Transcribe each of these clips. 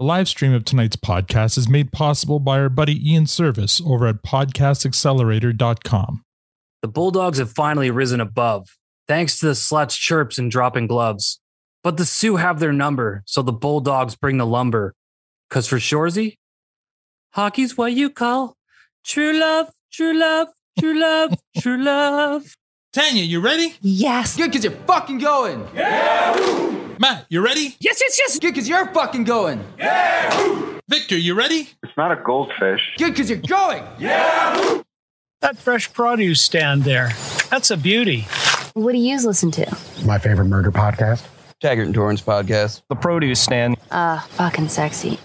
The live stream of tonight's podcast is made possible by our buddy Ian Service over at podcastaccelerator.com. The Bulldogs have finally risen above, thanks to the sluts' chirps and dropping gloves. But the Soo have their number, so the Bulldogs bring the lumber. Cause for Shoresy, hockey's what you call true love, true love, true love, true love. Tanya, you ready? Yes. Good because you're fucking going. Yeah. Matt, you ready? Yes, yes, yes. Good because you're fucking going. Yeah. Victor, you ready? It's not a goldfish. Good because you're going. Yeah. That fresh produce stand there, that's a beauty. What do you listen to? My favorite murder podcast. Taggart and Torrance podcast. The produce stand. Uh, fucking sexy.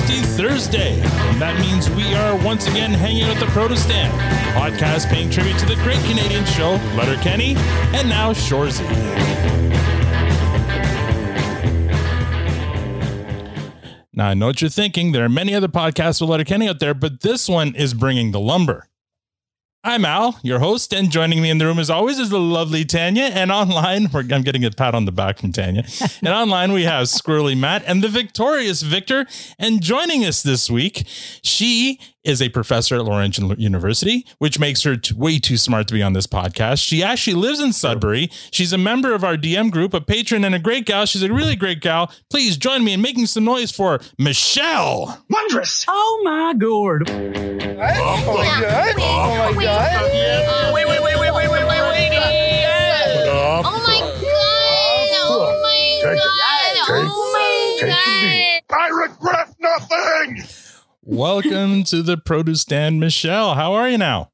Thirsty Thursday, and that means we are once again hanging out at the Produce Stand, podcast paying tribute to the great Canadian show Letterkenny, and now Shoresy. Now I know what you're thinking. There are many other podcasts with Letterkenny out there, but this one is bringing the lumber. I'm Al, your host, and joining me in the room as always is the lovely Tanya. And online, we're, I'm getting a pat on the back from Tanya. and online, we have Squirrely Matt and the victorious Victor. And joining us this week, she is a professor at Laurentian University, which makes her t- way too smart to be on this podcast. She actually lives in Sudbury. She's a member of our DM group, a patron, and a great gal. She's a really great gal. Please join me in making some noise for Michelle. Wondrous. Oh my gourd. Oh my god. Oh my god. Wait, wait, wait, wait, wait, wait, wait, wait. Oh my god! Oh my Take it. god! Take- Oh my take the god! I regret nothing. Welcome to the produce stand, Michelle. How are you now?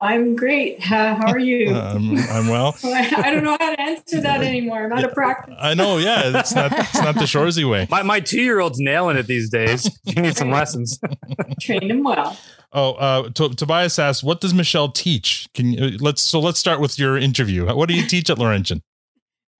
I'm great. How, how are you? Um, I'm well. I don't know how to answer that anymore. I'm out of practice. I know, yeah. It's not it's not the Shoresy way. My, my two year old's nailing it these days. You need some lessons. Train him well. Oh, uh, T- Tobias asks, what does Michelle teach? Can you let's so let's start with your interview. What do you teach at Laurentian?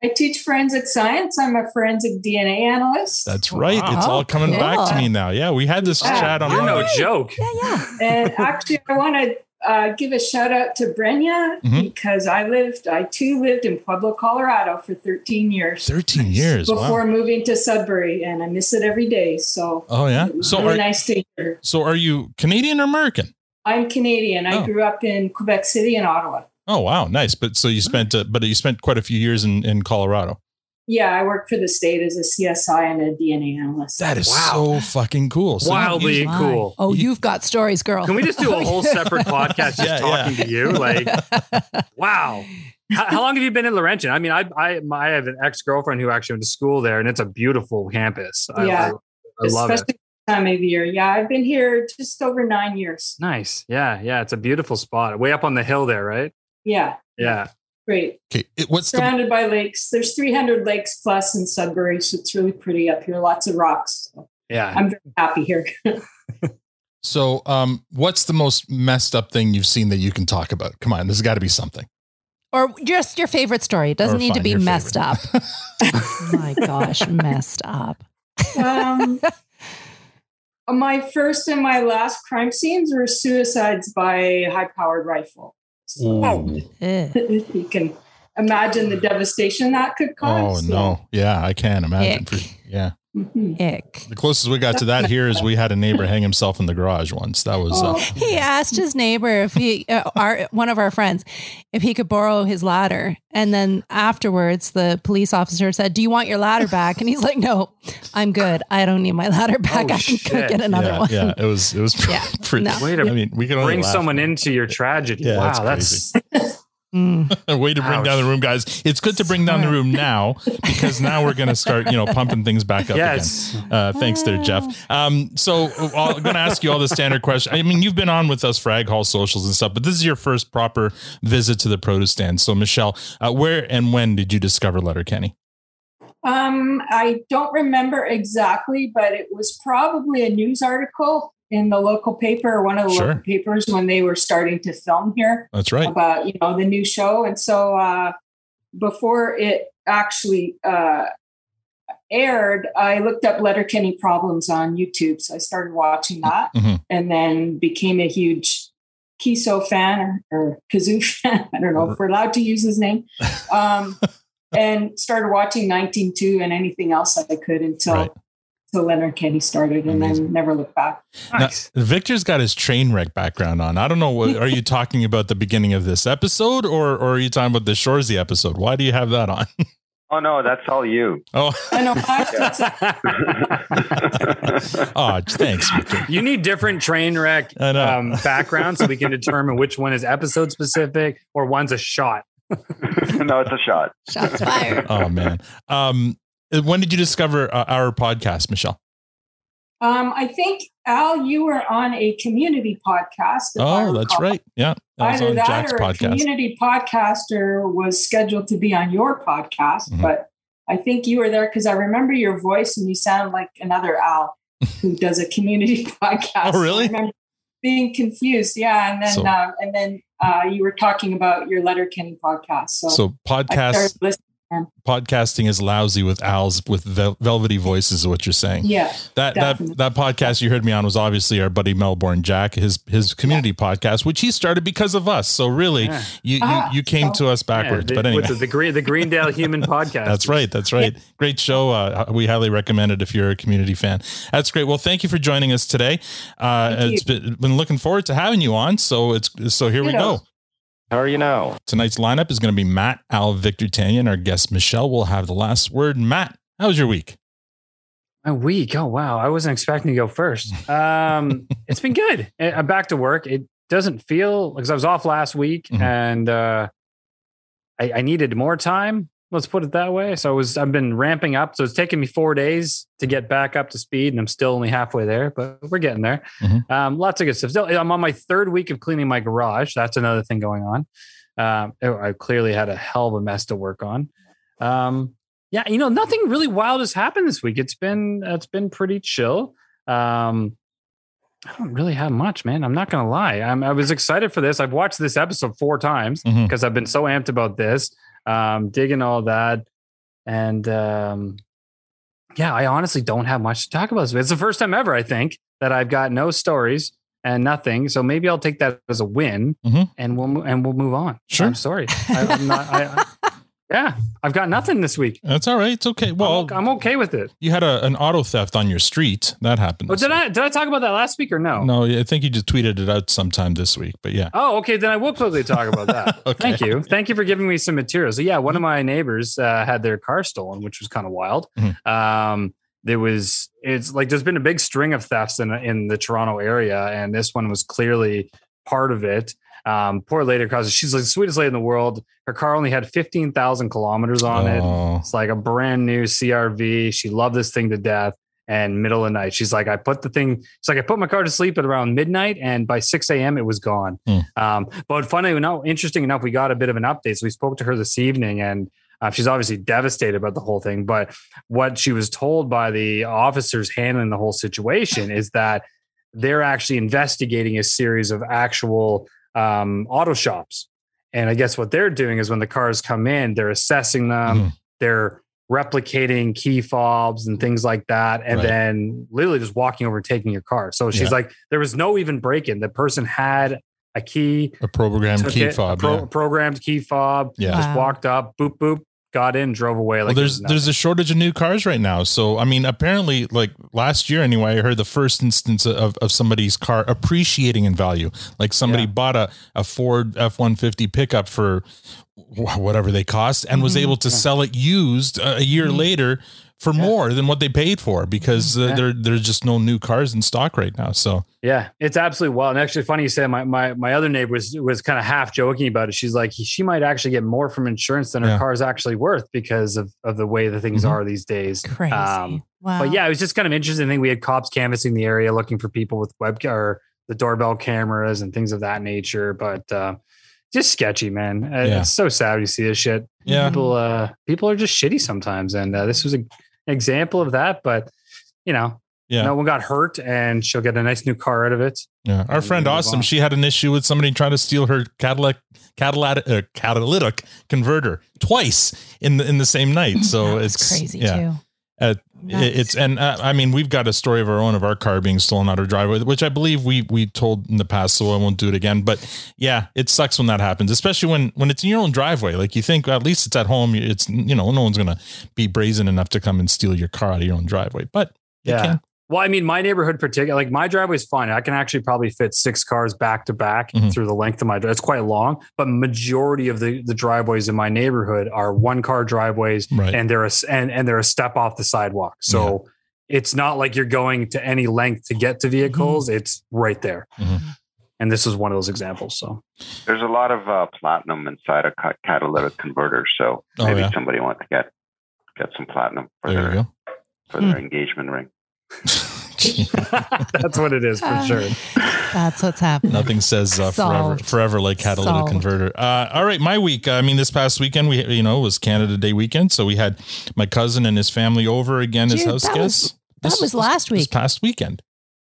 I teach forensic science. I'm a forensic DNA analyst. That's right. Wow. It's all coming back to me now. Yeah, we had this Yeah. chat on. You're no joke. Yeah, yeah. and actually, I want to uh, give a shout out to Brenya Mhm. because I lived, I too lived in Pueblo, Colorado for 13 years Thirteen years. before Wow. moving to Sudbury, and I miss it every day. So, Oh yeah. So really are nice to hear. so are you Canadian or American? I'm Canadian. I Oh. grew up in Quebec City and Ottawa. Oh wow, nice. But so you spent uh, but you spent quite a few years in in Colorado. Yeah, I work for the state as a CSI and a DNA analyst. That is Wow. so fucking cool. So Wildly My. cool. Oh, you've got stories, girl. Can we just do a whole separate podcast just Yeah, talking to you? Like, wow. How, how long have you been in Laurentian? I mean, I I, I have an ex girlfriend who actually went to school there, and it's a beautiful campus. I, Yeah. I, I love it. Especially this time of year. Yeah, I've been here just over nine years. Nice. Yeah, yeah. It's a beautiful spot. Way up on the hill there, right? Yeah, Yeah. great. Okay, it, what's the Surrounded by lakes. There's 300 lakes plus in Sudbury, so it's really pretty up here. Lots of rocks. So Yeah. I'm very happy here. so um what's the most messed up thing you've seen that you can talk about? Come on, there's got to be something. or just your favorite story. It doesn't Or need to be your messed up. Oh my gosh, messed up. um, my first and my last crime scenes were suicides by high-powered rifle. Mm. So Ooh. You can imagine the devastation that could oh, cause. Oh no. Yeah, I can imagine. For, yeah. Mhm. Ick. The closest we got to that here is we had a neighbor hang himself in the garage once. That was uh, Oh. He asked his neighbor if he, uh, our one of our friends, if he could borrow his ladder, and then afterwards, the police officer said, "Do you want your ladder back?" And he's like, "No, I'm good. I don't need my ladder back. Oh, I can shit. get another yeah, one." yeah, it was it was pretty. Yeah, pretty no. Way to I mean, we can only bring laugh. someone into your tragedy. Yeah, wow, that's that's, Mm. way to bring Ouch. down the room, guys. It's good to bring down the room now because now we're going to start, you know, pumping things back up yes. again. Uh, thanks there, Jeff. Um, so I'm going to ask you all the standard questions. I mean, you've been on with us for Ag Hall socials and stuff, but this is your first proper visit to the produce stand. So, Michelle, uh, where and when did you discover Letterkenny? Um, I don't remember exactly, but it was probably a news article in the local paper, one of the Sure. local papers when they were starting to film here That's right. about, you know, the new show. And so uh, before it actually uh, aired, I looked up Letterkenny problems on YouTube. So I started watching that Mhm. and then became a huge Keeso fan or, or Kazoo fan. I don't know if we're allowed to use his name. Um, and started watching 192 and anything else that I could until Right. Until Letterkenny started, and Amazing. then never looked back. Now, Victor's got his train wreck background on. I don't know. What, are you talking about the beginning of this episode, or, or are you talking about the Shoresy episode? Why do you have that on? Oh no, that's all you. Oh, I know. I- oh, thanks, Victor. You need different train wreck I know. um, backgrounds so we can determine which one is episode specific or one's a shot. no, it's a shot. Shots fired. Oh man. Um, when did you discover uh, our podcast, Michelle? um, I think Al, you were on a community podcast. Oh, that's right. Yeah, that Either that Jack's or a podcast. community podcaster was scheduled to be on your podcast, Mhm. but I think you were there because I remember your voice and you sound like another Al who does a community podcast. Oh, really? Being confused. Yeah, and then So- uh, and then uh, you were talking about your Letterkenny podcast. So, So podcast started podcasting is lousy with Al's with vel- velvety voices. Is what you're saying? Yeah, That that definitely. that podcast you heard me on was obviously our buddy Melbourne Jack, his his community podcast, which he started because of us. So really, Yeah. you, Ah, you you came so- to us backwards. Yeah, the, but anyway, the, the, Green, the Greendale Human Podcast. That's right. That's right. Great show. Uh, we highly recommend it if you're a community fan. That's great. Well, thank you for joining us today. Uh, Thank it's been, been looking forward to having you on. So it's so here we Ditto. go. How are you now? Tonight's lineup is going to be Matt, Al, Victor, Tanya, and our guest Michelle will have the last word. Matt, how was your week? A week. Oh wow, I wasn't expecting to go first. Um, it's been good. I- I'm back to work. It doesn't feel because I was off last week Mhm. and uh, I, I needed more time. Let's put it that way. So I was I've been ramping up. So it's taken me four days to get back up to speed, and I'm still only halfway there, but we're getting there. Mhm. Um, lots of good stuff. Still, I'm on my third week of cleaning my garage. That's another thing going on. Um, I clearly had a hell of a mess to work on. Um, yeah, you know, nothing really wild has happened this week. It's been it's been pretty chill. Um, I don't really have much, man. I'm not gonna lie. I'm, I was excited for this. I've watched this episode four times Mhm. because I've been so amped about this, um, digging all that, and um, yeah, I honestly don't have much to talk about. It's the first time ever, I think, that I've got no stories and nothing. So maybe I'll take that as a win, Mhm. and we'll and we'll move on. Sure. I'm sorry. I, I'm not. I, yeah, I've got nothing this week. That's all right. It's okay. Well, I'm, I'm okay with it. you had a, an auto theft on your street. That happened. Oh, did week. I did I talk about that last week or no? No, I think you just tweeted it out sometime this week. But yeah. Oh, okay. Then I will quickly talk about that. Okay. Thank you. Thank you for giving me some materials. So yeah, one of my neighbors uh, had their car stolen, which was kind of wild. Mhm. Um, there was it's like there's been a big string of thefts in in the Toronto area, and this one was clearly part of it. Um, poor lady across, she's like the sweetest lady in the world. Her car only had fifteen thousand kilometers on it. Oh. It's like a brand new CRV. She loved this thing to death. And middle of the night, she's like, I put the thing. She's like, I put my car to sleep at around midnight, and by six a.m. it was gone. Hmm. Um, but funny enough, interesting enough, we got a bit of an update. So we spoke to her this evening, and uh, she's obviously devastated about the whole thing. But what she was told by the officers handling the whole situation is that they're actually investigating a series of actual um, auto shops. And I guess what they're doing is when the cars come in, they're assessing them, Mhm. they're replicating key fobs and things like that, and Right. then literally just walking over and taking your car. So she's Yeah. like, there was no even break in. The person had a key, A programmed key it, a fob. pro- yeah. programmed key fob, Yeah. just Wow. walked up, boop, boop, got in, drove away. Like well, there's there's a shortage of new cars right now. So I mean, apparently, like last year anyway, I heard the first instance of, of somebody's car appreciating in value. Like somebody Yeah. bought a, a Ford F one fifty pickup for whatever they cost and was Mhm. able to Yeah. sell it used a a year Mhm. later for Yeah. more than what they paid for because uh, Yeah. there there's just no new cars in stock right now. So Yeah, it's absolutely wild. And actually, funny you say my my my other neighbor was was kind of half joking about it. She's like, she might actually get more from insurance than her Yeah. car's actually worth because of of the way the things Mhm. are these days. Crazy. Um, wow. But yeah, it was just kind of interesting. I think we had cops canvassing the area looking for people with web or the doorbell cameras and things of that nature. But uh, just sketchy, man. Uh, Yeah. It's so sad to see this shit. yeah, People, uh, people are just shitty sometimes, and uh, this was a, an example of that. But you know, Yeah. no one got hurt, and she'll get a nice new car out of it. Yeah, our friend move Awesome, on. she had an issue with somebody trying to steal her Cadillac Cadillac uh, catalytic converter twice in the in the same night. So it's crazy yeah. too. Uh, it- it's and uh, I mean we've got a story of our own of our car being stolen out of our driveway, which I believe we we told in the past, so I won't do it again. But yeah, it sucks when that happens, especially when when it's in your own driveway. Like you think at least it's at home. It's you know no one's gonna be brazen enough to come and steal your car out of your own driveway, but they Yeah. Can. Well, I mean, my neighborhood particular, like my driveway is fine. I can actually probably fit six cars back to back Mhm. through the length of my. It's quite long, but majority of the the driveways in my neighborhood are one car driveways, Right. and they're a s- and and they're a step off the sidewalk. So it's not like you're going to any length to get to vehicles. It's right there. Mhm. And this is one of those examples. So There's a lot of uh, platinum inside a ca- catalytic converter, so Oh, maybe yeah. somebody wants to get get some platinum for There you their go. for their engagement ring. that's what it is for sure. That's what's happening. Nothing says uh, forever, forever like catalytic Solved. converter. Uh, all right, my week. I mean, this past weekend we, you know, it was Canada Day weekend, so we had my cousin and his family over again. His Dude, house that guests. was- that was last week. This week. past weekend.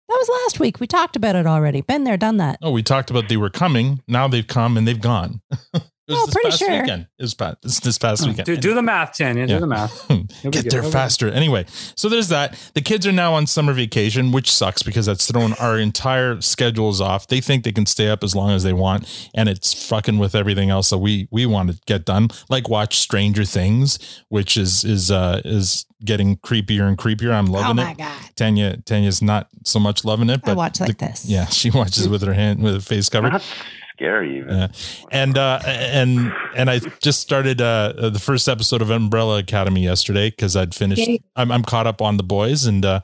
That was last week. We talked about it already. Been there, done that. Oh, we talked about they were coming. Now they've come and they've gone. it was Oh, this pretty past sure. weekend. It was past, this, this past weekend. Do, do the math, Tanya. Do the math. Get there You'll faster. Anyway, so there's that. The kids are now on summer vacation, which sucks because that's thrown our entire schedules off. They think they can stay up as long as they want, and it's fucking with everything else that we we want to get done. Like watch Stranger Things, which is is uh is getting creepier and creepier. I'm loving oh my it. god! Tanya Tanya's not so much loving it, but I but watch like the- this. yeah, she watches with her hand with her face covered. Not scary even. Yeah. And uh and and I just started uh the first episode of Umbrella Academy yesterday because I'd finished Yay. I'm I'm caught up on the boys and uh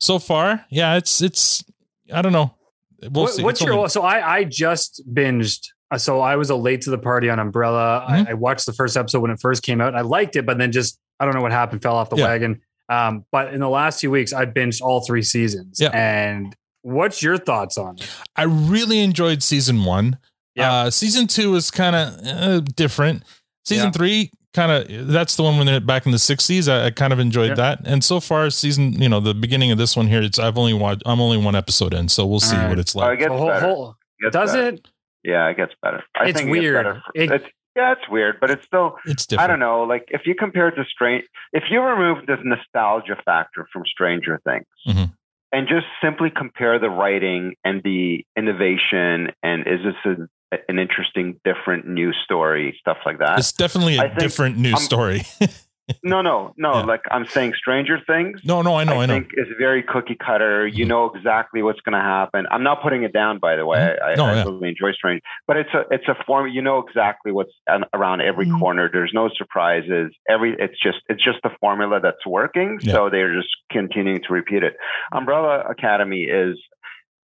so far, yeah, it's it's I don't know. We'll What- see. what's It's your only- so I I just binged uh, so I was a late to the party on Umbrella. Mhm. I, I watched the first episode when it first came out. I liked it, but then just I don't know what happened, fell off the Yeah. wagon. Um, but in the last few weeks, I binged all three seasons. Yeah. And what's your thoughts on it? I really enjoyed season 1. Yeah. Uh season 2 is kind of uh, different. Season Yeah. 3 kind of that's the one when they're back in the 60s. I, I kind of enjoyed Yeah. that. And so far season, you know, the beginning of this one here, it's I've only watched I'm only one episode in, so we'll see All right. what it's Oh, like. it gets So, whole- better. whole- It gets does better. it? Yeah, it gets better. I It's think it gets weird. better. It- it's, yeah, it's weird, but it's still. It's different. I don't know. Like if you compare it to Strange, if you remove this nostalgia factor from Stranger Things, Mhm. and just simply compare the writing and the innovation, and is this a, an interesting, different, new story, stuff like that? It's definitely a different news I'm- story. no, no, no. Yeah. Like I'm saying, Stranger Things. no, no, I know, I, know. think is very cookie cutter. You Mhm. know exactly what's going to happen. I'm not putting it down, by the way. Mhm. I, No, I yeah. really enjoy Strange, but it's a it's a form. You know exactly what's around every Mhm. corner. There's no surprises. Every it's just it's just the formula that's working. Yeah. So they're just continuing to repeat it. Umbrella Academy is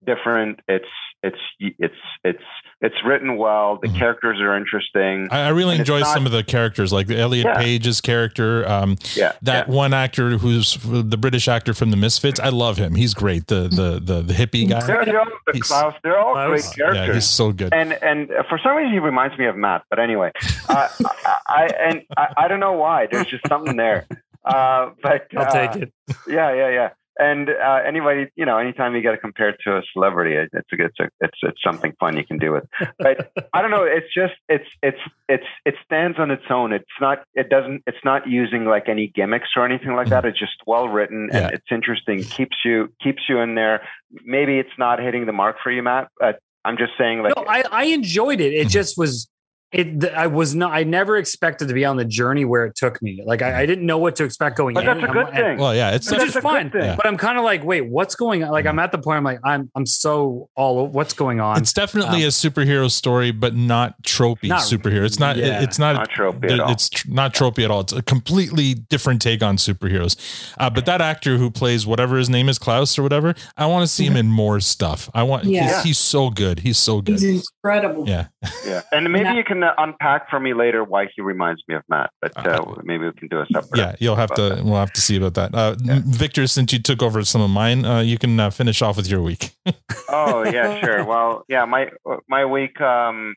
different. It's it's it's it's it's written well. The Mhm. characters are interesting. I, I really enjoy not- some of the characters, like the Elliot Yeah. Page's character. Um, yeah, that yeah. one actor who's the British actor from The Misfits. I love him. He's great. The the the, the hippie guy. They're, they're all, the He's- Klaus, they're all Klaus? great characters. Yeah, he's so good. and and for some reason he reminds me of Matt. But anyway, uh, I, I and I, I don't know why. There's just something there. Uh, but I'll uh, take it. Yeah, yeah, yeah. And uh, anybody, you know, anytime you get it compared to a celebrity, it, it's a, it's a, it's it's something fun you can do with. But I don't know. It's just it's it's it's it stands on its own. It's not it doesn't it's not using like any gimmicks or anything like that. It's just well written Yeah. and it's interesting. keeps you keeps you in there. Maybe it's not hitting the mark for you, Matt. But I'm just saying, like, No, I, I enjoyed it. It just was it I was not I never expected to be on the journey where it took me. Like I, I didn't know what to expect going but in. that's a I'm- good thing. Well, yeah, it's But which that's is a good fine. thing. Yeah. But I'm kind of like, wait, what's going on? Like I'm at the point I'm like, I'm I'm so all o- what's going on? it's definitely a superhero story, but not tropey Not- superhero. It's not. yeah. it's not. Not tropey at all. It's tr- not tropey at all. It's a completely different take on superheroes. Uh, but that actor who plays whatever his name is, Klaus or whatever, I want to see him in more stuff. I want. Yeah. He's, he's so good. He's so good. He's incredible. Yeah. Yeah, and maybe you can uh, unpack for me later why he reminds me of Matt. But uh, Uh, maybe we can do a separate. Yeah, you'll have to. about We'll have to see about that. Uh, Yeah. Victor, since you took over some of mine, uh, you can uh, finish off with your week. Oh yeah, sure. Well, yeah, my my week. Um,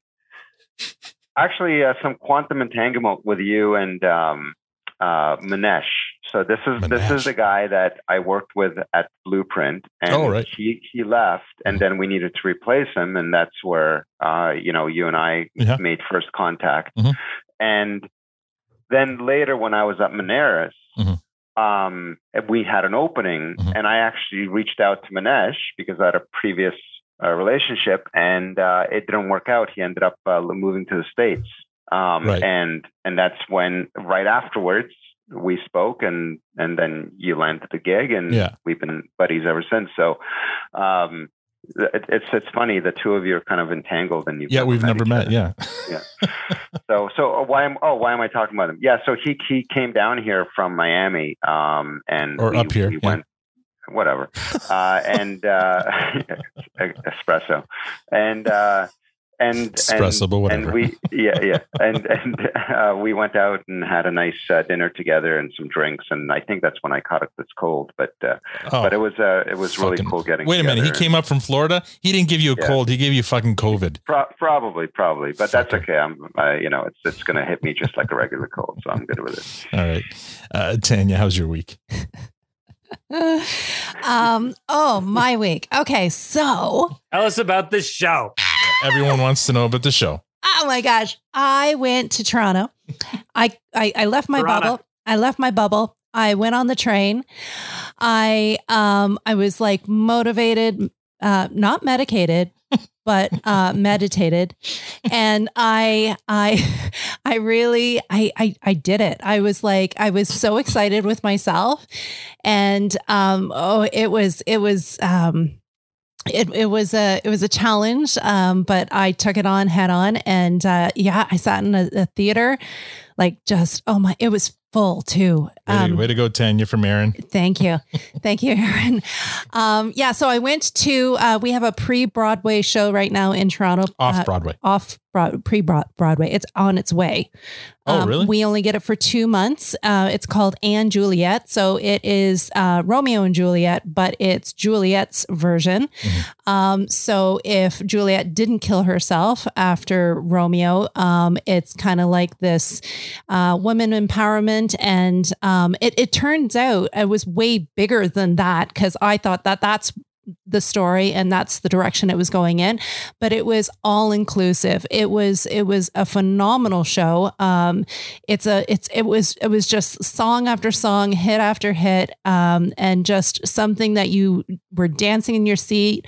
actually, uh, some quantum entanglement with you and um, uh, Manesh. So this is this is the guy that I worked with at Blueprint, and Oh, right. he he left, and then we needed to replace him, and that's where uh, you know you and I Yeah. made first contact, Mhm. and then later when I was at Moneris. Mhm. um, we had an opening, Mhm. and I actually reached out to Manesh because I had a previous uh, relationship, and uh, it didn't work out. He ended up uh, moving to the states, um, Right. and and that's when right afterwards we spoke, and and then you landed the gig, and Yeah. we've been buddies ever since. So. Um, it, it's it's funny the two of you are kind of entangled and you Yeah, we've never met. other. Yeah. So so uh, why am oh why am I talking about him? Yeah, so he he came down here from Miami, um, and Or we, up here, we yeah. went whatever, uh, and uh, espresso, and uh, and Espresso, and, whatever. And we yeah yeah, and and uh, we went out and had a nice uh, dinner together and some drinks, and I think that's when I caught it this cold, but uh, Oh, but it was uh, it was really fucking- cool getting. Wait a minute. He came up from Florida. He didn't give you a Yeah. cold. He gave you fucking COVID. Pro- probably, probably, but that's Fucker. okay. I'm, uh, you know, it's it's gonna hit me just like a regular cold, so I'm good with it. All right. Uh, Tanya, how's your week? um, oh, my week. Okay, so Tell us about this show. Everyone wants to know about the show. oh my gosh, I went to Toronto. I I, I left my Toronto. bubble. I left my bubble. I went on the train. I um I was like motivated, uh, not medicated, but uh, meditated, and I I I really I, I I did it. I was like I was so excited with myself, and um oh it was it was um it, it was a it was a challenge um but i took it on head on and uh yeah i sat in a, a theater like just oh my it was full too Way, to, um way to go, Tanya from Aaron. Thank you. Thank you, Aaron. Um, yeah, so I went to, uh, we have a pre Broadway show right now in Toronto. Off uh, Broadway. off broad, pre Broadway. It's on its way. Oh, really? We only get it for two months. Uh, it's called Anne Juliet. So it is uh, Romeo and Juliet, but it's Juliet's version. Mm-hmm. Um, so if Juliet didn't kill herself after Romeo, um, it's kind of like this uh, women empowerment. And um, it, it turns out it was way bigger than that because I thought that that's the story and that's the direction it was going in but it was all inclusive it was it was a phenomenal show um it's a it's it was it was just song after song hit after hit um and just something that you were dancing in your seat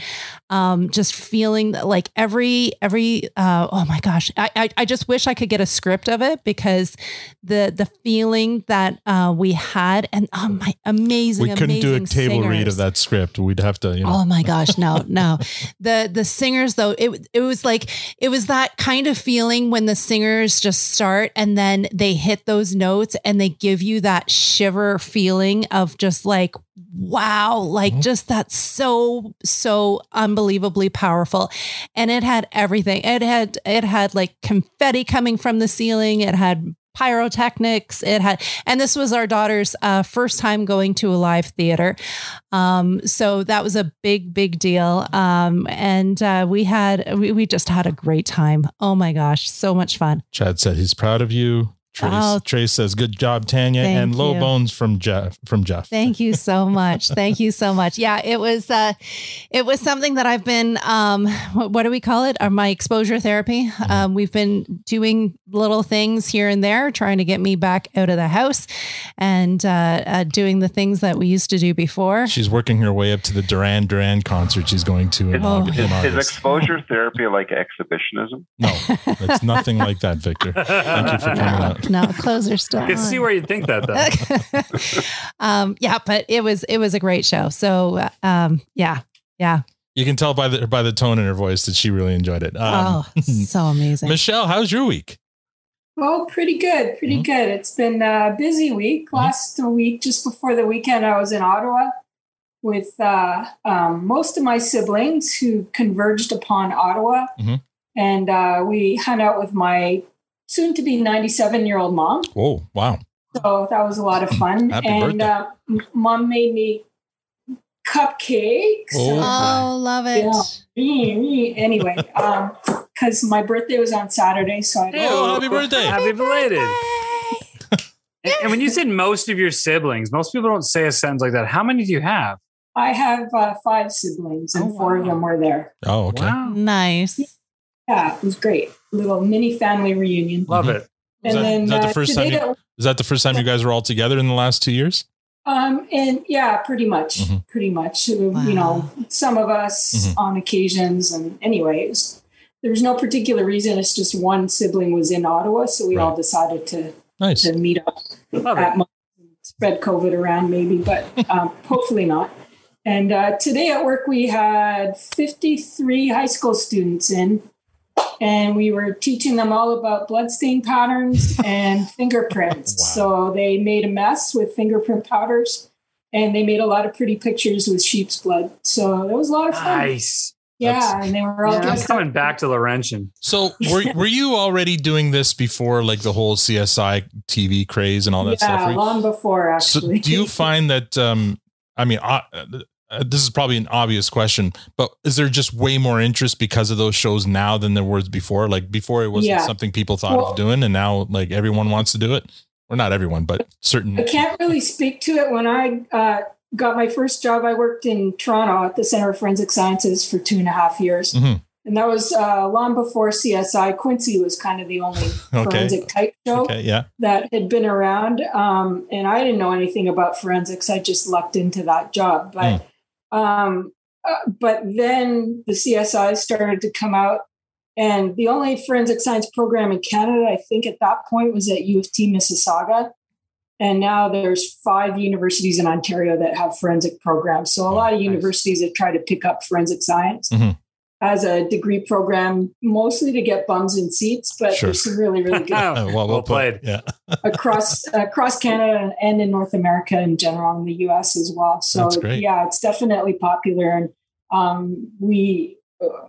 um just feeling like every every uh oh my gosh I, I i just wish i could get a script of it because the the feeling that uh we had and oh my amazing We couldn't do a amazing table read of that script. We'd have to, you know. Oh my gosh, no, no. The the singers though, it it was like it was that kind of feeling when the singers just start and then they hit those notes and they give you that shiver feeling of just like wow, like Mhm. just that so so unbelievably powerful. And it had everything. It had it had like confetti coming from the ceiling. It had pyrotechnics it had and this was our daughter's uh, first time going to a live theater um, so that was a big, big deal. Um, and uh, we had we, we just had a great time. Oh my gosh, so much fun. Chad said he's proud of you. Trace, Oh. Trace says, "Good job, Tanya," and low you. bones from Jeff. From Jeff. Thank you so much. Thank you so much. Yeah, it was uh, it was something that I've been um, what, what do we call it? Uh, my exposure therapy. Um, we've been doing little things here and there, trying to get me back out of the house and uh, uh, doing the things that we used to do before. She's working her way up to the Duran Duran concert she's going to in, Oh. Aug- in Is, is exposure therapy like exhibitionism? no, it's nothing like that, Victor. Thank you for coming out. no, clothes are still. I can see where you think that though. um, yeah, but it was it was a great show. So um, yeah, yeah. You can tell by the by the tone in her voice that she really enjoyed it. Um, oh, so amazing. Michelle, how's your week? Oh, pretty good, pretty Mhm. good. It's been a busy week. Last week, just before the weekend, I was in Ottawa with uh, um, most of my siblings who converged upon Ottawa, Mhm. and uh, we hung out with my soon-to-be ninety-seven-year-old mom. Oh, wow. So that was a lot of fun. Happy and birthday. uh, mom made me cupcakes. Oh. oh, love it. Yeah. Anyway, because my birthday was on Saturday, so I Oh, happy birthday. Happy belated. And, and when you said most of your siblings, most people don't say a sentence like that. How many do you have? I have uh, five siblings, and Oh, four of them were there. Oh, okay. Wow. Nice. Yeah, it was great. Little mini family reunion. Love Mhm. it. Is and that- then is that the uh, first today time you- that- Is that the first time you guys were all together in the last two years? Um, and yeah, pretty much, Mhm. pretty much. Uh, You know, some of us Mhm. on occasions, and anyways, there was no particular reason. It's just one sibling was in Ottawa, so we all decided to Nice. to meet up Love at it. Spread COVID around, maybe, but um, hopefully not. And uh, today at work, we had 53 high school students in, and we were teaching them all about bloodstain patterns and fingerprints. Wow. So they made a mess with fingerprint powders, and they made a lot of pretty pictures with sheep's blood. So that was a lot of fun. Nice. Yeah, That's- and they were all Yeah, I'm coming up. back to Laurentian. So were were you already doing this before like the whole CSI TV craze and all that yeah, stuff? Were you- long before So actually. do you find that um I mean uh, uh, this is probably an obvious question, but is there just way more interest because of those shows now than there was before? Like before it wasn't Yeah. something people thought Well- of doing and now like everyone wants to do it? Or not everyone, but certain I can't really speak to it. When I uh, got my first job, I worked in Toronto at the Center of Forensic Sciences for two and a half years. Mhm. And that was uh, long before CSI. Quincy was kind of the only Okay. forensic type show Okay, yeah. that had been around. Um, and I didn't know anything about forensics. I just lucked into that job. But um, uh, but then the CSI started to come out. And the only forensic science program in Canada, I think at that point, was at U of T Mississauga. And now there's five universities in Ontario that have forensic programs. So a lot of universities have tried to pick up forensic science Mhm. As a degree program, mostly to get bums in seats. But Sure. there's some really, really good Uh, well, well, Well played. Yeah. across across Canada and in North America in general, in the U.S. as well. So yeah, it's definitely popular, and um, we uh,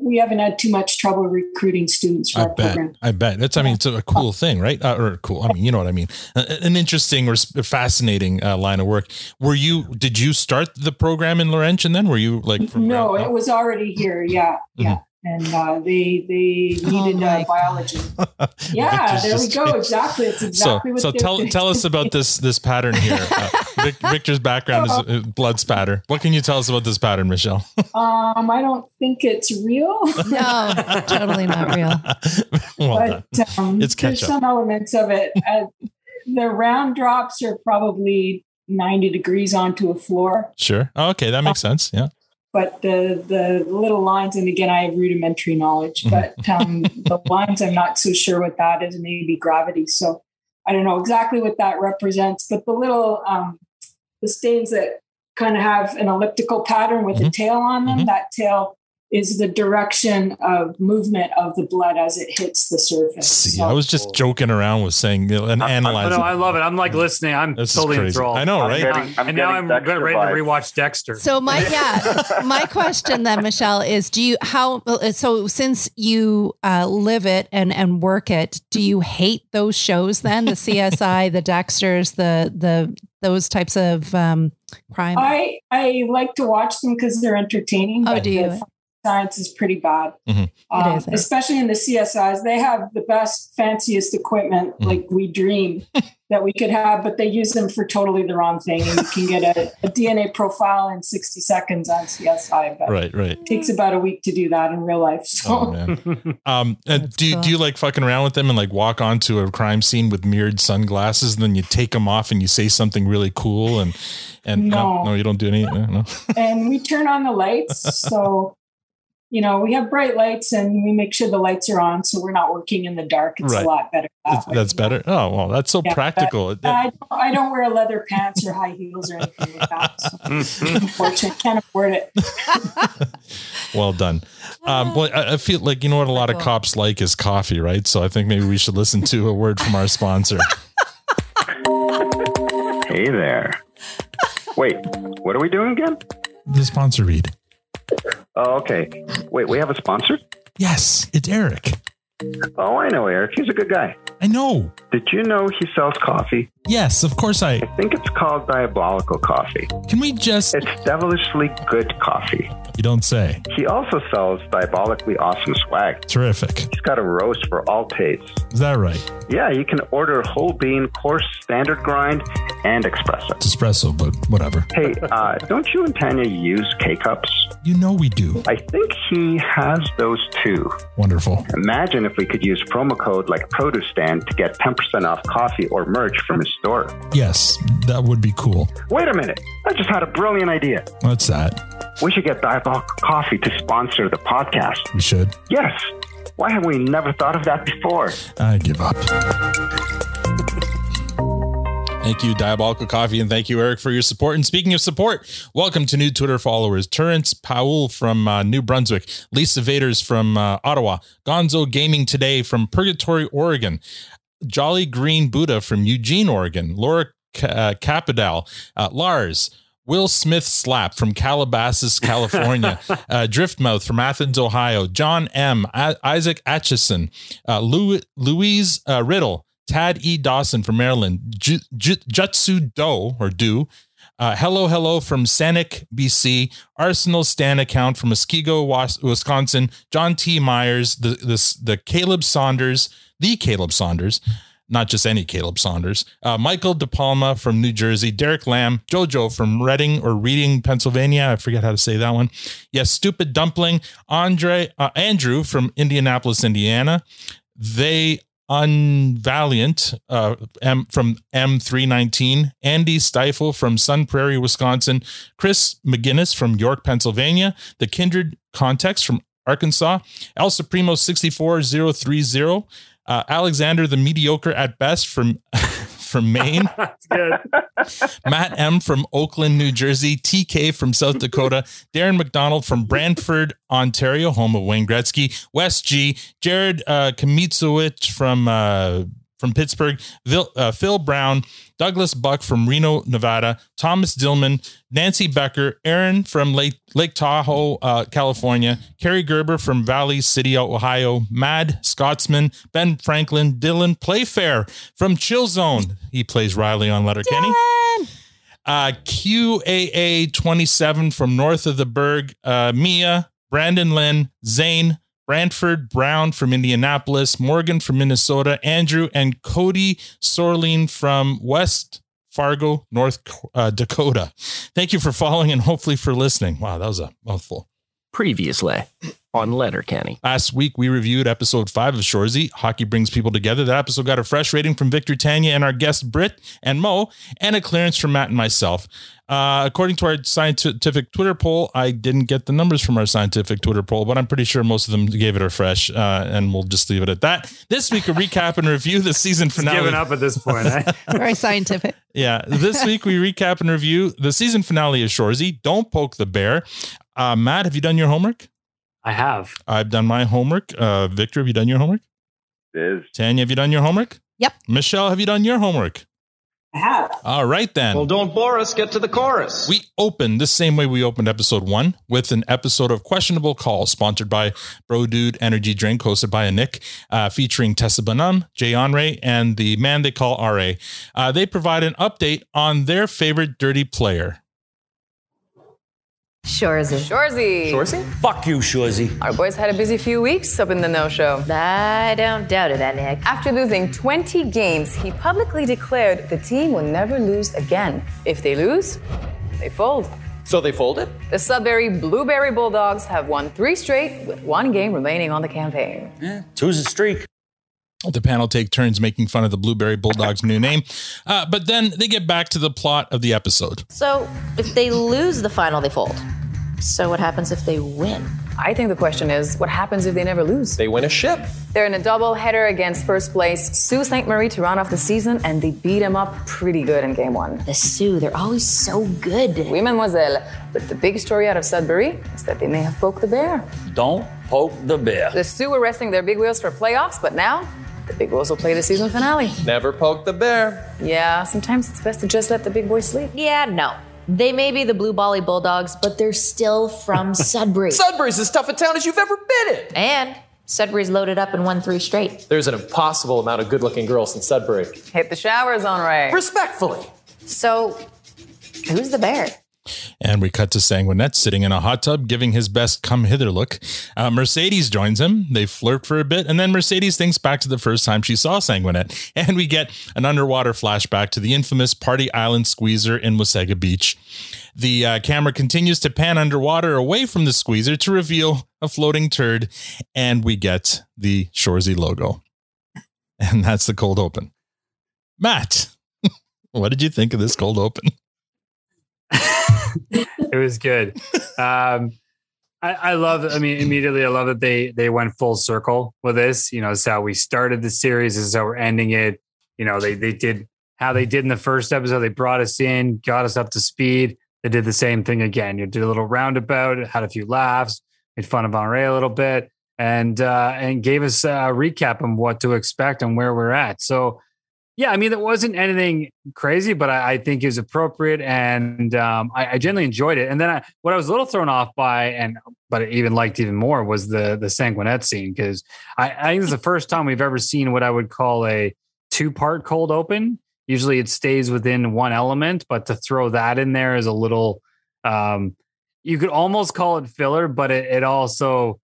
we haven't had too much trouble recruiting students for I our bet. program. I bet. That's. I mean, it's a cool thing, right? Uh, or cool. I mean, you know what I mean. An interesting or fascinating uh, line of work. Were you? Did you start the program in Laurentian? Then were you like? From No, ground it was already here. Yeah, yeah. And uh, they they Oh needed my uh, biology. Yeah, Victor's there we go. kidding. Exactly. It's exactly so what so tell doing. tell us about this this pattern here. Uh, Vic, Victor's background is uh, blood spatter. What can you tell us about this pattern, Michelle? Um, I don't think it's real. No, totally not real. well done. but um, It's there's some elements of it. Uh, the round drops are probably 90 degrees onto a floor, Sure. Oh, okay, that makes sense. Yeah. But the the little lines, and again, I have rudimentary knowledge, Mhm. but um, the lines, I'm not so sure what that is. Maybe gravity. So I don't know exactly what that represents, but the little um, the stains that kind of have an elliptical pattern with a Mhm. tail on them, Mhm. that tail is the direction of movement of the blood as it hits the surface. See, So- I was just joking around with saying you know, and analyzing. no, I love it. I'm like listening. I'm This totally crazy. enthralled. I know, I'm right? getting- I'm and now I'm Dexter ready to vibes. rewatch Dexter. So my yeah, my question then, Michelle, is do you how so since you uh, live it and and work it, do you hate those shows then? The CSI, the Dexters, the the those types of um, crime. I I like to watch them because they're entertaining. Oh, do you? The Science is pretty bad, Mhm. Um, is, especially in the CSIs. They have the best, fanciest equipment, Mhm. like we dream that we could have, but they use them for totally the wrong thing. And you can get a, a DNA profile in 60 seconds on CSI, but Right, right. it takes about a week to do that in real life. So Oh man. Um, and do you, cool. do you like fucking around with them and like walk onto a crime scene with mirrored sunglasses, and then you take them off and you say something really cool and and No. no, you don't do any. No, no. and we turn on the lights. So, you know, we have bright lights and we make sure the lights are on so we're not working in the dark. It's Right. a lot better. that That's, way. that's better. Oh well, that's so Yeah, practical. It- I don't, I don't wear leather pants or high heels or anything like that. So unfortunately, can't afford it. well done. Um, well, I, I feel like you know what a lot of cops like is coffee, right? So I think maybe we should listen to a word from our sponsor. Hey there. Wait, what are we doing again? the sponsor read. Oh, okay. Wait, we have a sponsor? Yes, it's Eric. Oh, I know Eric. He's a good guy. I know. Did you know he sells coffee? Yes, of course. I I think it's called Diabolical Coffee. can we just. It's devilishly good coffee. You don't say. He also sells diabolically awesome swag. Terrific. He's got a roast for all tastes. Is that right? Yeah, you can order whole bean, coarse, standard grind, and espresso. It's espresso, but whatever. Hey, uh, don't you and Tanya use K cups? You know we do. I think he has those too. Wonderful. Imagine if we could use promo code like Produce Stand to get 10% off coffee or merch from his store. Yes, that would be cool. Wait a minute. I just had a brilliant idea. What's that? We should get Diabolical Coffee to sponsor the podcast. We should. Yes. Why have we never thought of that before? I give up. Thank you, Diabolical Coffee, and thank you, Eric, for your support. And speaking of support, welcome to new Twitter followers Terrence Powell from uh, New Brunswick, Lisa Vaders from uh, Ottawa, Gonzo Gaming Today from Purgatory, Oregon, Jolly Green Buddha from Eugene, Oregon, Laura Ca- uh, Capadal, uh, Lars, Will Smith Slap from Calabasas, California, uh, Driftmouth from Athens, Ohio, John M, A- Isaac Atchison, uh, Lou- Louise uh, Riddle, Tad E. Dawson from Maryland, Ju- Ju- Jutsu Do or Do, uh, Hello Hello from Saanich, BC, Arsenal Stan account from Muskego, Wisconsin, John T. Myers, the, the, the Caleb Saunders, the Caleb Saunders, not just any Caleb Saunders, uh, Michael DePalma from New Jersey, Derek Lamb, Jojo from Reading or Reading, Pennsylvania. I forget how to say that one. Yes, Stupid Dumpling, Andre, uh, Andrew from Indianapolis, Indiana. They Unvaliant uh, M, from M319, Andy Stifle from Sun Prairie, Wisconsin, Chris McGinnis from York, Pennsylvania, The Kindred Context from Arkansas, El Supremo 64030, uh, Alexander the Mediocre at Best from from Maine. That's good. Matt M from Oakland, New Jersey, TK from South Dakota, Darren McDonald from Brantford, Ontario, home of Wayne Gretzky, Wes G, Jared uh, Kamitsowicz from uh, from Pittsburgh, Phil, uh, Phil Brown, Douglas Buck from Reno, Nevada, Thomas Dillman, Nancy Becker, Aaron from Lake, Lake Tahoe, uh, California, Carrie Gerber from Valley City, Ohio, Mad Scotsman, Ben Franklin, Dylan Playfair from Chill Zone. He plays Riley on Letterkenny. Uh, QAA 27 from north of the Berg, uh, Mia, Brandon Lynn, Zane, Brantford Brown from Indianapolis, Morgan from Minnesota, Andrew and Cody Sorlin from West Fargo, North uh, Dakota. Thank you for following and hopefully for listening. Wow, that was a mouthful. Previously on Letterkenny. Last week, we reviewed episode five of Shoresy. Hockey brings people together. That episode got a fresh rating from Victor Tanya and our guest Britt and Mo, and a clearance from Matt and myself. Uh, according to our scientific Twitter poll, I didn't get the numbers from our scientific Twitter poll, but I'm pretty sure most of them gave it a fresh, uh, and we'll just leave it at that. This week, a recap and review the season finale. Giving up at this point. Eh? Very scientific. Yeah. This week we recap and review the season finale of Shoresy. Don't poke the bear. Uh, Matt, have you done your homework? I have. I've done my homework. Uh, Victor, have you done your homework? It is. Tanya, have you done your homework? Yep. Michelle, have you done your homework? I have. All right then. Well, don't bore us. Get to the chorus. We opened the same way we opened episode one with an episode of Questionable Calls, sponsored by Bro Dude Energy Drink, hosted by a Nick, uh, featuring Tessa Bonham, Jay Onrait, and the man they call RA. Uh, they provide an update on their favorite dirty player. Shoresy. Shoresy. Shoresy? Fuck you, Shoresy. Our boys had a busy few weeks up in the no-show. I don't doubt it, Nick. After losing 20 games, he publicly declared the team will never lose again. If they lose, they fold. So they folded? The Sudbury Blueberry Bulldogs have won three straight with one game remaining on the campaign. Yeah, two's a streak. The panel take turns making fun of the Blueberry Bulldogs' new name, uh, but then they get back to the plot of the episode. So, if they lose the final, they fold. So, what happens if they win? I think the question is, what happens if they never lose? They win a ship. They're in a double header against first place Sault St. Marie to round off the season, and they beat them up pretty good in game one. The Soo, they're always so good. Oui, mademoiselle. But the big story out of Sudbury is that they may have poked the bear. Don't poke the bear. The Soo were resting their big wheels for playoffs, but now the big boys will play the season finale. Never poke the bear. Yeah, sometimes it's best to just let the big boys sleep. Yeah, no. They may be the Blue Bally Bulldogs, but they're still from Sudbury. Sudbury's as tough a town as you've ever been in. and Sudbury's loaded up and won three straight. There's an impossible amount of good looking girls in Sudbury. Hit the showers Onrait. Respectfully. So, who's the bear? And we cut to Sanguinet sitting in a hot tub, giving his best come hither look. Uh, Mercedes joins him. They flirt for a bit, and then Mercedes thinks back to the first time she saw Sanguinet. And we get an underwater flashback to the infamous Party Island squeezer in Wasaga Beach. The uh, camera continues to pan underwater away from the squeezer to reveal a floating turd, and we get the Shoresy logo. And that's the cold open. Matt, what did you think of this cold open? It was good. Um, I, I love. I mean, immediately, I love that they they went full circle with this. You know, it's how we started the series. This is how we're ending it. You know, they they did how they did in the first episode. They brought us in, got us up to speed. They did the same thing again. You did a little roundabout, had a few laughs, made fun of Henri a little bit, and uh, and gave us a recap on what to expect and where we're at. So yeah, I mean, it wasn't anything crazy, but I, I think it was appropriate, and um, I, I genuinely enjoyed it. And then I, what I was a little thrown off by, and but I even liked even more, was the the Sanguinet scene because I, I think it's the first time we've ever seen what I would call a two part cold open. Usually, it stays within one element, but to throw that in there is a little. Um, you could almost call it filler, but it, it also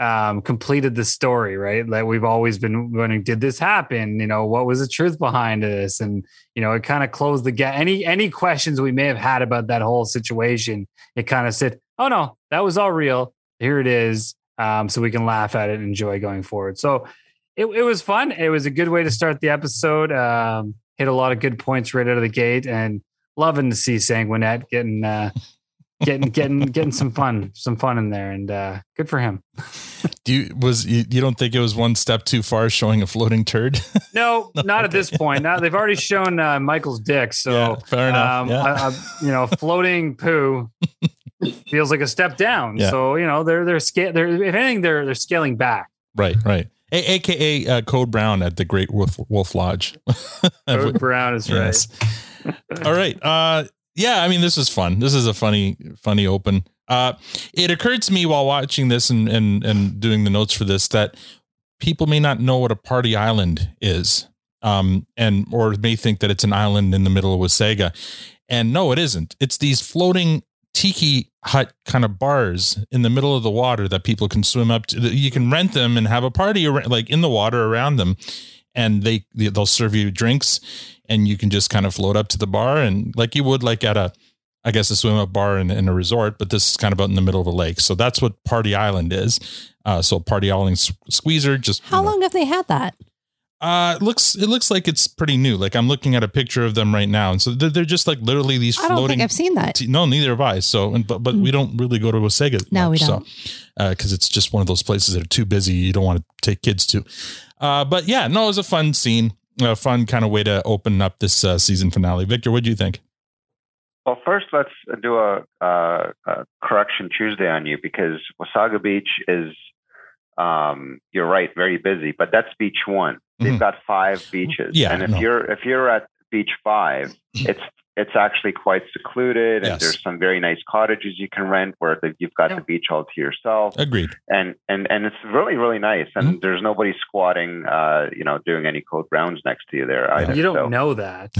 um, completed the story, right? That we've always been wondering, did this happen? You know, what was the truth behind this? And you know, it kind of closed the gap. Any any questions we may have had about that whole situation, it kind of said, "Oh no, that was all real. Here it is." Um, so we can laugh at it and enjoy going forward. So it, it was fun. It was a good way to start the episode. Um, hit a lot of good points right out of the gate, and loving to see Sanguinet getting. Uh, getting getting getting some fun some fun in there and uh good for him Do you was you, you don't think it was one step too far showing a floating turd? no not at this point now they've already shown uh, michael's dick so Yeah, fair enough, um, yeah. I- I- you know floating poo feels like a step down Yeah. so you know they're they're scale they're if anything they're they're scaling back right, right. A- AKA uh, Code Brown at the Great Wolf, Wolf Lodge. Code Brown is right. All right. Uh, yeah, I mean, this is fun. This is a funny, funny open. Uh, it occurred to me while watching this and, and, and doing the notes for this that people may not know what a party island is. Um, and, or may think that it's an island in the middle of Wasaga. And no, it isn't. It's these floating tiki hut kind of bars in the middle of the water that people can swim up to. You can rent them and have a party ar- like in the water around them. And they, they'll serve you drinks and you can just kind of float up to the bar and like you would like at a I guess a swim up bar in, in a resort, but this is kind of out in the middle of a lake. So that's what Party Island is. Uh, so Party Island squeezer just How long have they had that? uh it looks it looks like it's pretty new. Like I'm looking at a picture of them right now, and so they're, they're just like literally these I don't floating. think I've seen that. T- no, neither have I. So, and, but but we don't really go to Wasaga. No, we don't. So, because it's just one of those places that are too busy. You don't want to take kids to. Uh, but yeah, no, it was a fun scene, a fun kind of way to open up this uh, season finale. Victor, what do you think? Well, first, let's do a, uh, a correction Tuesday on you because Wasaga Beach is, um, you're right, very busy, but that's beach one. They've Mhm. got five beaches, Yeah, and if no. you're if you're at beach five, it's it's actually quite secluded, and Yes. there's some very nice cottages you can rent where the, you've got the beach all to yourself Agreed. and and and it's really really nice and Mm-hmm. there's nobody squatting uh you know doing any code rounds next to you there either you don't So- know that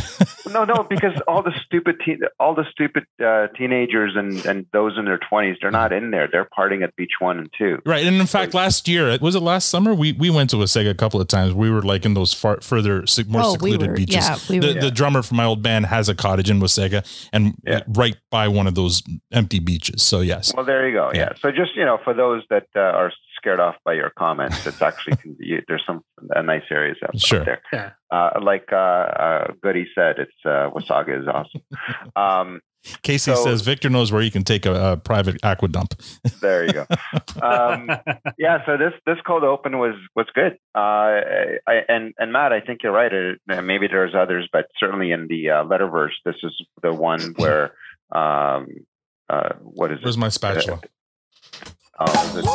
no no because all the stupid teen, all the stupid uh, teenagers and and those in their 20s they're not in there they're partying at beach one and two Right, and in fact, last year was it last summer? We we went to Wasaga a couple of times. We were like in those far further, more Oh, we secluded were- beaches. yeah, we the, were. the drummer from my old band has a cottage in Wasaga, and right by one of those empty beaches. So yes, well there you go. Yeah, so just you know for those that uh, are scared off by your comments it's actually you, there's some uh, nice areas out, out Sure. there. Yeah. uh, like uh, uh, Goody said it's uh, Wasaga is awesome. Um, Casey so- says Victor knows where you can take a, a private aqua dump. there you go. Um, yeah, so this this cold open was was good. Uh, I, and and Matt, I think you're right. Maybe there's others, but certainly in the uh, letterverse, this is the one where um, uh, what is Where's it? my spatula? Oh, is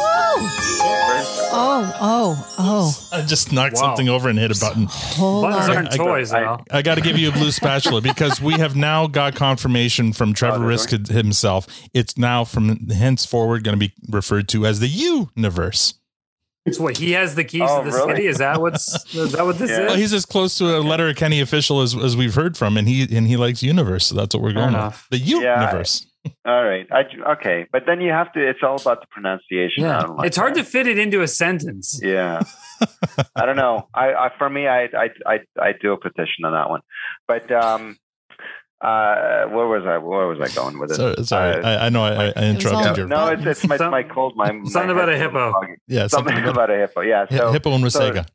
Oh, oh, oh. I just knocked Wow. something over and hit a button. Hold buttons on. aren't toys Al. I got to give you a blue spatula because we have now got confirmation from Trevor Oh, Risk himself. It's now from henceforward going to be referred to as the universe. so what he has the keys Oh, to the really? city is that what's is that what this Yeah. Well, is he's as close to a letter of Kenny official as, as we've heard from, and he and he likes universe, so that's what we're Fair going with. enough. The Yeah, universe. All right. I, okay. But then you have to, it's all about the pronunciation. Yeah, like it's hard to fit it into a sentence. Yeah. I don't know. I, I for me, I, I, I, I do a petition on that one. But, um, uh, where was I? Where was I going with it? So, sorry, Uh, I, I know I, I interrupted yeah, your no, it's, it's my, my cold. My, my Something about a hippo. Yeah, something, something about, a hippo. Yeah, so Hippo and so- Wasaga.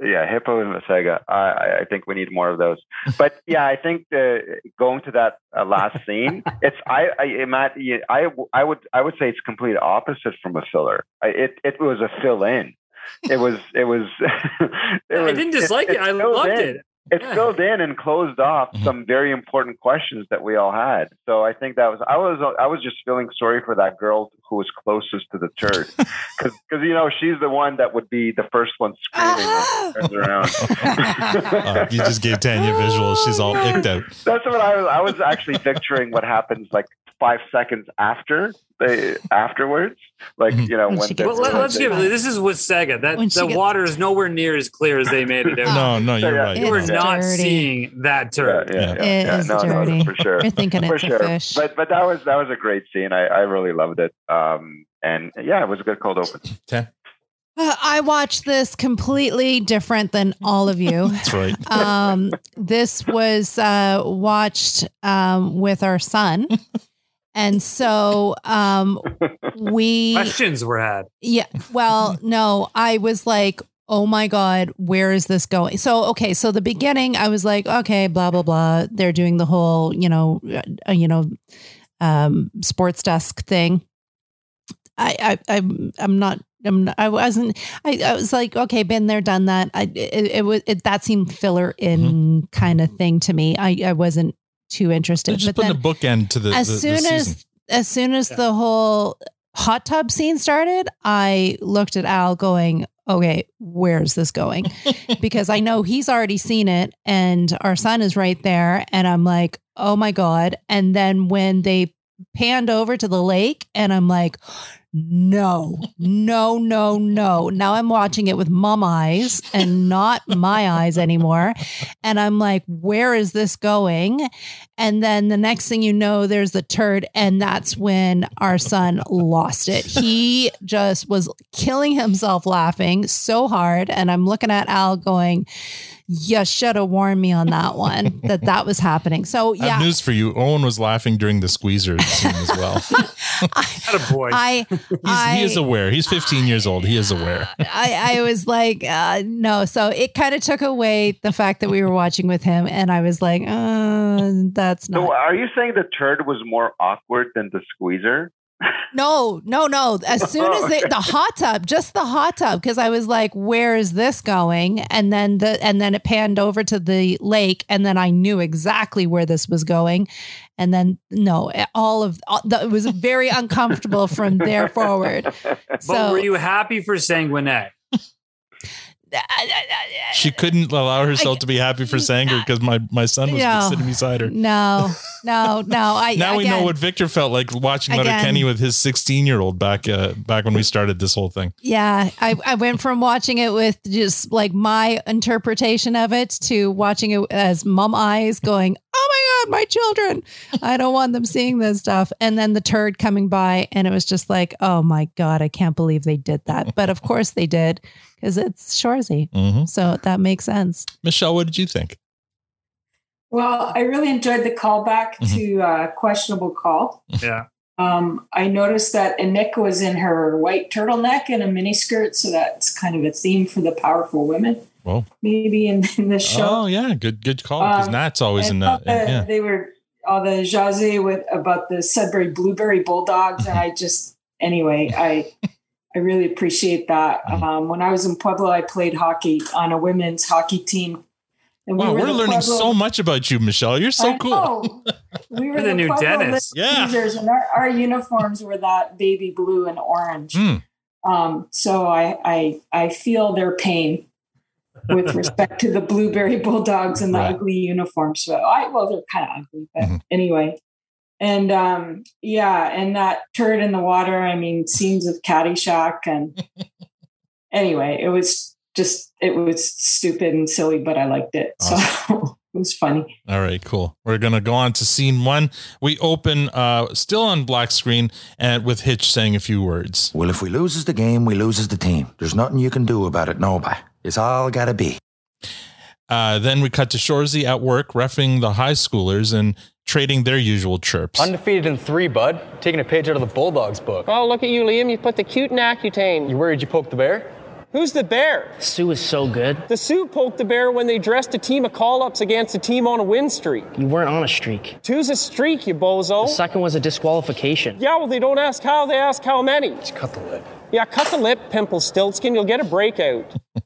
Yeah, hippo and Sega. I, I- I think we need more of those. But yeah, I think the, going to that uh, last scene, it's I I Matt, you- I I would I would say it's complete opposite from a filler. I, it it was a fill in. It was it was. it I didn't dislike it. I loved in. it. It filled in and closed off Mm-hmm. some very important questions that we all had. So I think that was I was I was just feeling sorry for that girl who was closest to the turd because you know she's the one that would be the first one screaming when she turns around. Oh, you just gave Tanya visuals. She's all icked out. That's what I was. I was actually picturing what happens like five seconds after they afterwards, like Mm-hmm. you know When when. she the- gets Well, let, us give it. This is with Sega. That When she the gets- water is nowhere near as clear as they made it out. No, no, you're Yeah. right. you were not dirty. seeing that turd. Yeah, yeah, It yeah, is no, no, dirty. for sure. You're thinking for it's a sure. fish. But but that was that was a great scene. I, I really loved it. Um, and yeah, it was a good cold open. Okay. Uh, I watched this completely different than all of you. That's right. um, this was uh, watched um, with our son. And so um, we, Questions were had. yeah, well, no, I was like, oh my God, where is this going? So, okay, so the beginning, I was like, okay, blah, blah, blah. They're doing the whole, you know, uh, you know, um, sports desk thing. I, I, I'm, I'm not, I'm not, I wasn't, I, I was like, okay, been there, done that. I, it, it was, it, that seemed filler in kind of thing to me. I, I wasn't too interested. They're just but putting then a bookend to the, as the, the soon season. as, as soon as the whole hot tub scene started, I looked at Al going, okay, where's this going? because I know he's already seen it and our son is right there. And I'm like, oh my God. And then when they panned over to the lake, and I'm like, no, no, no, no. Now I'm watching it with mom eyes and not my eyes anymore. And I'm like, where is this going? And then the next thing you know, there's the turd. And that's when our son lost it. He just was killing himself laughing so hard. And I'm looking at Al going, you should have warned me on that one that that was happening. So I have yeah, news for you. Owen was laughing during the squeezer scene as well. Had a boy. I, I, he is aware. He's 15 years old. He is aware. I, I was like, uh, no. So it kind of took away the fact that we were watching with him, and I was like, uh, that's So are you saying the turd was more awkward than the squeezer? No, no, no. As soon as they, the hot tub, just the hot tub, because I was like, where is this going? And then the and then it panned over to the lake, and then I knew exactly where this was going. And then no, all of all, the, it was very uncomfortable from there forward. But So were you happy for Sanguinet? She couldn't allow herself to be happy for Sanger because my, my son was No. sitting beside her. no, no, no. I Now we know what Victor felt like watching Again. Letterkenny with his 16 year old back uh, back when we started this whole thing. Yeah, I, I went from watching it with just like my interpretation of it to watching it as mom eyes going, God, my children. I don't want them seeing this stuff. And then the turd coming by, and it was just like, oh my God, I can't believe they did that. But of course they did because it's Shoresy. Mhm. So that makes sense. Michelle, what did you think? Well, I really enjoyed the callback to uh, questionable call. Yeah. Um, I noticed that Anik was in her white turtleneck and a miniskirt, so that's kind of a theme for the powerful women, Well, maybe in, in this show. oh yeah, good good call because Um, Nat's always in and that. the- yeah. They were all the jazzy with about the Sudbury Blueberry Bulldogs, and I just anyway, I I really appreciate that. Mm-hmm. Um, when I was in Pueblo, I played hockey on a women's hockey team. And Wow, were we're learning Pueblo- so much about you, Michelle. You're so I cool. know. We were You're the new Pueblo Dennis. Yeah. Caesars, and our, our uniforms were that baby blue and orange. Mm. Um, so I, I I feel their pain with respect to the blueberry bulldogs and the Right. ugly uniforms. So I well, they're kind of ugly, but Mhm. anyway. And um, yeah, and that turd in the water. I mean, scenes of Caddyshack, and anyway, it was just it was stupid and silly, but I liked it. So It was funny. All right, cool. We're gonna go on to scene one. We open uh still on black screen and with Hitch saying a few words. Well, if we loses the game, we loses the team. There's nothing you can do about it, nobody. It's all gotta be. Uh then we cut to Shoresy at work refing the high schoolers and trading their usual chirps. Undefeated in three, bud. Taking a page out of the Bulldogs book. Oh, look at you, Liam. You put the cute in Accutane. You worried you poked the bear? Who's the bear? Soo is so good. The Soo poked the bear when they dressed a team of call ups against a team on a win streak. You weren't on a streak. Two's a streak, you bozo. The second was a disqualification. Yeah, well, they don't ask how, they ask how many. Just cut the lip. Yeah, cut the lip, Pimple Stiltskin. You'll get a breakout.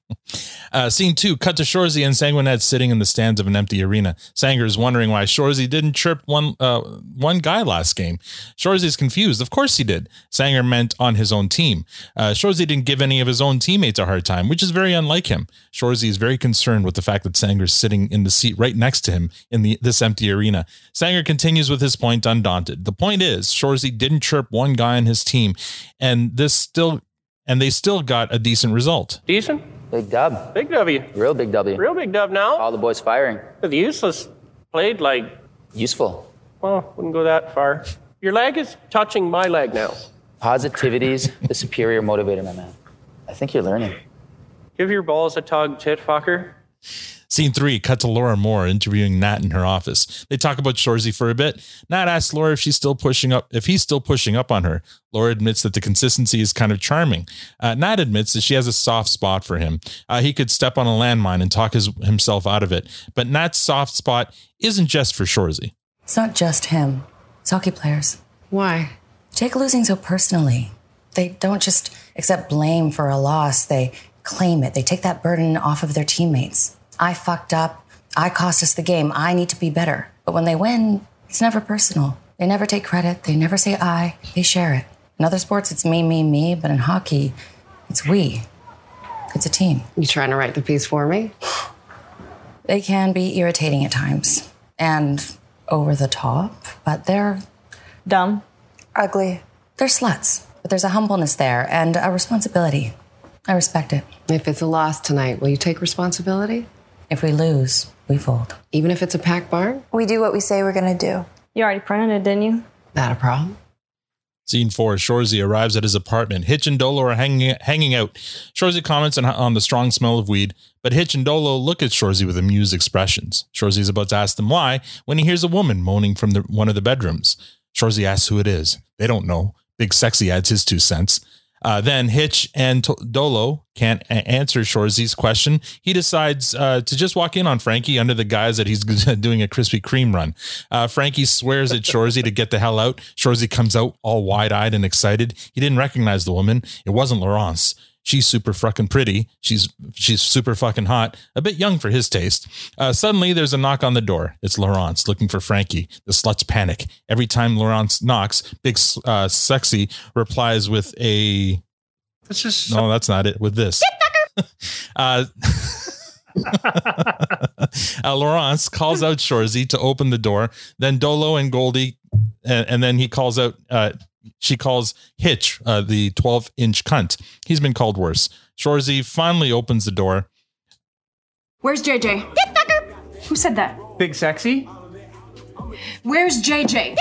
Uh, scene two, cut to Shoresy and Sanguinet sitting in the stands of an empty arena. Sanger is wondering why Shoresy didn't chirp one uh, one guy last game. Shoresy is confused. Of course he did. Sanger meant on his own team. Uh, Shoresy didn't give any of his own teammates a hard time, which is very unlike him. Shoresy is very concerned with the fact that Sanger is sitting in the seat right next to him in the this empty arena. Sanger continues with his point undaunted. The point is, Shoresy didn't chirp one guy on his team, and this still and they still got a decent result. Decent? Big dub. Big W. Real big W. Real big dub now. All the boys firing. The useless played like, Useful. well, wouldn't go that far. Your leg is touching my leg now. Positivity's the superior motivator, my man. I think you're learning. Give your balls a tug, tit fucker. Scene three, cut to Laura Moore interviewing Nat in her office. They talk about Shoresy for a bit. Nat asks Laura if she's still pushing up, if he's still pushing up on her. Laura admits that the consistency is kind of charming. Uh, Nat admits that she has a soft spot for him. Uh, he could step on a landmine and talk his, himself out of it. But Nat's soft spot isn't just for Shoresy. It's not just him. It's hockey players. Why? Take losing so personally. They don't just accept blame for a loss, they claim it. They take that burden off of their teammates. I fucked up. I cost us the game. I need to be better. But when they win, it's never personal. They never take credit. They never say I. They share it. In other sports, it's me, me, me. But in hockey, it's we. It's a team. You trying to write the piece for me? They can be irritating at times and over the top, but they're dumb, ugly. They're sluts, but there's a humbleness there and a responsibility. I respect it. If it's a loss tonight, will you take responsibility? If we lose, we fold. Even if it's a packed barn? We do what we say we're going to do. You already printed it, didn't you? Not a problem. Scene four, Shoresy arrives at his apartment. Hitch and Dolo are hanging, hanging out. Shoresy comments on, on the strong smell of weed, but Hitch and Dolo look at Shoresy with amused expressions. Shoresy is about to ask them why when he hears a woman moaning from the, one of the bedrooms. Shoresy asks who it is. They don't know. Big Sexy adds his two cents. Uh, then Hitch and T- Dolo can't a- answer Shoresy's question. He decides uh, to just walk in on Frankie under the guise that he's doing a Krispy Kreme run. Uh, Frankie swears at Shoresy to get the hell out. Shoresy comes out all wide eyed and excited. He didn't recognize the woman. It wasn't Laurence. She's super fucking pretty. She's she's super fucking hot. A bit young for his taste. Uh, suddenly, there's a knock on the door. It's Laurence looking for Frankie. The sluts panic every time Laurence knocks. Big uh, sexy replies with a. This is No, that's not it. With this. uh, uh, Laurence calls out Shoresy to open the door. Then Dolo and Goldie, and, and then he calls out. Uh, she calls Hitch uh, the 12 inch cunt. He's been called worse. Shoresy finally opens the door. Where's JJ? Get fucker! Who said that? Big sexy? Where's JJ?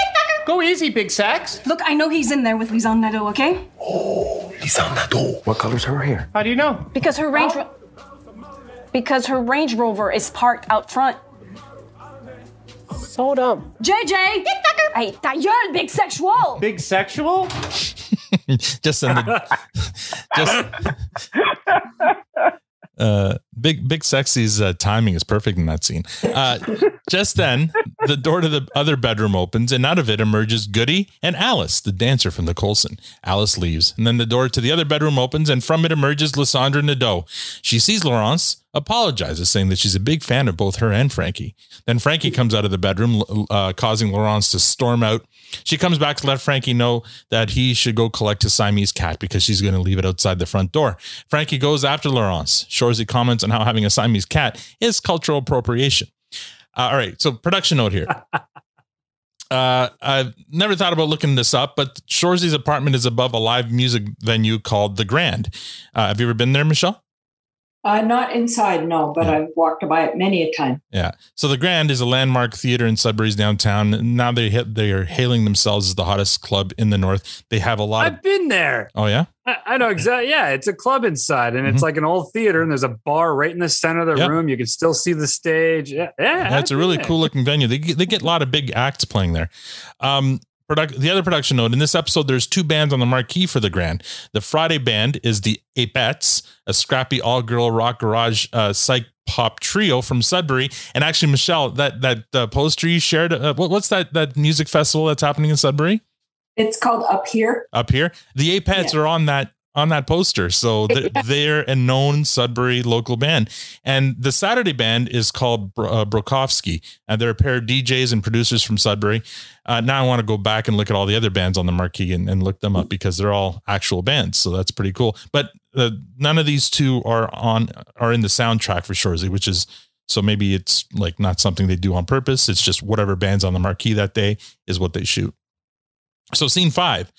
Go easy, big sex. Look, I know he's in there with Lisanne Nadeau, okay? What color's her hair? How do you know? Because her range Ro- because her Range Rover is parked out front. So dumb. JJ! Hey, ta gueule, big sexual! Big sexual? just in the just uh big big sexy's uh, timing is perfect in that scene. Uh just then the door to the other bedroom opens and out of it emerges goody and alice the dancer from the colson alice leaves and then the door to the other bedroom opens and from it emerges lysandra nadeau. She sees laurence apologizes saying that she's a big fan of both her and frankie. Then frankie comes out of the bedroom uh, causing laurence to storm out. She comes back to let frankie know that he should go collect his siamese cat because she's going to leave it outside the front door. Frankie goes after laurence shoresy comments how having a siamese cat is cultural appropriation uh, all right so production note here uh, I've never thought about looking this up, but Shoresy's apartment is above a live music venue called The Grand. Uh, have you ever been there, Michelle? Uh, not inside, no, but I've walked by it many a time. Yeah. So the Grand is a landmark theater in Sudbury's downtown. Now they hit, they are hailing themselves as the hottest club in the north. They have a lot I've been there. Oh yeah. I, I know exactly. Yeah, it's a club inside, and it's like an old theater, and there's a bar right in the center of the Mm-hmm. Yep. room. You can still see the stage. Yeah, yeah. Yeah, it's a really cool looking venue. They they get a lot of big acts playing there. Um, product, the other production note in this episode, there's two bands on the marquee for the Grand. The Friday band is the Apettes, a scrappy all girl rock garage uh, psych pop trio from Sudbury. And actually, Michelle, that that uh, poster you shared, uh, what, what's that that music festival that's happening in Sudbury It's called Up Here. up here? The Apettes are on that on that poster. So they're, they're a known Sudbury local band. And the Saturday band is called Bro- uh, Brokovsky. And they're a pair of DJs and producers from Sudbury. Uh, now I want to go back and look at all the other bands on the marquee and, and look them up because they're all actual bands. So that's pretty cool. But uh, none of these two are on are in the soundtrack for Shoresy, which is so maybe it's like not something they do on purpose. It's just whatever bands on the marquee that day is what they shoot. So, scene five.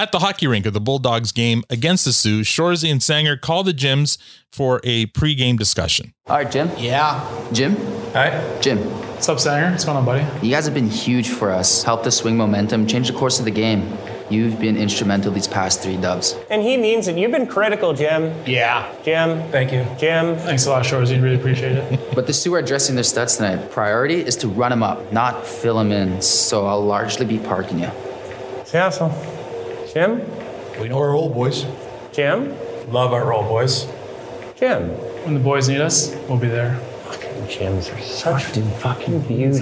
At the hockey rink of the Bulldogs game against the Soo, Shoresy and Sanger call the Jims for a pregame discussion. All right, Jim. Yeah. Jim? Hi. Jim. What's up, Sanger? What's going on, buddy? You guys have been huge for us. Helped us swing momentum, change the course of the game. You've been instrumental these past three dubs. And he means it. You've been critical, Jim. Yeah. Jim. Thank you. Jim. Thanks a lot, Shoresy. Really appreciate it. But the Soo are addressing their studs tonight. Priority is to run them up, not fill them in. So I'll largely be parking you. Yeah, so. Jim? We know our old boys. Jim? Love our old boys. Jim. When the boys need us, we'll be there. Fucking Jims are such fucking beauties.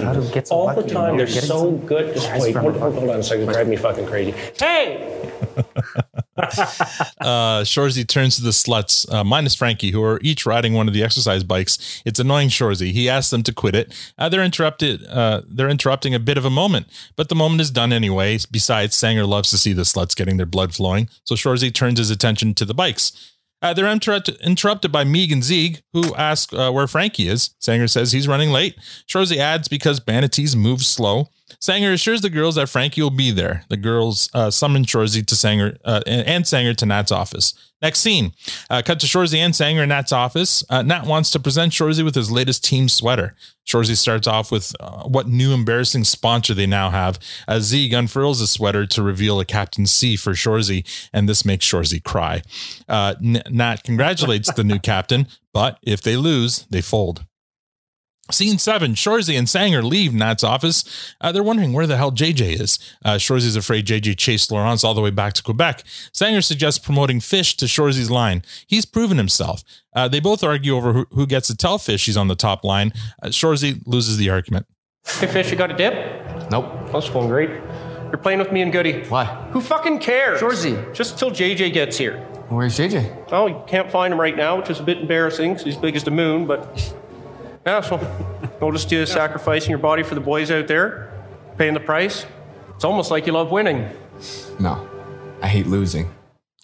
All the time. They're so good. Just wait. Hold, hold on a second. Drive me fucking crazy. Hey! uh, Shoresy turns to the sluts, uh, minus Frankie, who are each riding one of the exercise bikes. It's annoying Shoresy. He asks them to quit it. Uh, they're interrupted. Uh, they're interrupting a bit of a moment, but the moment is done anyway. Besides, Sanger loves to see the sluts getting their blood flowing, so Shoresy turns his attention to the bikes. Uh, they're interrupt- interrupted by Miig and Ziig, who ask uh, where Frankie is. Sanger says he's running late. Shoresy adds because Manatees move slow. Sanger assures the girls that Frankie will be there. The girls uh, summon Shoresy to Sanger uh, and, Sanger to Nat's office. Next scene, uh, cut to Shoresy and Sanger in Nat's office. Uh, Nat wants to present Shoresy with his latest team sweater. Shoresy starts off with uh, what new embarrassing sponsor they now have. Uh, Ziig unfurls the sweater to reveal a Captain C for Shoresy, and this makes Shoresy cry. N- Nat congratulates the new captain, but if they lose, they fold. Scene seven, Shoresy and Sanger leave Nat's office. Uh, they're wondering where the hell JJ is. Uh, Shoresy's afraid JJ chased Laurence all the way back to Quebec. Sanger suggests promoting Fish to Shoresy's line. He's proven himself. Uh, they both argue over who, who gets to tell Fish he's on the top line. Uh, Shoresy loses the argument. Hey, Fish, you got a dip? Nope. That's going great. You're playing with me and Goody. Why? Who fucking cares? Shoresy. Just till JJ gets here. Where's JJ? Oh, you can't find him right now, which is a bit embarrassing because he's big as the moon, but. Yeah, so we'll just do sacrificing your body for the boys out there, paying the price. It's almost like you love winning. No, I hate losing.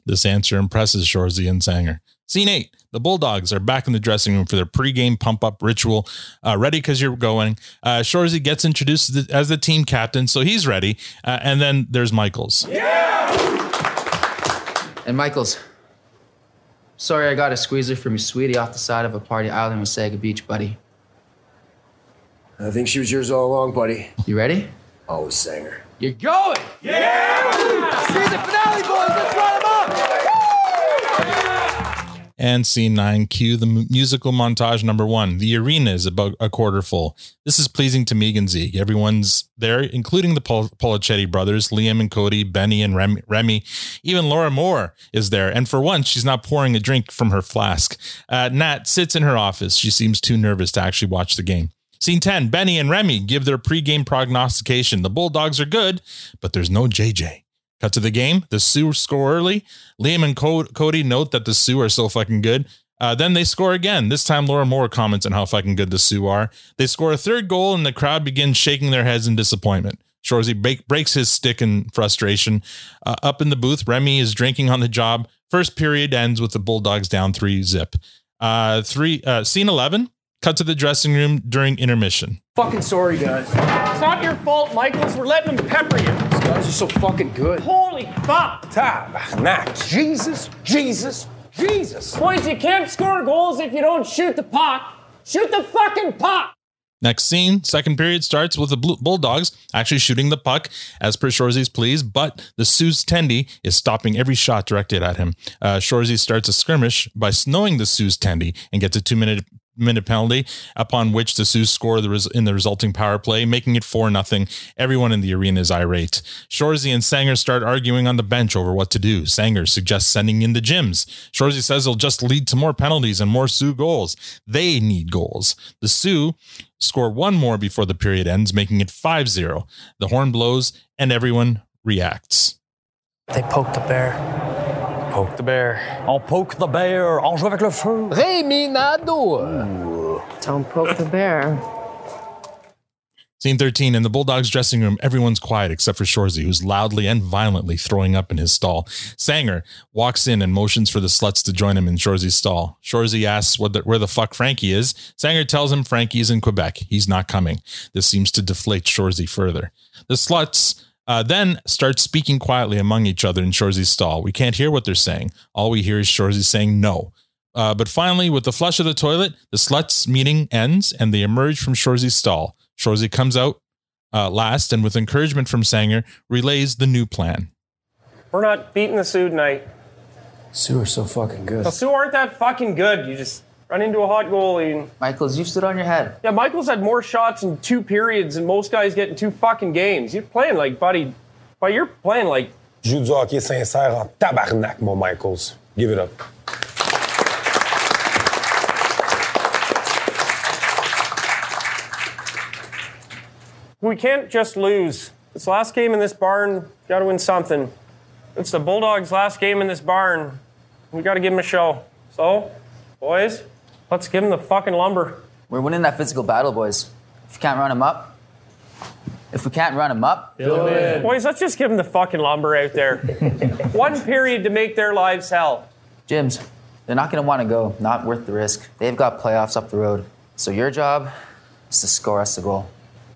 This answer impresses Shoresy and Sanger. Scene eight. The Bulldogs are back in the dressing room for their pregame pump up ritual. Uh, ready because you're going. Uh, Shoresy gets introduced as the, team captain, so he's ready. Uh, and then there's Michaels. Yeah! And Michaels. Sorry I got a squeezer from your sweetie off the side of a party island in Wasaga Beach, buddy. I think she was yours all along, buddy. You ready? Always Sanger. You're going! Yeah! Season finale, boys! Let's run them up! And scene nine, cue the musical montage number one. The arena is about a quarter full. This is pleasing to Miig and Ziig. Everyone's there, including the Pol- Polichetti brothers, Liam and Cody, Benny and Remy, Remy. Even Laura Moore is there. And for once, she's not pouring a drink from her flask. Uh, Nat sits in her office. She seems too nervous to actually watch the game. Scene 10, Benny and Remy give their pregame prognostication. The Bulldogs are good, but there's no JJ. Cut to the game. The Soo score early. Liam and Co- Cody note that the Soo are so fucking good. Uh, then they score again. This time, Laura Moore comments on how fucking good the Soo are. They score a third goal, and the crowd begins shaking their heads in disappointment. Shoresy break, breaks his stick in frustration. Uh, up in the booth, Remy is drinking on the job. First period ends with the Bulldogs down three zip. Uh, three uh, scene eleven. Cut to the dressing room during intermission. Fucking sorry, guys. It's not your fault, Michaels. We're letting them pepper you. These guys are so fucking good. Holy fuck! Tabarnak. Jesus, Jesus, Jesus. Boys, you can't score goals if you don't shoot the puck. Shoot the fucking puck. Next scene, second period starts with the Bulldogs actually shooting the puck as per Shoresy's pleas, but the Soo Tendy is stopping every shot directed at him. Uh, Shoresy starts a skirmish by snowing the Soo Tendy and gets a two minute minute penalty, upon which the Soo score the res- in the resulting power play, making it four nothing. Everyone in the arena is irate. Shoresy and Sanger start arguing on the bench over what to do. Sanger suggests sending in the Jims. Shoresy says it'll just lead to more penalties and more Soo goals. They need goals. The Soo score one more before the period ends, making it 5 0. The horn blows and everyone reacts. They poked the bear. Poke the bear. On poke the bear. On joue avec le feu. Rémi Don't poke the bear. Scene 13 in the Bulldogs dressing room, everyone's quiet except for Shoresy, who's loudly and violently throwing up in his stall. Sanger walks in and motions for the sluts to join him in Shoresy's stall. Shoresy asks what the, where the fuck Frankie is. Sanger tells him Frankie's in Quebec. He's not coming. This seems to deflate Shoresy further. The sluts uh, then start speaking quietly among each other in Shoresy's stall. We can't hear what they're saying. All we hear is Shoresy saying no. Uh, but finally, with the flush of the toilet, the sluts meeting ends and they emerge from Shoresy's stall. Shoresy comes out uh, last and, with encouragement from Sanger, relays the new plan. We're not beating the Soo tonight. Soo are so fucking good. The Soo aren't that fucking good. You just run into a hot goalie. And, Michaels, you stood on your head. yeah, Michael's had more shots in two periods than most guys get in two fucking games. You're playing like, buddy, but you're playing like Joue du hockey sincère en tabarnak, mon Michaels. Give it up. we can't just lose. It's the last game in this barn. Got to win something. It's the Bulldogs' last game in this barn. We got to give them a show. So, boys, let's give him the fucking lumber. We're winning that physical battle, boys. If you can't run him up, if we can't run him up, Boys, let's just give him the fucking lumber out there. One period to make their lives hell. Jims, they're not going to want to go. Not worth the risk. They've got playoffs up the road. So your job is to score us a goal.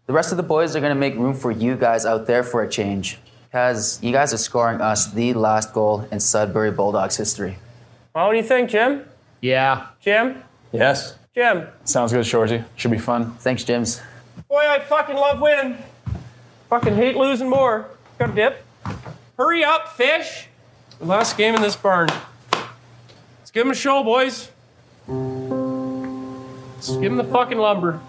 The rest of the boys are going to make room for you guys out there for a change. Because you guys are scoring us the last goal in Sudbury Bulldogs history. Well, what do you think, Jim? Yeah. Jim? Yes. Jim? Sounds good, Shoresy. Should be fun. Thanks, Jims. Boy, I fucking love winning. Fucking hate losing more. Got a dip. Hurry up, fish. Last game in this barn. Let's give him a show, boys. Let's give him the fucking lumber.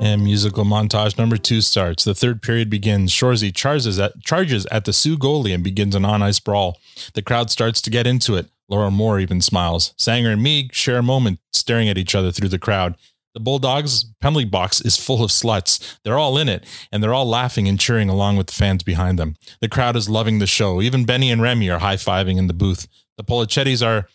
And musical montage number two starts. The third period begins. Shoresy charges at, charges at the Soo goalie and begins an on ice brawl. The crowd starts to get into it. Laura Moore even smiles. Sanger and Miig share a moment staring at each other through the crowd. The Bulldogs penalty box is full of sluts. They're all in it, and they're all laughing and cheering along with the fans behind them. The crowd is loving the show. Even Benny and Remy are high fiving in the booth. The Policettis are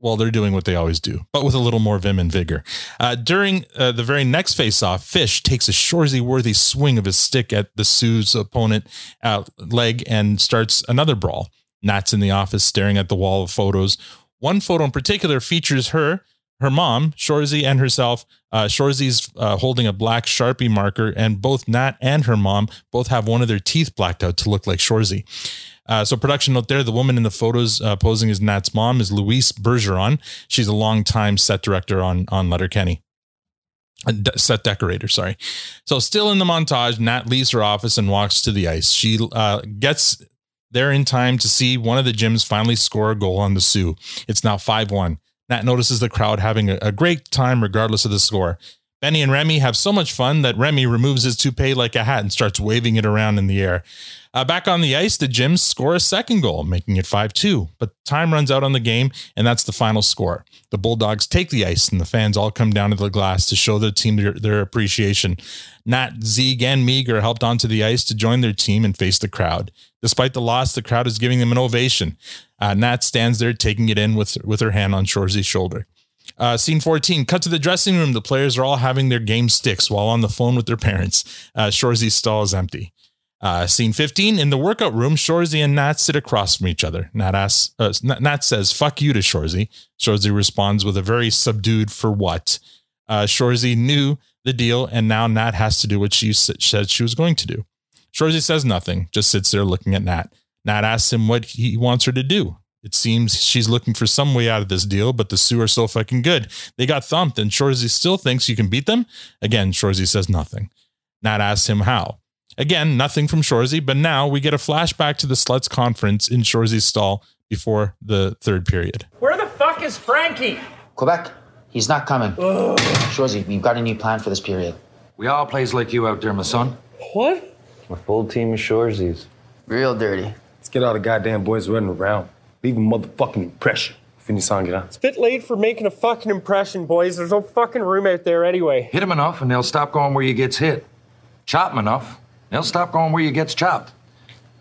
well, they're doing what they always do, but with a little more vim and vigor. Uh, during uh, the very next face-off, Fish takes a Shoresy-worthy swing of his stick at the Soo opponent uh, leg and starts another brawl. Nat's in the office staring at the wall of photos. One photo in particular features her, her mom, Shoresy, and herself. Uh, Shoresy's uh, holding a black Sharpie marker, and both Nat and her mom both have one of their teeth blacked out to look like Shoresy. Uh, so production note there, the woman in the photos uh, posing as Nat's mom is Louise Bergeron. She's a longtime set director on, on Letterkenny. A set decorator, sorry. So still in the montage, Nat leaves her office and walks to the ice. She uh, gets there in time to see one of the Jims finally score a goal on the Soo. It's now 5-1. Nat notices the crowd having a, a great time regardless of the score. Benny and Remy have so much fun that Remy removes his toupee like a hat and starts waving it around in the air. Uh, back on the ice, the Jims score a second goal, making it 5 2. But time runs out on the game, and that's the final score. The Bulldogs take the ice, and the fans all come down to the glass to show their team their, their appreciation. Nat, Ziig, and Miig are helped onto the ice to join their team and face the crowd. Despite the loss, the crowd is giving them an ovation. Uh, Nat stands there taking it in with, with her hand on Shoresy's shoulder. Uh, scene 14, cut to the dressing room. The players are all having their game sticks while on the phone with their parents. Uh, Shoresy's stall is empty. Uh, scene 15, in the workout room, Shoresy and Nat sit across from each other. Nat asks, uh, Nat says, fuck you to Shoresy. Shoresy responds with a very subdued, for what? Uh, Shoresy knew the deal, and now Nat has to do what she said she was going to do. Shoresy says nothing, just sits there looking at Nat. Nat asks him what he wants her to do. It seems she's looking for some way out of this deal, but the Soo are so fucking good. They got thumped, and Shoresy still thinks you can beat them. Again, Shoresy says nothing. Nat asks him how. Again, nothing from Shoresy, but now we get a flashback to the Sluts conference in Shoresy's stall before the third period. Where the fuck is Frankie? Quebec, he's not coming. Shoresy, we've got a new plan for this period. We all plays like you out there, my son. What? A full team of Shoresies. Real dirty. Let's get all the goddamn boys running around. Leave a motherfucking impression. Finish on, grand. It's a bit late for making a fucking impression, boys. There's no fucking room out there anyway. Hit 'em enough and they'll stop going where you gets hit. Chop 'em enough, they'll stop going where you gets chopped.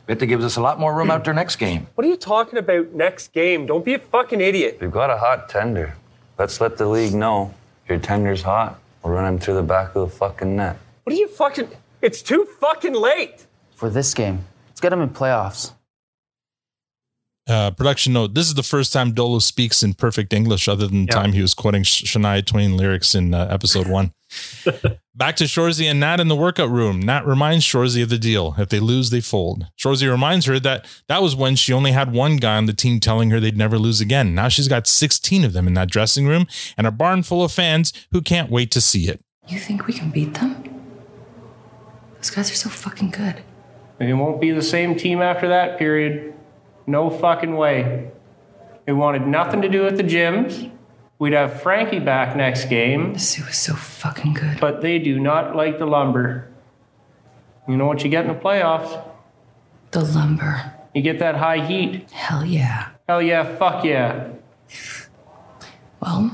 Bet that gives us a lot more room out there next game. What are you talking about next game? Don't be a fucking idiot. We've got a hot tender. Let's let the league know your tender's hot. We'll run him through the back of the fucking net. What are you fucking. It's too fucking late. For this game, let's get him in playoffs. Uh, production note: This is the first time Dolo speaks in perfect English, other than the time he was quoting Shania Twain lyrics in uh, episode one. Back to Shoresy and Nat in the workout room. Nat reminds Shoresy of the deal: if they lose, they fold. Shoresy reminds her that that was when she only had one guy on the team telling her they'd never lose again. Now she's got 16 of them in that dressing room and a barn full of fans who can't wait to see it. You think we can beat them? Those guys are so fucking good. It won't be the same team after that period. No fucking way. It wanted nothing to do with the Jims. We'd have Frankie back next game. The Soo is so fucking good. But they do not like the lumber. You know what you get in the playoffs? The lumber. You get that high heat. Hell yeah. Hell yeah, fuck yeah. Well,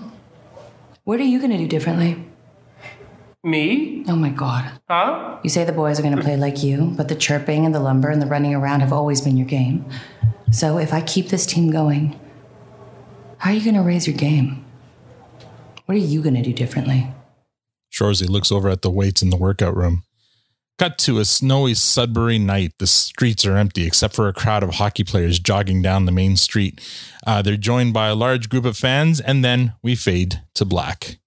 what are you gonna do differently? Me? Oh my god. Huh? You say the boys are gonna play like you, but the chirping and the lumber and the running around have always been your game. So if I keep this team going, how are you gonna raise your game? What are you gonna do differently? Shoresy looks over at the weights in the workout room. Cut to a snowy Sudbury night. The streets are empty except for a crowd of hockey players jogging down the main street. Uh, they're joined by a large group of fans, and then we fade to black.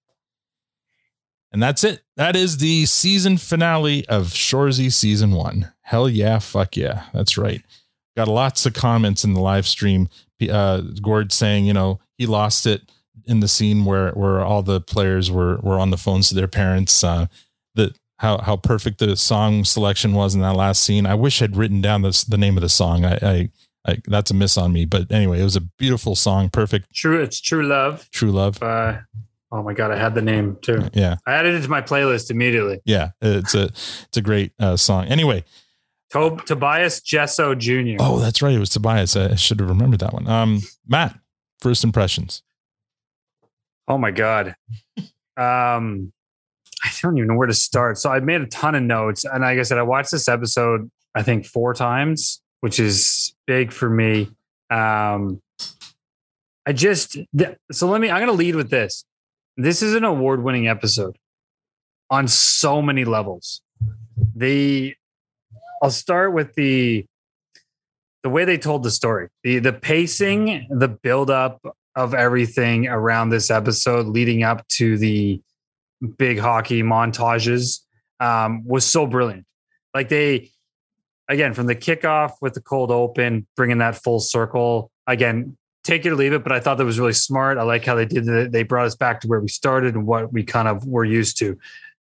And that's it. That is the season finale of Shoresy season one. Hell yeah, fuck yeah. That's right. Got lots of comments in the live stream. Uh, Gord saying, you know, he lost it in the scene where where all the players were were on the phones to their parents. Uh, that how how perfect the song selection was in that last scene. I wish I'd written down this the name of the song. I, I, I that's a miss on me. But anyway, it was a beautiful song. Perfect. True, it's True Love. True love. Uh, oh my god, I had the name too. Yeah. I added it to my playlist immediately. Yeah, it's a it's a great uh, song. Anyway, Tob- Tobias Jesso Jr. oh, that's right. It was Tobias. I should have remembered that one. Um, Matt, first impressions. Oh my god. Um I don't even know where to start. So I made a ton of notes and like I said I watched this episode I think 4 times, which is big for me. Um I just th- so let me I'm going to lead with this. This is an award-winning episode on so many levels. The I'll start with the the way they told the story. The the pacing, the build up of everything around this episode leading up to the big hockey montages um, was so brilliant. Like they, again, from the kickoff with the cold open, bringing that full circle. Again, take it or leave it, but I thought that was really smart. I like how they did it. They brought us back to where we started and what we kind of were used to.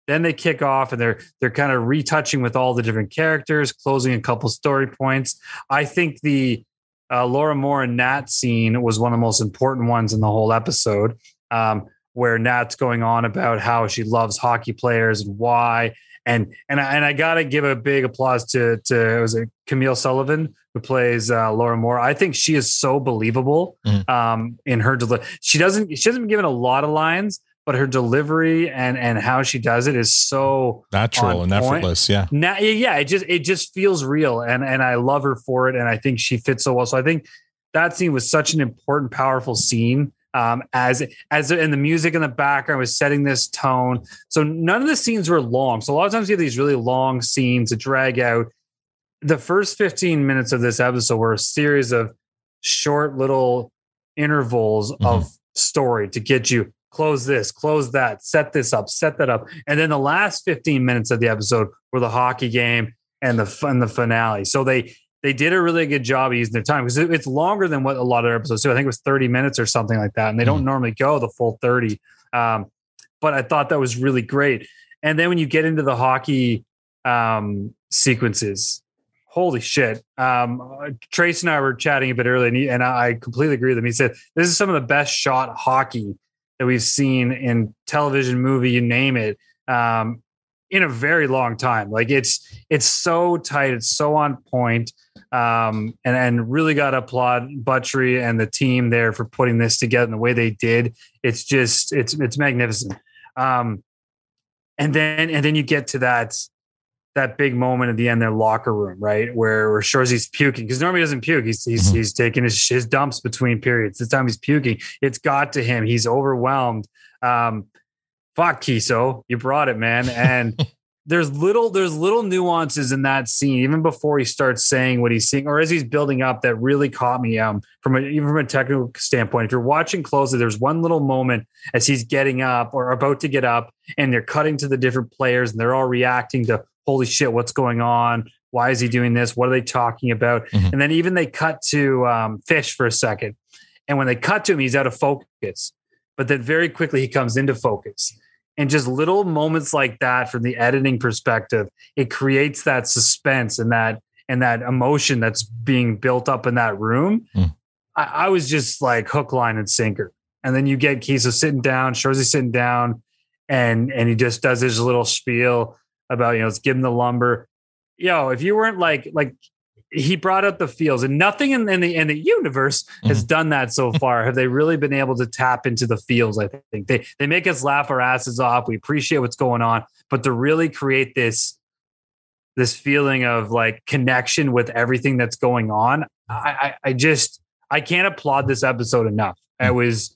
Then they kick off and they're they're kind of retouching with all the different characters, closing a couple story points. I think the uh, Laura Moore and Nat scene was one of the most important ones in the whole episode, um, where Nat's going on about how she loves hockey players and why. And and I, and I gotta give a big applause to to was it Camille Sullivan who plays uh, Laura Moore. I think she is so believable um, in her delivery. She doesn't she hasn't been given a lot of lines, but her delivery and and how she does it is so Natural and point. effortless. Yeah. Now, yeah, it just it just feels real, and and I love her for it, and I think she fits so well. So I think that scene was such an important, powerful scene. Um, as as and the music in the background was setting this tone. So none of the scenes were long. So a lot of times you have these really long scenes to drag out. The first 15 minutes of this episode were a series of short little intervals of story to get you close this, close that, set this up, set that up. And then the last 15 minutes of the episode were the hockey game and the and the finale. So they they did a really good job of using their time because it's longer than what a lot of their episodes do. I think it was 30 minutes or something like that. And they don't normally go the full 30. Um, but I thought that was really great. And then when you get into the hockey um, sequences, holy shit. Um, Trace and I were chatting a bit earlier, and, he, and I completely agree with him. He said, This is some of the best shot hockey that we've seen in television, movie, you name it. Um, in a very long time. Like it's it's so tight, it's so on point. Um, and and really got to applaud Butchery and the team there for putting this together in the way they did. It's just it's it's magnificent. Um, and then and then you get to that that big moment at the end, their locker room, right, where where Shoresy's puking because normally he doesn't puke. He's he's Mm-hmm. he's taking his his dumps between periods. This time he's puking. It's got to him. He's overwhelmed. Um, fuck Keeso, you brought it, man. And there's little there's little nuances in that scene, even before he starts saying what he's seeing, or as he's building up, that really caught me. Um, from a, even from a technical standpoint, if you're watching closely, there's one little moment as he's getting up or about to get up, and they're cutting to the different players, and they're all reacting to holy shit, what's going on? Why is he doing this? What are they talking about? And then even they cut to um, Fish for a second, and when they cut to him, he's out of focus. But then very quickly he comes into focus and just little moments like that from the editing perspective it creates that suspense and that and that emotion that's being built up in that room I, I was just like hook line and sinker and then you get Keeso sitting down Shoresy sitting down and and he just does his little spiel about you know let's give him the lumber. Yo if you weren't like like he brought up the feels and nothing in, in the in the universe has done that so far. Have they really been able to tap into the feels i think? They they make us laugh our asses off. We appreciate what's going on but to really create this this feeling of like connection with everything that's going on i i, I just i can't applaud this episode enough. I was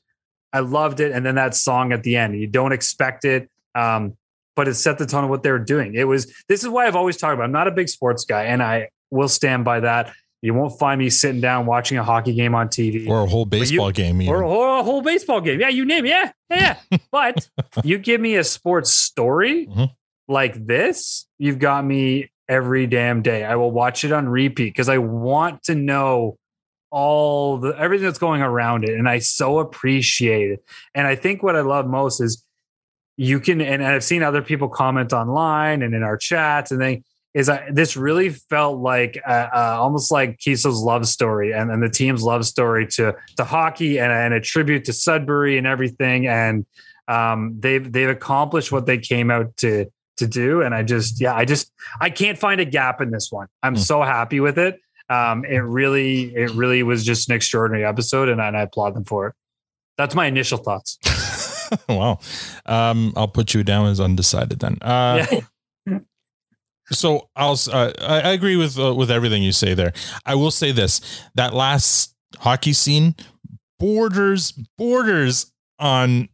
i loved it and then that song at the end you don't expect it. Um but it set the tone of what they were doing it was this is why i've always talked about i'm not a big sports guy and i will stand by that you won't find me sitting down watching a hockey game on TV Or a whole But you- baseball game. even. or, or a whole baseball game. Yeah, you name it. Yeah, yeah. yeah. but you give me a sports story Mm-hmm. like this, you've got me every damn day. I will watch it on repeat because I want to know all the everything that's going around it, and I so appreciate it. And I think what I love most is you can, and I've seen other people comment online and in our chats, and they is I, this really felt like uh, uh, almost like Keeso's love story and, and the team's love story to to hockey and, and a tribute to Sudbury and everything. And um, they've they've accomplished what they came out to to do. And I just yeah, I just I can't find a gap in this one. I'm so happy with it. Um, it really it really was just an extraordinary episode, and I, and I applaud them for it. That's my initial thoughts. wow. Um, I'll put you down as undecided then. Uh, Yeah. so I'll, uh, I I agree with uh, with everything you say there. I will say this: that last hockey scene borders borders on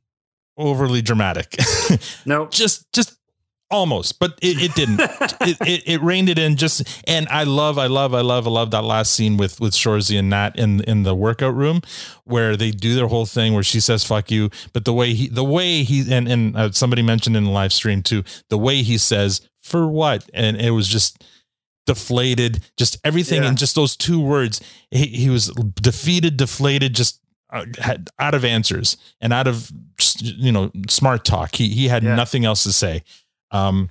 overly dramatic. no, just just almost, but it, it didn't. it, it it reined it in just. And I love, I love, I love, I love that last scene with with Shoresy and Nat in in the workout room where they do their whole thing where she says "fuck you," but the way he the way he and and uh, somebody mentioned in the live stream too the way he says for what, and it was just deflated, just everything Yeah. in just those two words. He, he was defeated, deflated, just uh, had, out of answers and out of you know smart talk. He he had nothing else to say. Um,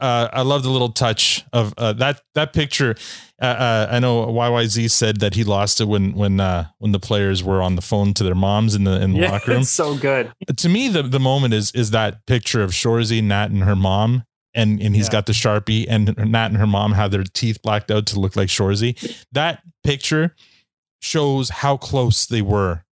uh, I love the little touch of uh, that that picture. Uh, uh, I know YYZ said that he lost it when when uh, when the players were on the phone to their moms in the in the Yeah, locker room. it's so good. To me, the the moment is is that picture of Shoresy, Nat, and her mom, and and he's Yeah. got the sharpie, and Nat and her mom have their teeth blacked out to look like Shoresy. That picture shows how close they were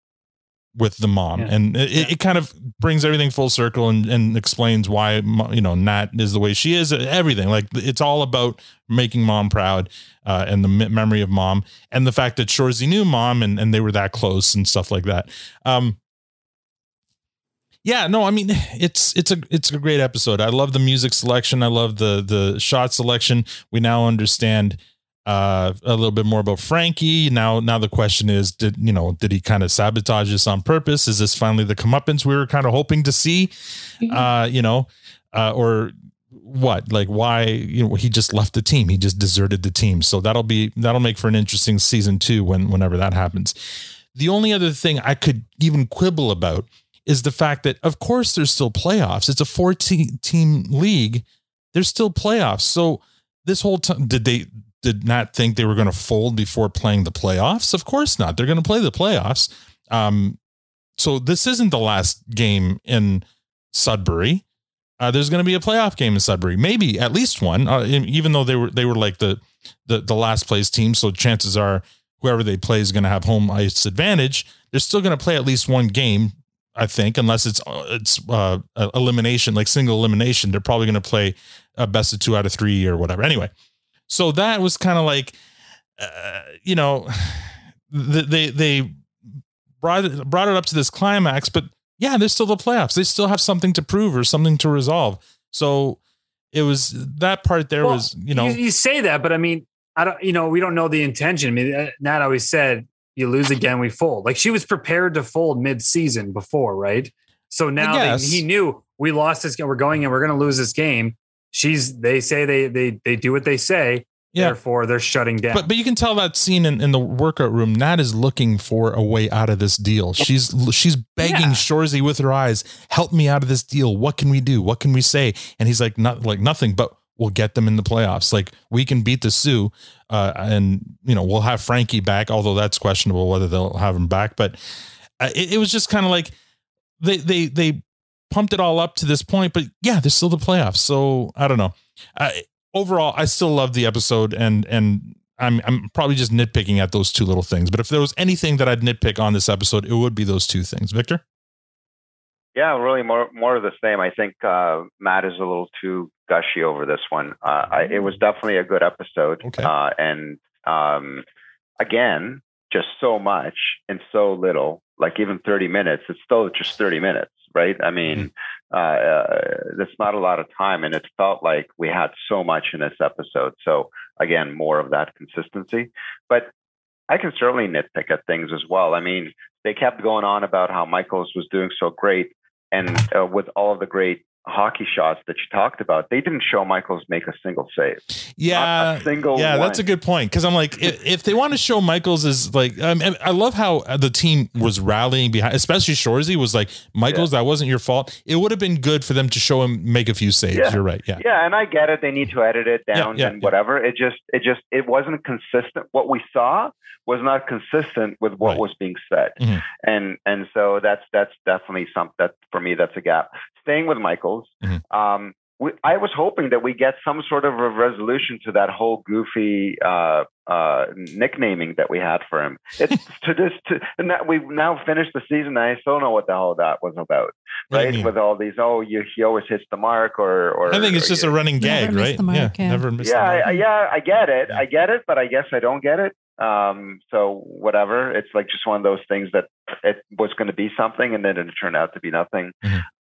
with the mom. Yeah. and it, it- it kind of brings everything full circle and, and explains why you know nat is the way she is everything. Like it's all about making mom proud uh, and the memory of mom and the fact that shoresy knew mom and, and they were that close and stuff like that. Um yeah no i mean it's it's a it's a great episode. I love the music selection. I love the the shot selection. We now understand uh a little bit more about frankie. Now now the question is did you know did he kind of sabotage this on purpose? Is this finally the comeuppance we were kind of hoping to see? Uh you know uh or what? Like why you know he just left the team. He just deserted the team. So that'll be that'll make for an interesting season two when whenever that happens. The only other thing i could even quibble about is the fact that of course there's still playoffs. It's a 14 team league. There's still playoffs. So this whole time did they did not think they were going to fold before playing the playoffs of course not they're going to play the playoffs um so this isn't the last game in sudbury uh, there's going to be a playoff game in Sudbury, maybe at least one. Uh, even though they were they were like the, the the last place team, so chances are whoever they play is going to have home ice advantage. They're still going to play at least one game, I think, unless it's uh, it's uh, elimination, like single elimination. They're probably going to play a best of two out of three or whatever. Anyway, so that was kind of like, uh, you know, they they brought it, brought it up to this climax, but yeah, there's still the playoffs. They still have something to prove or something to resolve. So it was that part there Well, was, you know, you, say that, but I mean, I don't, you know, we don't know the intention. I mean, uh, Nat always said, you lose again, we fold. Like she was prepared to fold mid season before, right? So now they, he knew we lost this game. We're going and we're going to lose this game. She's, they say they, they, they do what they say. Yeah. Therefore, they're shutting down. But but you can tell that scene in, in the workout room. Nat is looking for a way out of this deal. She's she's begging Yeah. Shoresy with her eyes, "Help me out of this deal. What can we do? What can we say?" And he's like, "Not like nothing, but we'll get them in the playoffs. Like we can beat the Soo, uh, and you know we'll have Frankie back. Although that's questionable whether they'll have him back. But uh, it, it was just kind of like they they they pumped it all up to this point. But yeah, there's still the playoffs. So I don't know. Uh, overall, I still love the episode, and and I'm I'm probably just nitpicking at those two little things. But if there was anything that I'd nitpick on this episode, it would be those two things. Victor, Yeah, really more more of the same. I think uh, Matt is a little too gushy over this one. Uh, I, it was definitely a good episode, uh, and um, again, just so much and so little. Like even thirty minutes, it's still just thirty minutes, right? I mean, uh, uh, that's not a lot of time, and it felt like we had so much in this episode. So again, more of that consistency, but I can certainly nitpick at things as well. I mean, they kept going on about how Michaels was doing so great, and uh, with all of the great hockey shots that you talked about, they didn't show Michaels make a single save. yeah, single yeah, that's a good point. Because I'm like, if, if they want to show Michaels as like, um, I love how the team was rallying behind, especially Shoresy was like, Michaels, that wasn't your fault. It would have been good for them to show him make a few saves. Yeah. You're right. Yeah. Yeah, and I get it. They need to edit it down yeah, and whatever. It just, it just, it wasn't consistent. What we saw was not consistent with what was being said, Mhm. and and so that's that's definitely something that for me that's a gap. Staying with Michaels, um, we, I was hoping that we get some sort of a resolution to that whole goofy uh, uh, nicknaming that we had for him. It's to this, to, and that we've now finished the season, and I still don't know what the hell that was about. What do you Right, mean? with all these, oh, you, he always hits the mark, or, or I think it's or just a running gag, miss right? the mark, yeah. never miss. yeah, the mark. I, I- yeah, I get it. I get it, but I guess I don't get it. Um, so whatever. It's like just one of those things that it was going to be something, and then it turned out to be nothing.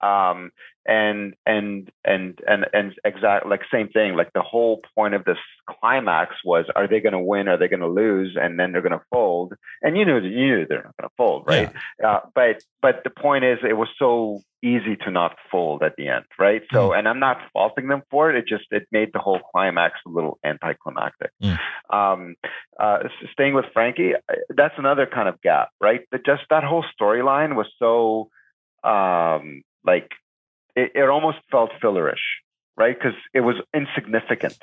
Um, and and and and and exact like same thing. Like the whole point of this climax was: Are they going to win? Are they going to lose? And then they're going to fold. And you knew that you knew they're not going to fold, right? Uh, but but the point is, it was so easy to not fold at the end, right? So, and I'm not faulting them for it. It just it made the whole climax a little anticlimactic. Um, uh, staying with Frankie, that's another kind of gap, right? That just that whole storyline was so um, like it, it almost felt fillerish, right? Because it was insignificant.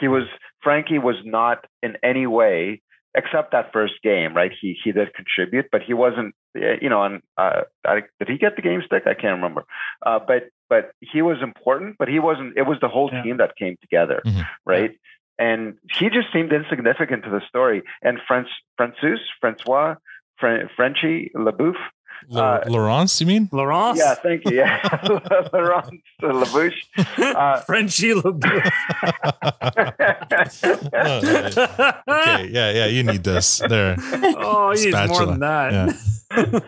He was Frankie was not in any way except that first game, right? He he did contribute, but he wasn't. eh, You know, and uh, I, did he get the game stick? I can't remember. Uh, but but he was important, but he wasn't. It was the whole team that came together, right? And he just seemed insignificant to the story. And French, Francois, Francois, Fren- Frenchy, LaBouffe. La- Laurence, you mean? Laurence? Yeah, thank you. Yeah, Laurence LaBouche. Uh, Frenchie LaBouffe. okay, yeah, yeah, you need this. There. Oh, he needs more than that. Yeah.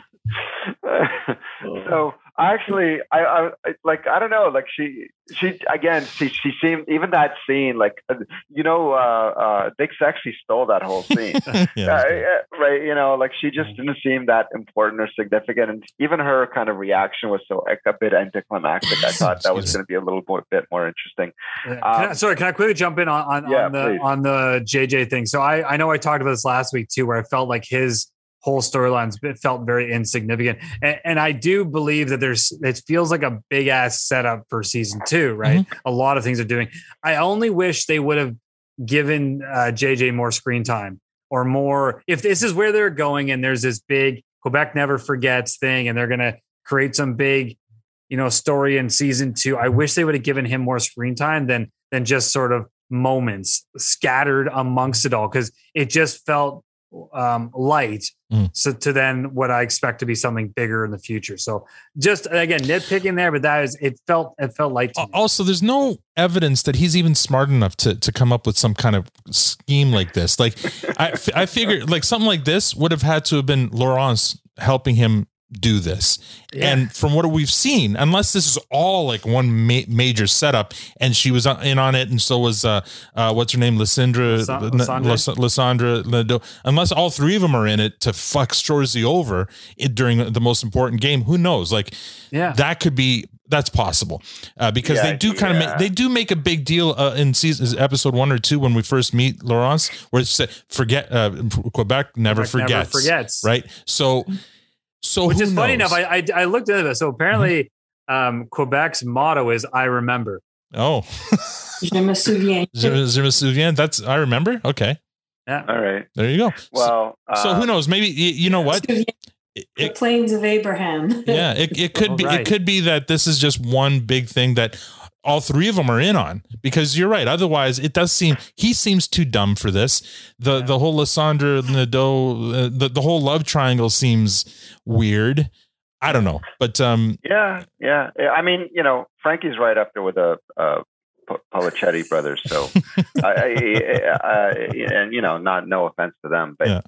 so I actually, I, I I- like, I don't know, like she, she again, she, she seemed even that scene, like, uh, you know, uh, uh, Dick actually stole that whole scene, Yeah, Uh, right? You know, like she just didn't seem that important or significant, and even her kind of reaction was so like, a bit anticlimactic. I thought that was going to be a little more, bit more interesting. Can I, Um, sorry, can I quickly jump in on on, Yeah, on the please. on the JJ thing? So I I know I talked about this last week too, where I felt like his whole storylines felt very insignificant, and, and I do believe that there's it feels like a big ass setup for season two, right? A lot of things are doing. I only wish they would have given uh, JJ more screen time or more. If this is where they're going, and there's this big Quebec never forgets thing, and they're gonna create some big you know story in season two i wish they would have given him more screen time than than just sort of moments scattered amongst it all because it just felt um light Mm. so to then what i expect to be something bigger in the future so just again nitpicking there but that is it felt it felt light to me. Also, there's no evidence that he's even smart enough to to come up with some kind of scheme like this. Like, I I figured like something like this would have had to have been Laurence helping him do this. And from what we've seen, unless this is all like one ma- major setup, and she was in on it, and so was uh, uh what's her name, Lysandra, Lisa- Lysandra, Lysandra? Lysandra Unless all three of them are in it to fuck Shoresy over it during the most important game, who knows? Like, yeah, that could be that's possible uh, because Yeah, they do kind of yeah. make they do make a big deal uh, in season episode one or two when we first meet Laurence, where it's said never uh, Quebec never Quebec never forgets, forgets. right? So, so which who is funny enough I, I i looked into this so apparently um quebec's motto is i remember oh, Je me souviens. Je, je me souviens. That's I remember. Okay, yeah, all right. there you go. Well, so who um, knows? Maybe y- you know what? The plains of Abraham. yeah it, it could be Right. it could be that this is just one big thing that all three of them are in on because you're right otherwise it does seem he seems too dumb for this the the whole Lysandra Nadeau uh, the, the whole love triangle seems weird i don't know but um Yeah, yeah. Yeah, I mean, you know, Frankie's right up there with the uh, Polichetti brothers. So, I, I, I, and you know, not no offense to them, but Yeah.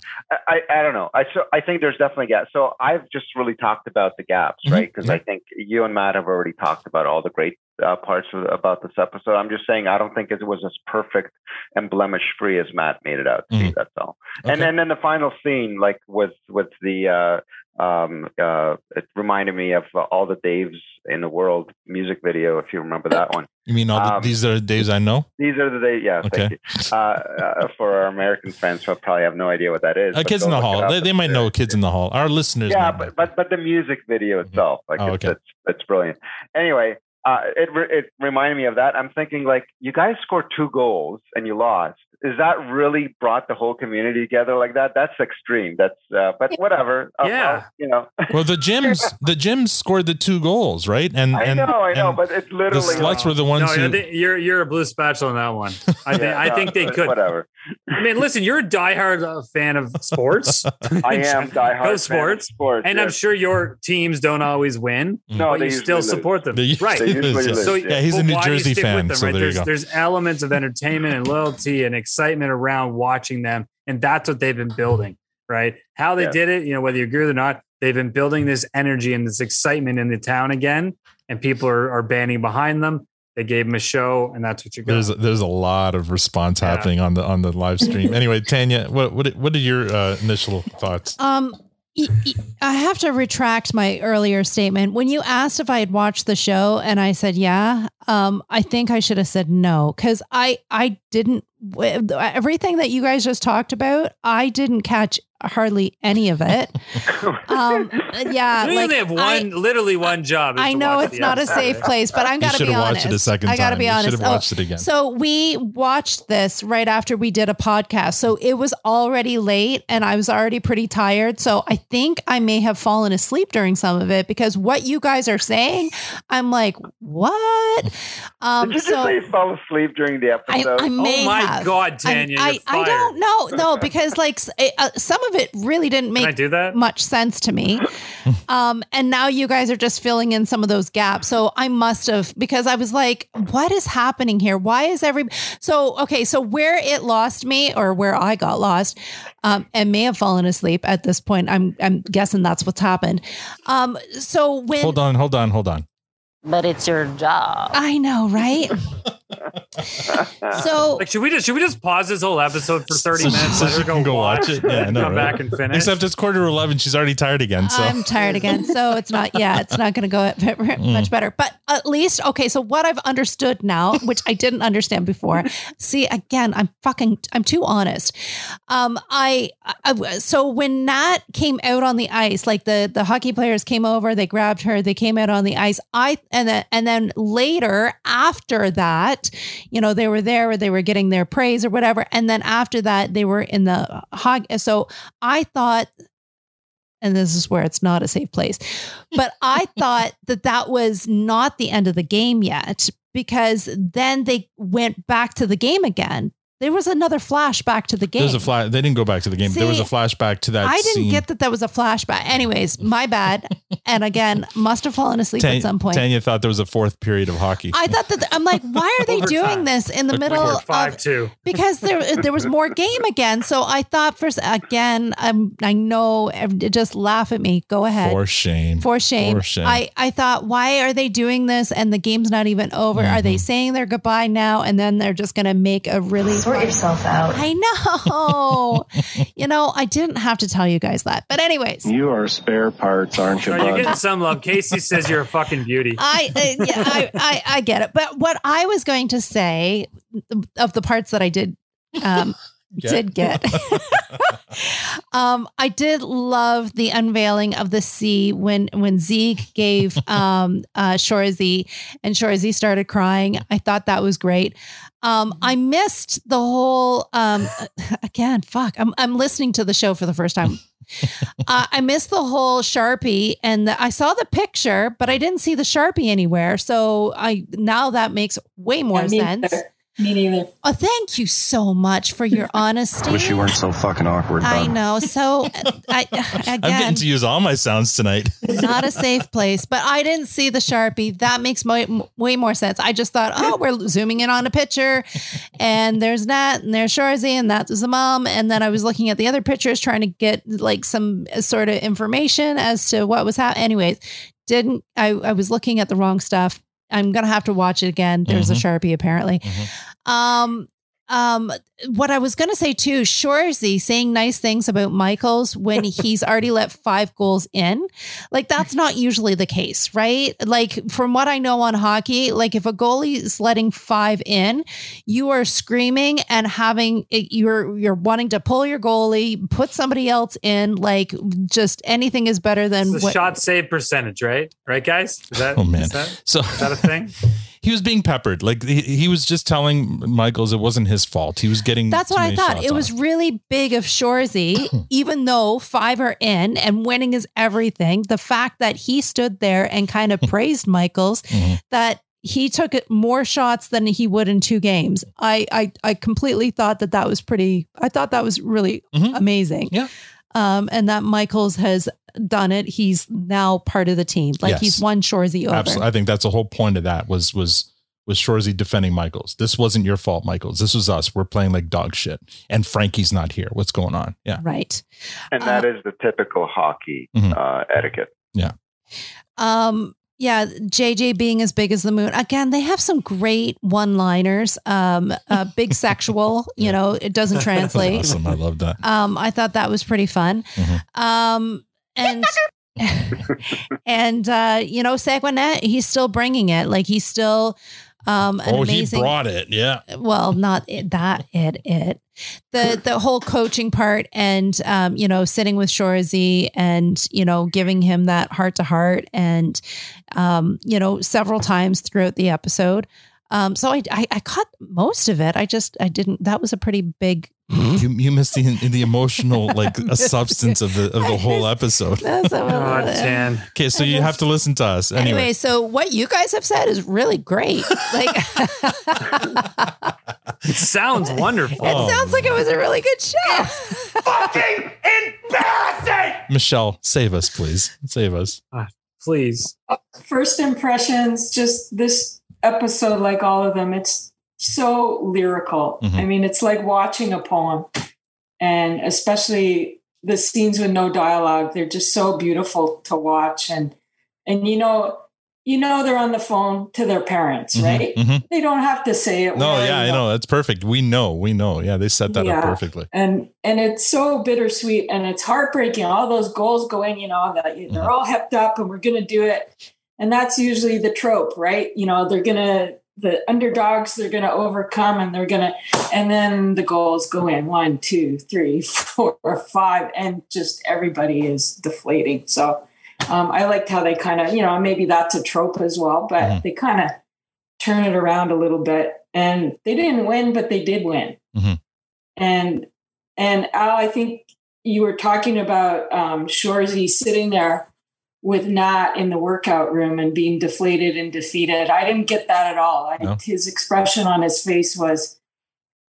I, I, don't know. I so I think there's definitely gaps. So I've just really talked about the gaps, Mhm. right? Because I think you and Matt have already talked about all the great uh, parts of, about this episode. I'm just saying I don't think it was as perfect and blemish free as Matt made it out to be. That's all. And Okay. then then the final scene, like with with the. Uh, um, uh, it reminded me of uh, all the Daves in the world music video. If you remember that one, you mean all the, Um, these are the days i know these are the days. Yeah, Okay. thank you. Uh, uh, for our American fans who probably have no idea what that is. kids in the hall they, they might know kids in the hall our listeners Yeah, but, but but the music video itself, like Oh, it's, okay. it's it's brilliant. Anyway, uh, it re- it reminded me of that. I'm thinking like you guys scored two goals and you lost. Is that really brought the whole community together like that? That's extreme. That's uh, but whatever. Uh, Yeah. well, you know. well the Jims the Jims scored the two goals right and I and know, I know, but it's literally the literally sluts were the ones no, who you're you're a blue spatula on that one. I think Yeah, I no, think they could. Whatever. I mean, listen, you're a diehard uh, fan of sports. I am diehard fan Go of sports, sports, and I'm sure your teams don't always win, No, but they you still lose. support them, They right? usually lose, yes. So Yeah, he's a New why do you Jersey fan, them, so right? there you there's go. there's elements of entertainment and loyalty and excitement around watching them, and that's what they've been building, right? How they Yeah. did it, you know, whether you agree with it or not, they've been building this energy and this excitement in the town again, and people are, are banding behind them. They gave them a show, and that's what you're going. there's there's a lot of response happening on the on the live stream anyway tanya what what what are your uh, initial thoughts Um, y- y- I have to retract my earlier statement. When you asked if I had watched the show and I said yeah, um, I think I should have said no because I I didn't. Everything that you guys just talked about, I didn't catch hardly any of it. Um, yeah, you like, only have one, I- literally one job. is I know it's the not a safe place, but I'm You gotta be honest. watched it a second I gotta time. be You should honest. have watched it again. So we watched this right after we did a podcast. So it was already late and I was already pretty tired. So I think I may have fallen asleep during some of it because what you guys are saying, I'm like, what? Um, Did you just so say you fell asleep during the episode? I may Oh my have. God, I'm- Tanya, I, you're I fired. don't know. No, because like it, uh, some of it really didn't make do that? much sense to me. Um, and now you guys are just filling in some of those gaps. So I must have because I was like, what is happening here? Why is every so okay? So where it lost me or where I got lost, um, and may have fallen asleep at this point. I'm I'm guessing that's what's happened. Um, so when Hold on, hold on, hold on. But it's your job. I know, right? so like, should we just should we just pause this whole episode for thirty minutes? So let her go, go watch, watch it. Yeah, I know, come right? back and finish. Except it's quarter to eleven. She's already tired again. So I'm tired again. So it's not, yeah, it's not going to go Mm. much better. But at least, okay, so what I've understood now, which I didn't understand before. See, again, I'm fucking, I'm too honest. Um, I, I so when Nat came out on the ice, like the the hockey players came over, they grabbed her, they came out on the ice. I and then and then later after that, you know, they were there, where they were getting their praise or whatever, and then after that, they were in the hockey. So I thought and this is where it's not a safe place. But I thought that that was not the end of the game yet because then they went back to the game again. There was another flashback to the game. there was a flash. They didn't go back to the game. there was a flashback to that. I didn't scene. get that that was a flashback. Anyways, my bad. and again, must have fallen asleep Tan- at some point. Tanya thought there was a fourth period of hockey. I thought that I'm like, why are they doing this in the middle of five two. because there there was more game again. So I thought first again, I'm I know just laugh at me. Go ahead. For shame. For shame. For shame. I I thought why are they doing this and the game's not even over? Are Mm-hmm. they saying their goodbye now and then they're just going to make a really Sort yourself out. I know. you know, I didn't have to tell you guys that. But anyways, You are spare parts, aren't you, Oh, you're getting some love. Casey says you're a fucking beauty. I, uh, yeah, I, I I get it. But what I was going to say of the parts that I did um Get. did get um I did love the unveiling of the sea when when Zeke gave um uh Shoresy and Shoresy started crying. I thought that was great. Um I missed the whole um again fuck. I'm I'm listening to the show for the first time. uh, I missed the whole Sharpie and the, I saw the picture, but I didn't see the Sharpie anywhere. So I now that makes way more sense. neither. Me neither. Oh, thank you so much for your honesty. Wish you weren't so fucking awkward, bud. I know. So uh, I again, I'm getting to use all my sounds tonight. not a safe place, but I didn't see the Sharpie. That makes way, way more sense. I just thought, oh, we're zooming in on a picture and there's Nat and there's Shoresy and that was the mom. And then I was looking at the other pictures trying to get like some sort of information as to what was happening. Anyways, didn't, I, I was looking at the wrong stuff. I'm going to have to watch it again. There's a mm-hmm. Sharpie apparently. Mm-hmm. Um, um, what I was going to say too, Shoresy saying nice things about Michaels when he's already let five goals in. Like that's not usually the case, right? Like from what I know on hockey, like if a goalie is letting five in, you are screaming and having you're you're wanting to pull your goalie, put somebody else in. Like just anything is better than the what. shot save percentage, right? Right, guys? Is that, Oh man. Is that, So is that a thing? he was being peppered. Like he, he was just telling Michaels it wasn't his fault. He was getting. That's what I thought. It was him. really big of Shoresy, even though five are in and winning is everything. The fact that he stood there and kind of praised Michaels, Mm-hmm. that he took it more shots than he would in two games. I I, I completely thought that that was pretty. I thought that was really amazing. Mm-hmm. Yeah. Um, and that Michaels has done it. He's now part of the team. Like Yes. he's won Shoresy over. Absolutely. I think that's the whole point of that was was was Shoresy defending Michaels. This wasn't your fault, Michaels. This was us. We're playing like dog shit. And Frankie's not here. What's going on? Yeah. Right. And that is the typical hockey Mhm. uh, etiquette. Yeah. Um, yeah, JJ being as big as the moon. Again, they have some great one-liners. Um, uh, big sexual, you know, it doesn't translate. awesome. I love that. Um, I thought that was pretty fun. Mm-hmm. Um, and and uh, you know, Sanguinet, he's still bringing it. Like he's still um oh, amazing he brought it. Yeah. well not it, that it it the the whole coaching part and um you know sitting with Shoresy and you know giving him that heart to heart and um you know several times throughout the episode um so I, I I caught most of it I just I didn't that was a pretty big You, you missed the the emotional like a substance of the of the whole episode. That's a- God, Okay, so you have to listen to us anyway. anyway so what you guys have said is really great like It sounds wonderful. it sounds like it was a really good show Fucking embarrassing. Michelle, save us, please. Save us. Ah, please. Uh, first impressions, just this episode, like all of them, it's so lyrical. Mhm. I mean, it's like watching a poem. And especially the scenes with no dialogue, they're just so beautiful to watch. And and you know, you know they're on the phone to their parents, Mhm, right? mhm. They don't have to say it. No, yeah, I know. That's perfect. We know. We know. Yeah, they set that up perfectly. And and it's so bittersweet and it's heartbreaking. All those goals going, you know, that Mm-hmm. they're all hepped up and we're gonna do it. And that's usually the trope, right? You know, they're gonna the underdogs, they're gonna overcome and they're gonna and then the goals go in one, two, three, four, five, and just everybody is deflating. So um, I liked how they kind of, you know, maybe that's a trope as well, but Mm-hmm. they kind of turn it around a little bit. And they didn't win, but they did win and and Al, I think you were talking about um, Shoresy sitting there with Nat in the workout room and being deflated and defeated. I didn't get that at all. I, His expression on his face was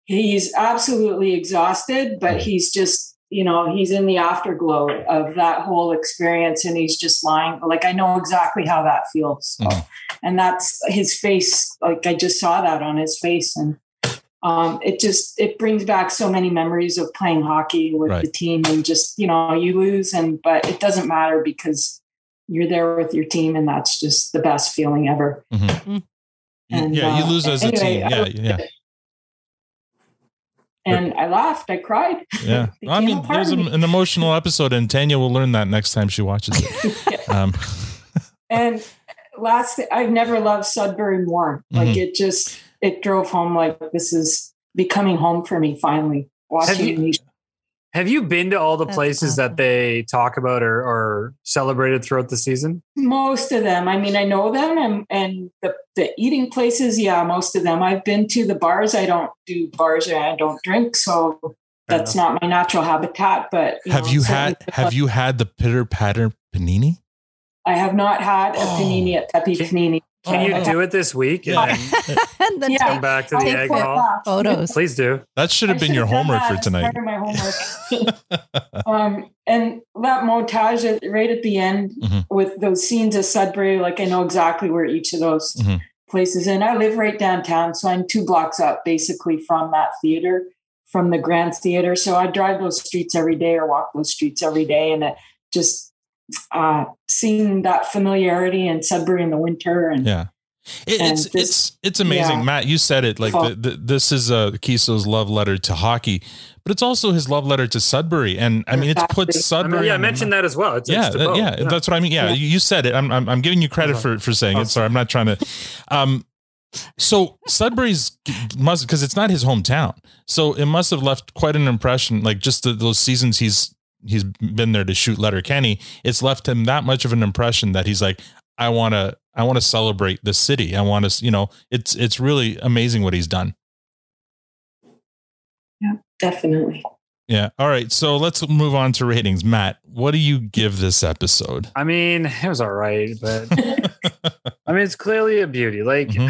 he's absolutely exhausted, but he's just you know he's in the afterglow of that whole experience, and he's just lying. Like I know exactly how that feels, So- and that's his face. Like I just saw that on his face, and um, it just it brings back so many memories of playing hockey with Right. the team and just you know you lose and but it doesn't matter because you're there with your team and that's just the best feeling ever Mhm. And, yeah, you uh, lose as a team. I Yeah, yeah, and i laughed i cried yeah. I mean, there's a, me. an emotional episode, and Tanya will learn that next time she watches it. Um, and last i've never loved sudbury more like Mhm. it just it drove home like this is becoming home for me finally watching you- these Have you been to all the That's places that they talk about or, or celebrated throughout the season? Most of them. I mean, I know them and, and the, the eating places, yeah, most of them. I've been to the bars. I don't do bars or I don't drink. So that's not my natural habitat. But have know, you had the- Have you had the pitter patter panini? I have not had a oh. panini at Pepe Panini. Can you do it this week and then and then come back to the egg hall? Photos. Please do. That should have I been your should've homework for tonight. part of my homework. um, and that montage at, right at the end Mhm. with those scenes of Sudbury, like I know exactly where each of those Mhm. places. And I live right downtown, so I'm two blocks up, basically from that theater, from the Grand Theater. So I drive those streets every day or walk those streets every day, and it just uh, seeing that familiarity in Sudbury in the winter and Yeah. It, And it's this- it's it's amazing, yeah. Matt. You said it like the, the, this is uh, Keeso's love letter to hockey, but it's also his love letter to Sudbury, and I mean it's put I mean, Sudbury. yeah, I mentioned that as well. It's, yeah, it's that- both. yeah, that's what I mean. Yeah, Yeah. you you said it. I'm, I'm, I'm giving you credit for, for saying it. Sorry, I'm not trying to. Um, so Sudbury's must because it's not his hometown, so it must have left quite an impression. Like just the, those seasons he's he's been there to shoot Letterkenny, it's left him that much of an impression that he's like, I want to, I want to celebrate the city. I want to, you know, it's it's really amazing what he's done. yeah, definitely. Yeah. All right. So let's move on to ratings. Matt, what do you give this episode? I mean, it was all right, but I mean, it's clearly a beauty. Like, Mm-hmm.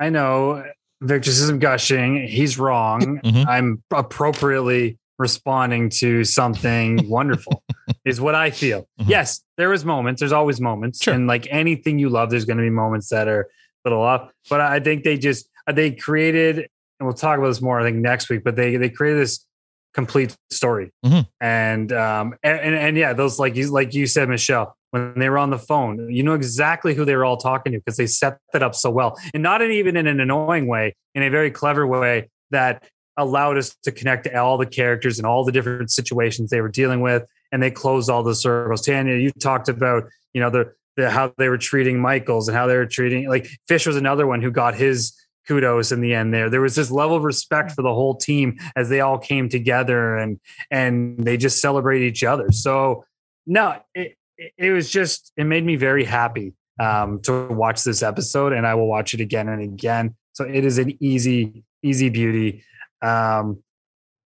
I know Victor says I'm gushing. He's wrong. Mm-hmm. I'm appropriately responding to something wonderful, is what I feel. Mm-hmm. Yes, there was moments. There's always moments. And like anything you love, there's going to be moments that are a little off. But I think they just, they created, and we'll talk about this more, I think, next week, but they, they created this complete story Mhm. and um and, and and yeah those like you like you said michelle when they were on the phone you know exactly who they were all talking to because they set that up so well and not in, even in an annoying way in a very clever way that allowed us to connect to all the characters and all the different situations they were dealing with and they closed all the circles. Tanya you talked about you know the, the how they were treating michaels and how they were treating like fish was another one who got his kudos in the end there. There was this level of respect for the whole team as they all came together and and they just celebrate each other. So no it, it was just it made me very happy um to watch this episode and i will watch it again and again. So it is an easy easy beauty um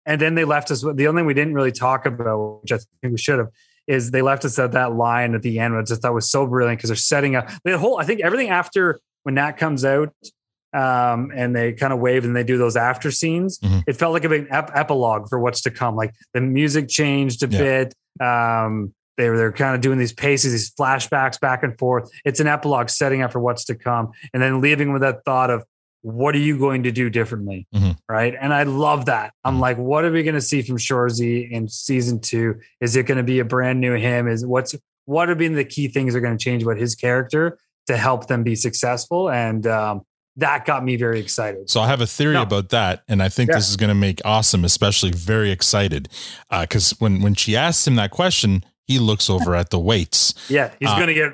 and then they left us the only thing we didn't really talk about which i think we should have is they left us at that line at the end which i just thought was so brilliant because they're setting up the whole i think everything after when that comes out um, and they kind of wave and they do those after scenes. Mhm. It felt like a big ep- epilogue for what's to come. Like the music changed a Yeah. bit. Um, they were they're kind of doing these paces, these flashbacks back and forth. It's an epilogue setting up for what's to come, and then leaving with that thought of what are you going to do differently, Mhm. right? And I love that. I'm like, what are we going to see from Shoresy in season two? Is it going to be a brand new him? Is what's what are being the key things that are going to change about his character to help them be successful? And um, that got me very excited. So I have a theory No. about that, and I think Yeah. this is going to make Awesome especially very excited because when when she asks him that question, he looks over at the weights. Yeah, he's Uh, going to get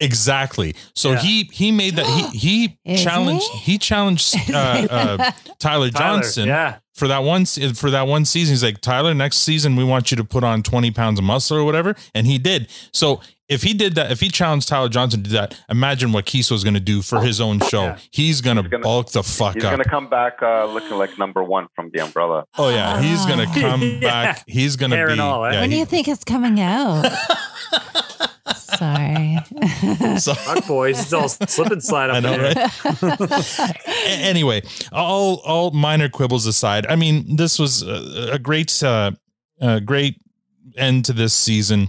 Exactly. So Yeah. he he made that he he Is challenged he, challenged uh, uh, Tyler Tyler, Johnson yeah. for that one for that one season. He's like Tyler, next season we want you to put on twenty pounds of muscle or whatever, and he did. So if he did that, if he challenged Tyler Johnston to do that, imagine what Keeso's going to do for his own show. He's going to gonna- bulk the fuck He's up. He's going to come back uh, looking like number one from the umbrella. Oh yeah, he's gonna come Yeah. back. He's gonna be. and all, eh? yeah, when do you think it's coming out? Sorry. so- fuck boys. It's all slip and slide up I know, there. right? Anyway, all all minor quibbles aside, I mean, this was a, a great, uh, a great end to this season.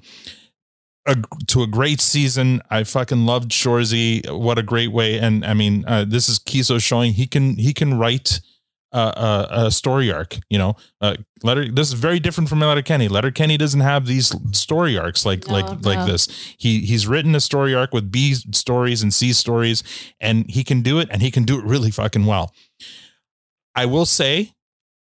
A, to a great season. I fucking loved Shoresy. What a great way! And I mean, uh, this is Keeso showing he can he can write uh, a, a story arc. You know, uh, Letter. This is very different from Letterkenny. Letter Kenny doesn't have these story arcs like No, like like this. He he's written a story arc with B stories and C stories, and he can do it, and he can do it really fucking well. I will say,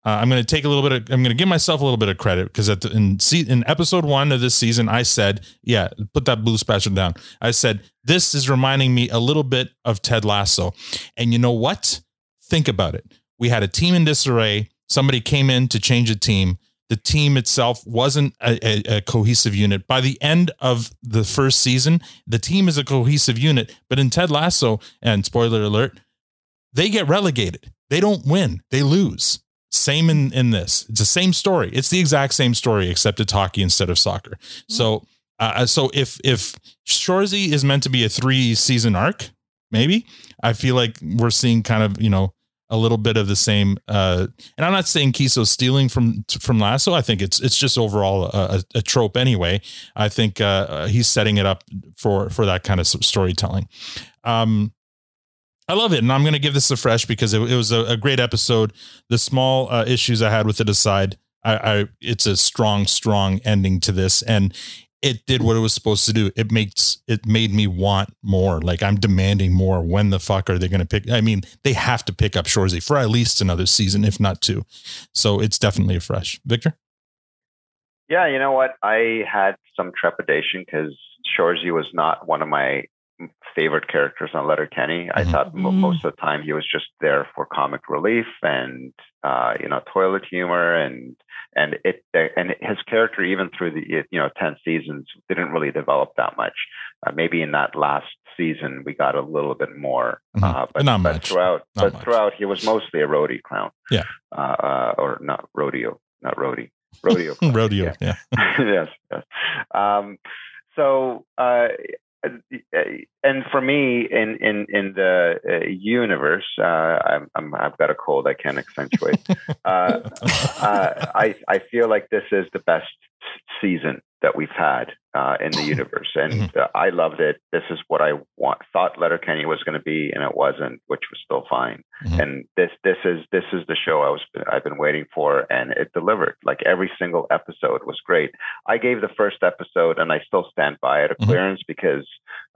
uh, I'm going to take a little bit. Of, I'm going to give myself a little bit of credit because at the, in se- in episode one of this season, I said, "Yeah, put that blue special down." I said, "This is reminding me a little bit of Ted Lasso," and you know what? Think about it. We had a team in disarray. Somebody came in to change a team. The team itself wasn't a, a, a cohesive unit. By the end of the first season, the team is a cohesive unit. But in Ted Lasso, and spoiler alert, they get relegated. They don't win. They lose. Same in in this. It's the same story. It's the exact same story except it's hockey instead of soccer. So uh, so if if Shoresy is meant to be a three season arc, maybe I feel like we're seeing kind of you know a little bit of the same. Uh, and I'm not saying Keeso's stealing from from Lasso. I think it's it's just overall a, a, a trope anyway. I think uh, uh, he's setting it up for for that kind of storytelling. Um, I love it, and I'm going to give this a fresh because it, it was a, a great episode. The small uh, issues I had with it aside, I, I it's a strong, strong ending to this, and it did what it was supposed to do. It makes it made me want more. Like I'm demanding more. When the fuck are they going to pick? I mean, they have to pick up Shoresy for at least another season, if not two. So it's definitely a fresh. Victor, Yeah, you know what? I had some trepidation because Shoresy was not one of my favorite characters on Letterkenny. I Mhm. thought mo- Mm. most of the time he was just there for comic relief and uh, you know toilet humor and and it and his character even through the you know ten seasons didn't really develop that much. Uh, maybe in that last season we got a little bit more, Mhm. uh, but, not but much. throughout Not but much. throughout he was mostly a roadie clown. Yeah. uh, uh, or not rodeo, not roadie, rodeo. clown. rodeo, yeah. yes, yes. Um, so, uh, and for me, in in in the uh, universe, uh, I'm, I'm I've got a cold. I can't accentuate. uh, uh, I I feel like this is the best season that we've had uh, in the universe, and uh, I loved it. This is what I want. Thought Letterkenny was going to be, and it wasn't, which was still fine. And this this is this is the show I was I've been waiting for, and it delivered. Like every single episode was great. I gave the first episode, and I still stand by it a clearance because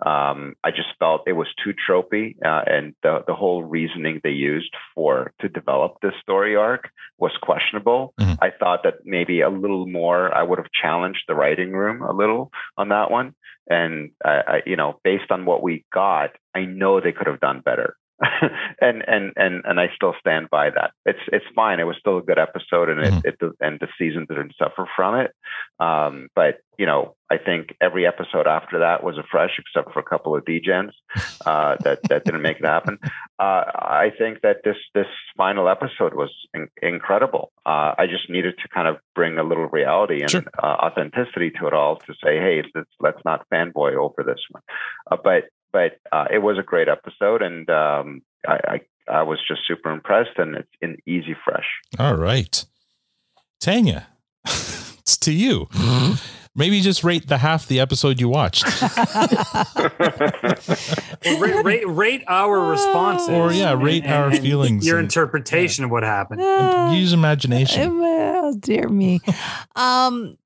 um, I just felt it was too tropey, uh, and the the whole reasoning they used for to develop this story arc was questionable. I thought that maybe a little more, I would have challenged the writing room a little on that one, and I, I you know, based on what we got, I know they could have done better. and and and and I still stand by that. It's it's fine. It was still a good episode, and it, it and the season didn't suffer from it. Um, but you know, I think every episode after that was a fresh, except for a couple of degens uh, that that didn't make it happen. Uh, I think that this this final episode was in, incredible. Uh, I just needed to kind of bring a little reality and uh, authenticity to it all to say, hey, let's let's not fanboy over this one. Uh, but but uh, it was a great episode, and um, I, I was just super impressed, and it's an easy fresh. All right. Tanya, it's to you. Maybe just rate the half the episode you watched. Well, rate, rate, rate our responses. Or, yeah, rate our feelings Your and- interpretation of what happened. Use imagination. Oh dear me. Um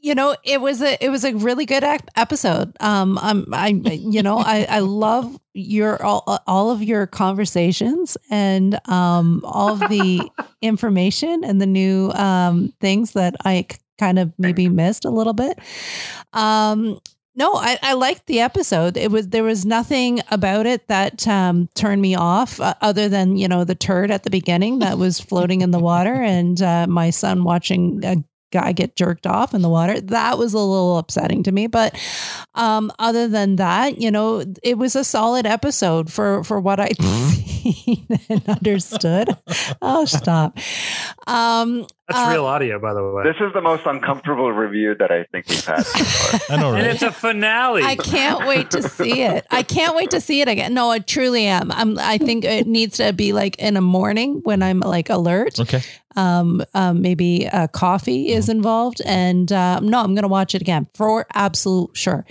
you know it was a it was a really good ep- episode um um i you know i i love your all, all of your conversations and um all of the information and the new um things that I kind of maybe missed a little bit um no, I, I liked the episode. It was there was nothing about it that um, turned me off, uh, other than you know the turd at the beginning that was floating in the water, and uh, my son watching a guy get jerked off in the water. That was a little upsetting to me. But um, other than that, you know, it was a solid episode for for what I'd seen and understood. oh, stop. Um, That's uh, real audio, by the way. This is the most uncomfortable review that I think we've had so far. I know, and it's a finale. I can't wait to see it. I can't wait to see it again. No, I truly am. I'm. I think it needs to be like in a morning when I'm like alert. Okay. Um. um maybe uh, coffee is involved, and uh, no, I'm gonna watch it again for absolute sure.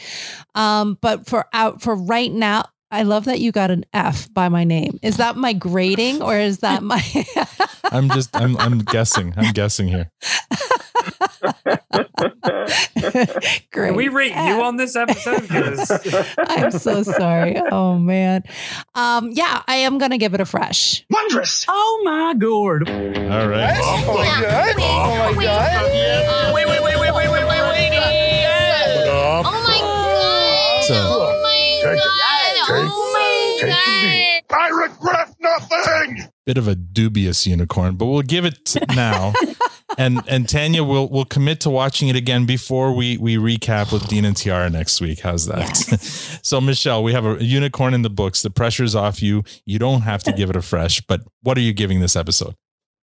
Um. But for out for right now. I love that you got an F by my name. Is that my grading or is that my I'm just I'm I'm guessing. I'm guessing here. great? Can we rate you on this episode? I'm so sorry. Oh man. Um, yeah, I am gonna give it a fresh. Wondrous. Oh my god. All right. Oh my god. Oh my god. Wait, wait, wait, wait, wait, wait, wait, wait. Oh my god! So- oh my god! Take- oh my take god! I regret nothing. Bit of a dubious unicorn, but we'll give it now. and and Tanya will will commit to watching it again before we we recap with Dean and Tiara next week. How's that? so Michelle, we have a unicorn in the books. The pressure's off you. You don't have to give it a fresh, but what are you giving this episode?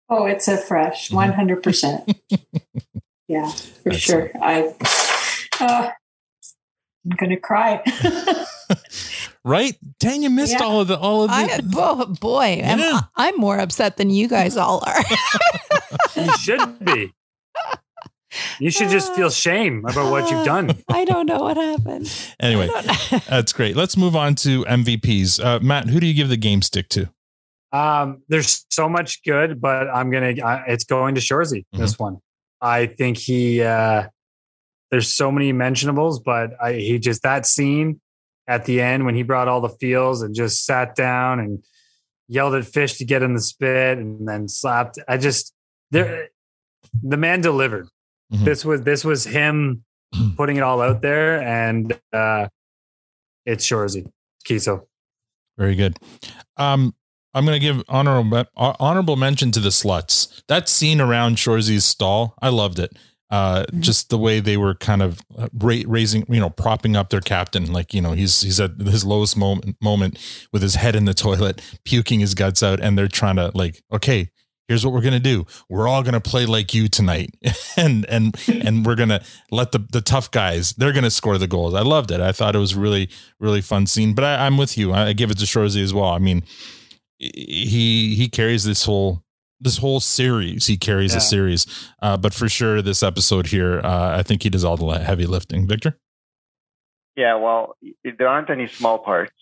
Oh, it's a fresh, one hundred percent. Yeah, for That's sure. I, uh, I'm gonna cry. Right? Tanya missed Yeah. all of the all of the I, oh boy, I'm, I'm more upset than you guys all are. you should be. You should just feel shame about what you've done. I don't know what happened. Anyway, that's great. Let's move on to MVPs. Uh, Matt, who do you give the game stick to? Um, there's so much good, but I'm gonna. Uh, it's going to Shoresy. This one, I think he. uh There's so many mentionables, but I, he just that scene at the end when he brought all the feels and just sat down and yelled at fish to get in the spit and then slapped. I just there, the man delivered. Mhm. This was this was him putting it all out there, and uh it's Shoresy Keeso. Very good. Um, I'm going to give honorable uh, honorable mention to the sluts. That scene around Shoresy's stall, I loved it. Uh, just the way they were kind of uh, ra- raising, you know, propping up their captain, like you know, he's he's at his lowest moment moment with his head in the toilet, puking his guts out, and they're trying to like, okay, here's what we're gonna do. We're all gonna play like you tonight, and and and we're gonna let the the tough guys. They're gonna score the goals. I loved it. I thought it was really really fun scene. But I, I'm with you. I, I give it to Shoresy as well. I mean, he he carries this whole this whole series. He carries Yeah. a series. Uh, but for sure, this episode here, uh, I think he does all the heavy lifting. Victor. Yeah, well, there aren't any small parts,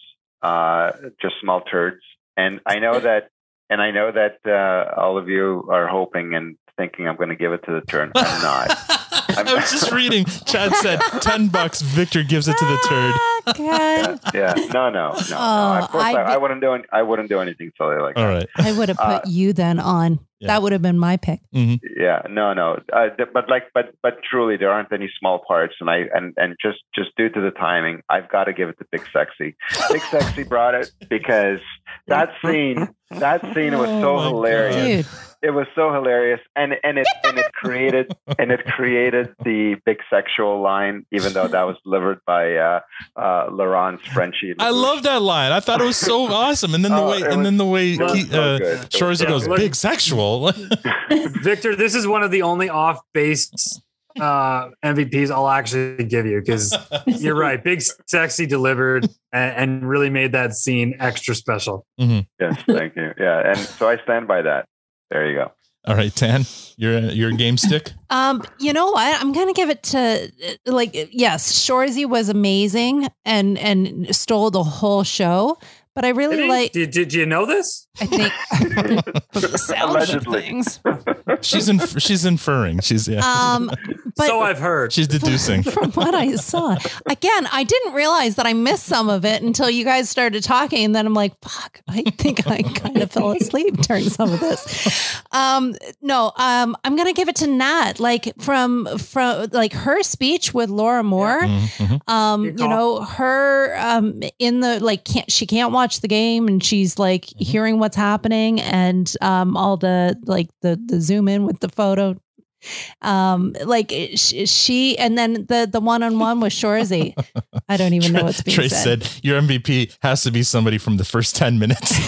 uh, just small turds. And I know that, and I know that uh, all of you are hoping and thinking I'm going to give it to the turn. I'm not. I was just reading. Chad said ten bucks. Victor gives it to the turd. God. yeah, no, no, no. no. Oh, Of course, I, I I, wouldn't do. Any, I wouldn't do anything silly like All that. right. I would have put Uh, you then on. Yeah. That would have been my pick. Yeah, no, no. Uh, th- but like, but but truly, there aren't any small parts, and I and and just just due to the timing, I've got to give it to Big Sexy. Big Sexy brought it because that scene, that scene was so Oh hilarious. Dude. It was so hilarious, and and it and it created and it created the big sexual line, even though that was delivered by uh, uh, Laurent's Frenchie. I love that line. I thought it was so awesome. And then the Oh, way, and was- then the way it was he, so uh, good. It was goes good. big sexual. Victor, this is one of the only off base uh, MVPs I'll actually give you because you're right. Big sexy delivered and, and really made that scene extra special. Mhm. Yes, thank you. Yeah, and so I stand by that. There you go. All right, Tan, your your game stick. Um, you know what? I'm gonna give it to like yes, Shoresy was amazing and and stole the whole show. But I really Did, like. did, did you know this? I think from the sounds of Allegedly. things. She's in, she's inferring. She's yeah. Um, but so I've heard. she's deducing. from what I saw. Again, I didn't realize that I missed some of it until you guys started talking, and then I'm like, "Fuck!" I think I kind of fell asleep during some of this. Um, no, um, I'm gonna give it to Nat. Like from from like her speech with Laura Moore. Mhm. Um, you know, her um in the like can't she can't watch the game and she's like hearing what's happening and um all the like the the zoom in with the photo. Um, like she, she and then the the one on one with Shoresy. I don't even know what's being Trace said. said your MVP has to be somebody from the first ten minutes.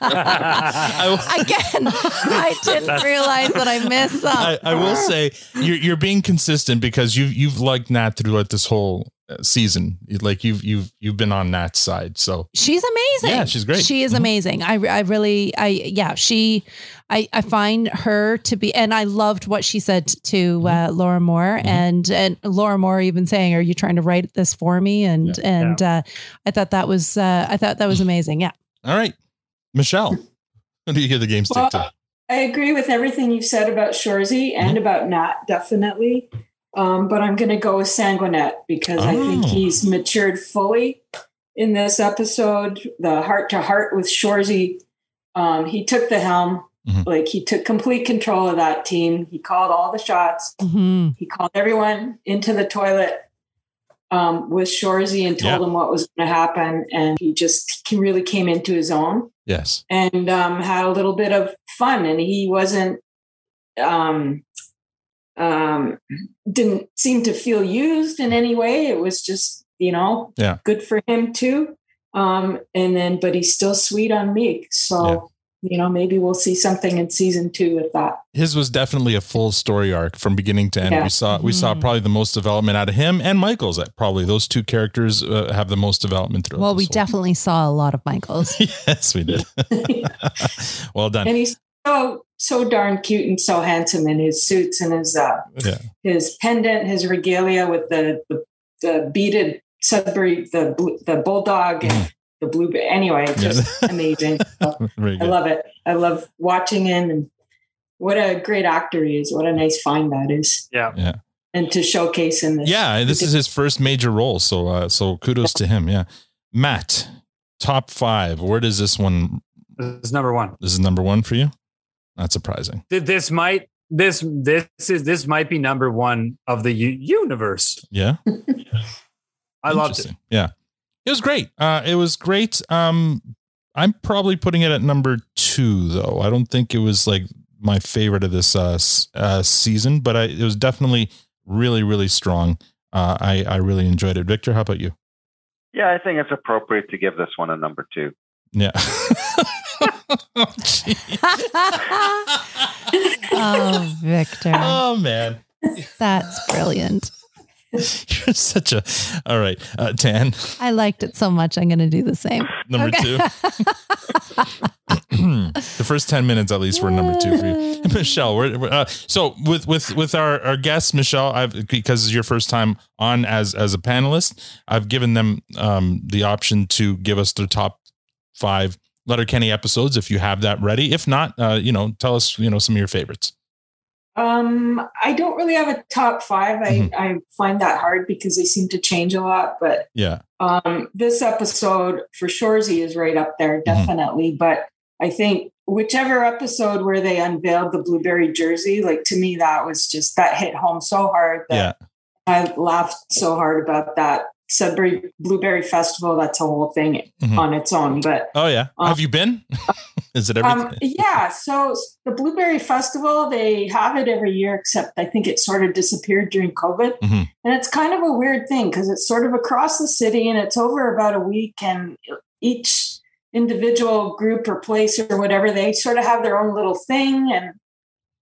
I, Again, I didn't realize that I missed some. I, I will say you're you're being consistent because you've you've liked Nat throughout this whole season. Like you've you've you've been on Nat's side. So She's amazing. Yeah, she's great. She is Mhm. amazing. I, I really, I, yeah, she, I, I find her to be, and I loved what she said to uh, Laura Moore and, and Laura Moore even saying, are you trying to write this for me? And, and, uh, I thought that was, uh, I thought that was amazing. Yeah. all right, Michelle, who do you give the game stick Well, to? I agree with everything you've said about Shoresy and about Nat, definitely. Um, but I'm going to go with Sanguinet because I think Oh. he's matured fully in this episode. The heart to heart with Shoresy, um, he took the helm. Mhm. Like he took complete control of that team. He called all the shots. Mm-hmm. He called everyone into the toilet um, with Shoresy and told Yeah. them what was going to happen. And he just he really came into his own Yes. and um, had a little bit of fun. And he wasn't, um, um, didn't seem to feel used in any way. It was just, you know, Yeah. good for him too. Um, and then, but he's still sweet on Meek. So, you know, maybe we'll see something in season two with that. His was definitely a full story arc from beginning to end. Yeah. We saw we saw Mhm. probably the most development out of him and Michael's. That probably those two characters uh, have the most development through. Well, we definitely saw a lot of Michaels. yes, we did. well done. And he's so, so darn cute and so handsome in his suits and his, uh, Yeah. his pendant, his regalia with the the, the beaded Sudbury, the the bulldog and the blue. Anyway, just amazing. I love it. I love watching him, and what a great actor he is. What a nice find that is, Yeah. Yeah. and to showcase in this. Yeah, this is his first major role, so uh, so kudos to him. Yeah, Matt, top five. Where does this one? This is number one. This is number one for you. Not surprising. This might this this is this might be number one of the u- universe. Yeah, I loved it. Yeah, it was great. Uh, it was great. Um, I'm probably putting it at number two, though. I don't think it was like my favorite of this uh, s- uh season, but I, it was definitely really, really strong. Uh, I I really enjoyed it. Victor, how about you? Yeah, I think it's appropriate to give this one a number two. Yeah. oh, Victor. Oh man. That's brilliant. You're such a all right, uh, Tan. I liked it so much. I'm going to do the same. Number Okay. the first 10 minutes at least were number two for you michelle we're, we're, uh, so with with with our our guests michelle i've because it's your first time on as as a panelist i've given them um the option to give us their top five letterkenny episodes if you have that ready if not uh you know tell us you know some of your favorites Um, I don't really have a top five. I, Mhm. I find that hard because they seem to change a lot. But yeah um, this episode for Shoresy is right up there, definitely. But I think whichever episode where they unveiled the blueberry jersey, like to me, that was just that hit home so hard that yeah I laughed so hard about that. Sudbury Blueberry Festival, that's a whole thing Mhm. on its own. But oh yeah have you been is it everything um, yeah, so the Blueberry Festival, they have it every year, except I think it sort of disappeared during COVID. Mhm. And it's kind of a weird thing because it's sort of across the city and it's over about a week, and each individual group or place or whatever, they sort of have their own little thing. And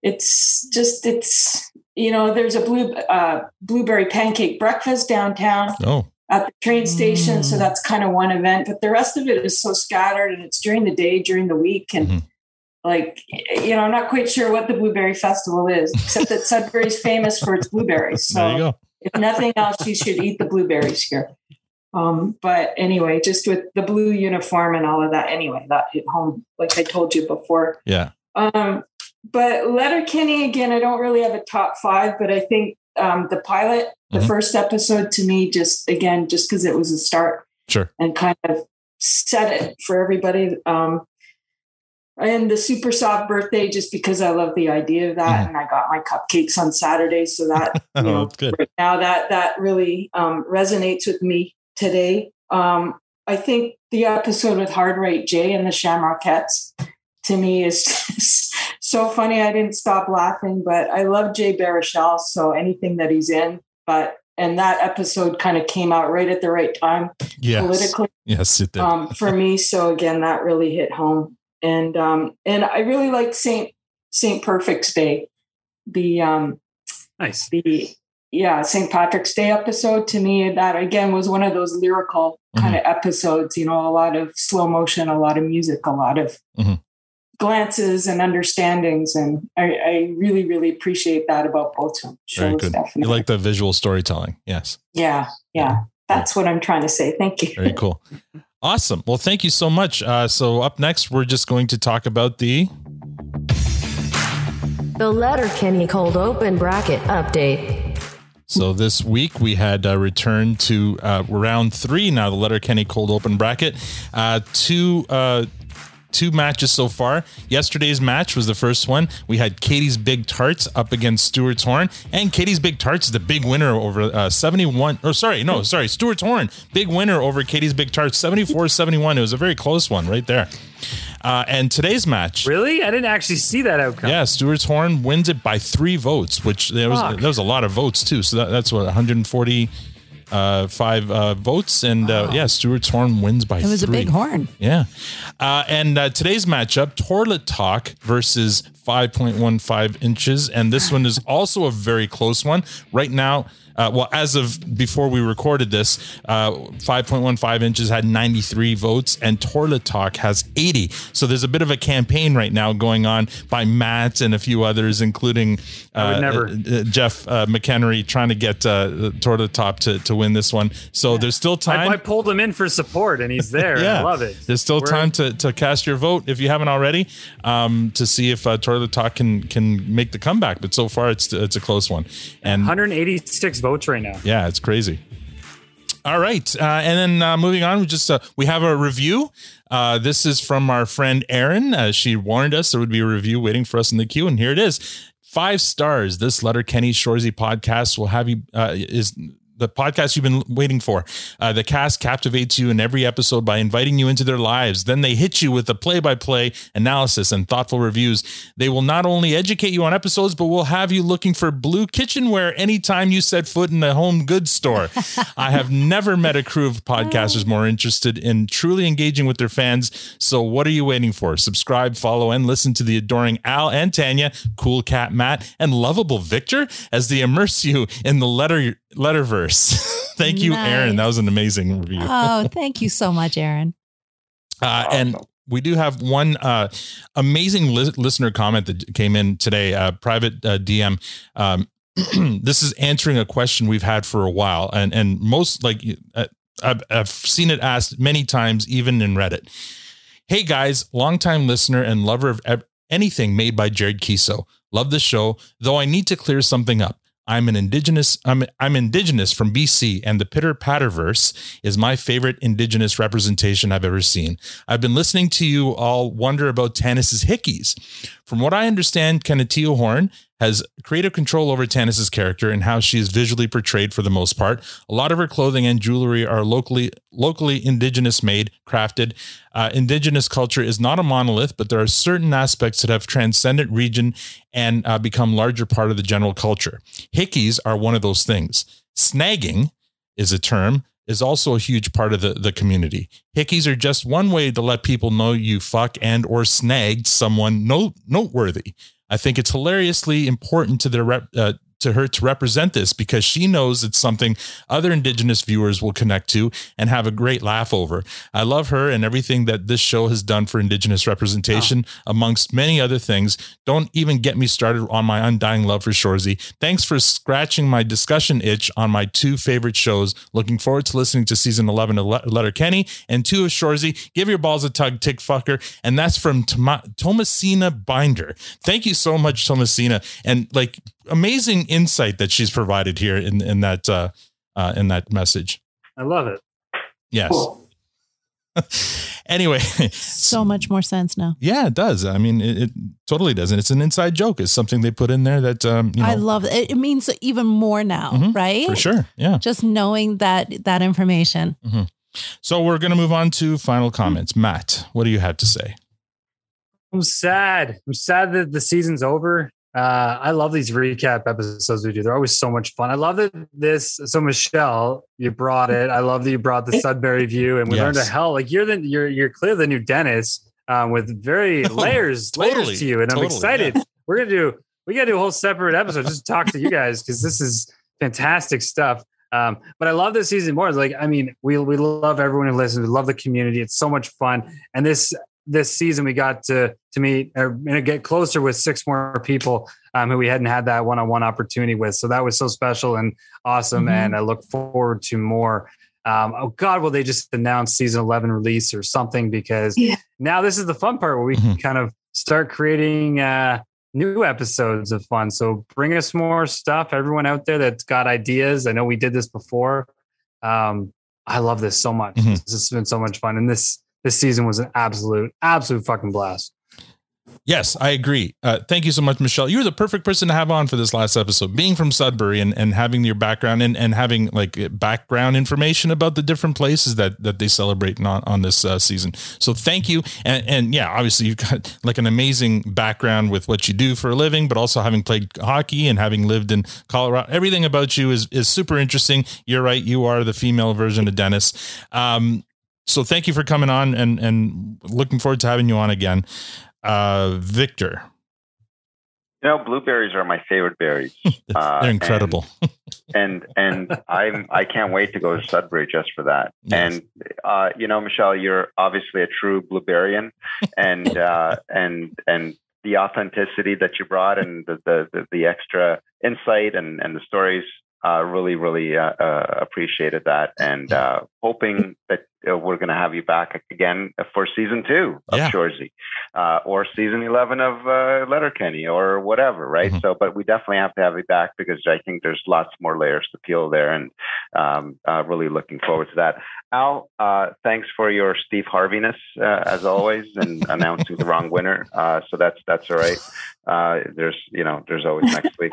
it's just, it's, you know, there's a blue uh, blueberry pancake breakfast downtown Oh, at the train station. So that's kind of one event, but the rest of it is so scattered and it's during the day, during the week. And Mm-hmm. like, you know, I'm not quite sure what the Blueberry Festival is, except that Sudbury's famous for its blueberries. So there you go. if nothing else, you should eat the blueberries here. Um, but anyway, just with the blue uniform and all of that, anyway, that hit home, like I told you before. Yeah. Um, but Letterkenny again, I don't really have a top five, but I think um, the pilot, the Mhm. first episode, to me, just again, just because it was a start Sure. and kind of set it for everybody. Um, and the super soft birthday, just because I love the idea of that, and I got my cupcakes on Saturday, so that you Oh, know, right now that that really um, resonates with me today. Um, I think the episode with Hard Right Jay and the Shamrockettes to me is just so funny. I didn't stop laughing, but I love Jay Baruchel, so anything that he's in. But and that episode kind of came out right at the right time Yes. politically Yes, it did. um, for me. So again, that really hit home. And um, and I really liked Saint Saint Perfect's Day, the um, nice the yeah Saint Patrick's Day episode. To me, that again was one of those lyrical kind of episodes. You know, a lot of slow motion, a lot of music, a lot of Mhm. Glances and understandings, and I, I really really appreciate that about both Very shows. good. Definitely, You like the visual storytelling. Yes. yeah, yeah. That's what I'm trying to say. Thank you. Very cool. Awesome. Well, thank you so much. Uh, so up next, we're just going to talk about the The Letterkenny Cold Open bracket update. So this week we had uh, returned to uh, round three now, the Letterkenny Cold Open bracket. Uh, two uh, two matches so far. Yesterday's match was the first one. We had Katie's Big Tarts up against Stuart's Horn, and Katie's Big Tarts is the big winner over uh, 71. Or sorry, no, sorry, Stuart's Horn, big winner over Katie's Big Tarts, 74 71. It was a very close one right there. Uh, and today's match. Really? I didn't actually see that outcome. Yeah, Stuart's Horn wins it by three votes, which there was Fuck. there was a lot of votes too. So that, that's what 140 uh, five uh, votes, and uh, yeah, Stuart's Horn wins by. It was a big horn. Yeah, uh, and uh, today's matchup: Toilet Talk versus 5.15 inches, and this one is also a very close one. Right now, uh, well, as of before we recorded this, uh, 5.15 inches had 93 votes, and Toilet Talk has 80. So there's a bit of a campaign right now going on by Matt and a few others, including uh, never. uh, uh, Jeff uh, McHenry, trying to get uh, Toilet Talk to, to win this one. So there's still time. I, I pulled him in for support, and he's there. yeah. I love it. There's still We're- time to, to cast your vote if you haven't already, um, to see if uh, Toilet Talk can can make the comeback. But so far, it's it's a close one. And 186 votes right now. yeah, it's crazy. All right, uh, and then uh, moving on, we just uh, we have a review. Uh, this is from our friend Erin. Uh, she warned us there would be a review waiting for us in the queue, and here it is. Five stars. This letter Kenny Shoresy podcast will have you uh, is the podcast you've been waiting for. Uh, the cast captivates you in every episode by inviting you into their lives. Then they hit you with the play by play analysis and thoughtful reviews. They will not only educate you on episodes, but will have you looking for blue kitchenware anytime you set foot in a home goods store. I have never met a crew of podcasters more interested in truly engaging with their fans. So, what are you waiting for? Subscribe, follow, and listen to the adoring Al and Tanya, cool cat Matt, and lovable Victor as they immerse you in the letter letterverse. Thank you, Aaron. That was an amazing review. Oh, thank you so much, Aaron. Uh, and we do have one uh, amazing li- listener comment that came in today, uh, private uh, DM. Um, this is answering a question we've had for a while, and and most like uh, I've, I've seen it asked many times, even in Reddit. Hey guys, longtime listener and lover of ev- anything made by Jared Keeso. Love the show, though I need to clear something up. I'm an indigenous. I'm I'm indigenous from BC, and the Pitter Patterverse is my favorite indigenous representation I've ever seen. I've been listening to you all wonder about Tanis's hickeys. From what I understand, Kaniehtiio Horn has creative control over Tanis's character and how she is visually portrayed for the most part. A lot of her clothing and jewelry are locally locally indigenous made, crafted. Uh, indigenous culture is not a monolith, but there are certain aspects that have transcended region and uh, become larger part of the general culture. Hickeys are one of those things. Snagging is a term is also a huge part of the, the community. Hickeys are just one way to let people know you fuck and or snagged someone no, noteworthy. I think it's hilariously important to their rep, uh, to her to represent this because she knows it's something other indigenous viewers will connect to and have a great laugh over. I love her and everything that this show has done for indigenous representation ah. amongst many other things. Don't even get me started on my undying love for Shoresy. Thanks for scratching my discussion itch on my two favorite shows. Looking forward to listening to season 11 of Letterkenny and two of Shoresy. Give your balls a tug, tick fucker. And that's from Thomasina Binder. Thank you so much, Thomasina. And like amazing insight that she's provided here in, in that, uh, uh, in that message. I love it. Yes. anyway, So much more sense now. yeah, it does. I mean, it, it totally does. And it's an inside joke. It's something they put in there that, um, you know, I love it. It means even more now, Mhm, right? for sure. Yeah. Just knowing that that information. Mhm. So we're going to move on to final comments. Matt, what do you have to say? I'm sad. I'm sad that the season's over. Uh, I love these recap episodes we do. They're always so much fun. I love that this. So Michelle, you brought it. I love that you brought the Sudbury view, and we learned a hell. Like you're the you're you're clearly the new Dennis um, with very layers totally, layers to you, and I'm totally, excited. We're gonna do we gotta do a whole separate episode just to talk to you guys because this is fantastic stuff. Um, but I love this season more. Like I mean, we we love everyone who listens. We love the community. It's so much fun, and this this season we got to to meet or you know, get closer with six more people um, who we hadn't had that one on one opportunity with. So that was so special and awesome, Mm-hmm. Mhm. and I look forward to more. Um, oh God, will they just announce season eleven release or something? Because now this is the fun part where we Mm-hmm. can kind of start creating uh, new episodes of fun. So bring us more stuff. Everyone out there that's got ideas. I know we did this before. Um, I love this so much. Mhm. This has been so much fun, and this this season was an absolute absolute fucking blast. Yes, I agree. Uh, thank you so much, Michelle. You're the perfect person to have on for this last episode. Being from Sudbury and, and having your background and, and having like background information about the different places that, that they celebrate on, on this uh, season. So thank you. And, and yeah, obviously you've got like an amazing background with what you do for a living, but also having played hockey and having lived in Colorado. Everything about you is, is super interesting. You're right. You are the female version of Dennis. Um, so thank you for coming on and, and looking forward to having you on again. Uh, Victor, You know, blueberries are my favorite berries. Uh, they're incredible. and and I'm I can't wait to go to Sudbury just for that. And uh, you know, Michelle, you're obviously a true blueberrian, and uh, and and the authenticity that you brought and the the, the, the extra insight and and the stories. Uh, really, really uh, uh, appreciated that, and uh, hoping that uh, we're going to have you back again for season two of Yeah. Shoresy, uh, or season eleven of uh, Letterkenny, or whatever, right? So, but we definitely have to have you back because I think there's lots more layers to peel there, and um, uh, really looking forward to that. Al, uh, thanks for your Steve Harviness uh, as always, and announcing the wrong winner. Uh, so that's that's all right. Uh, there's you know there's always next week.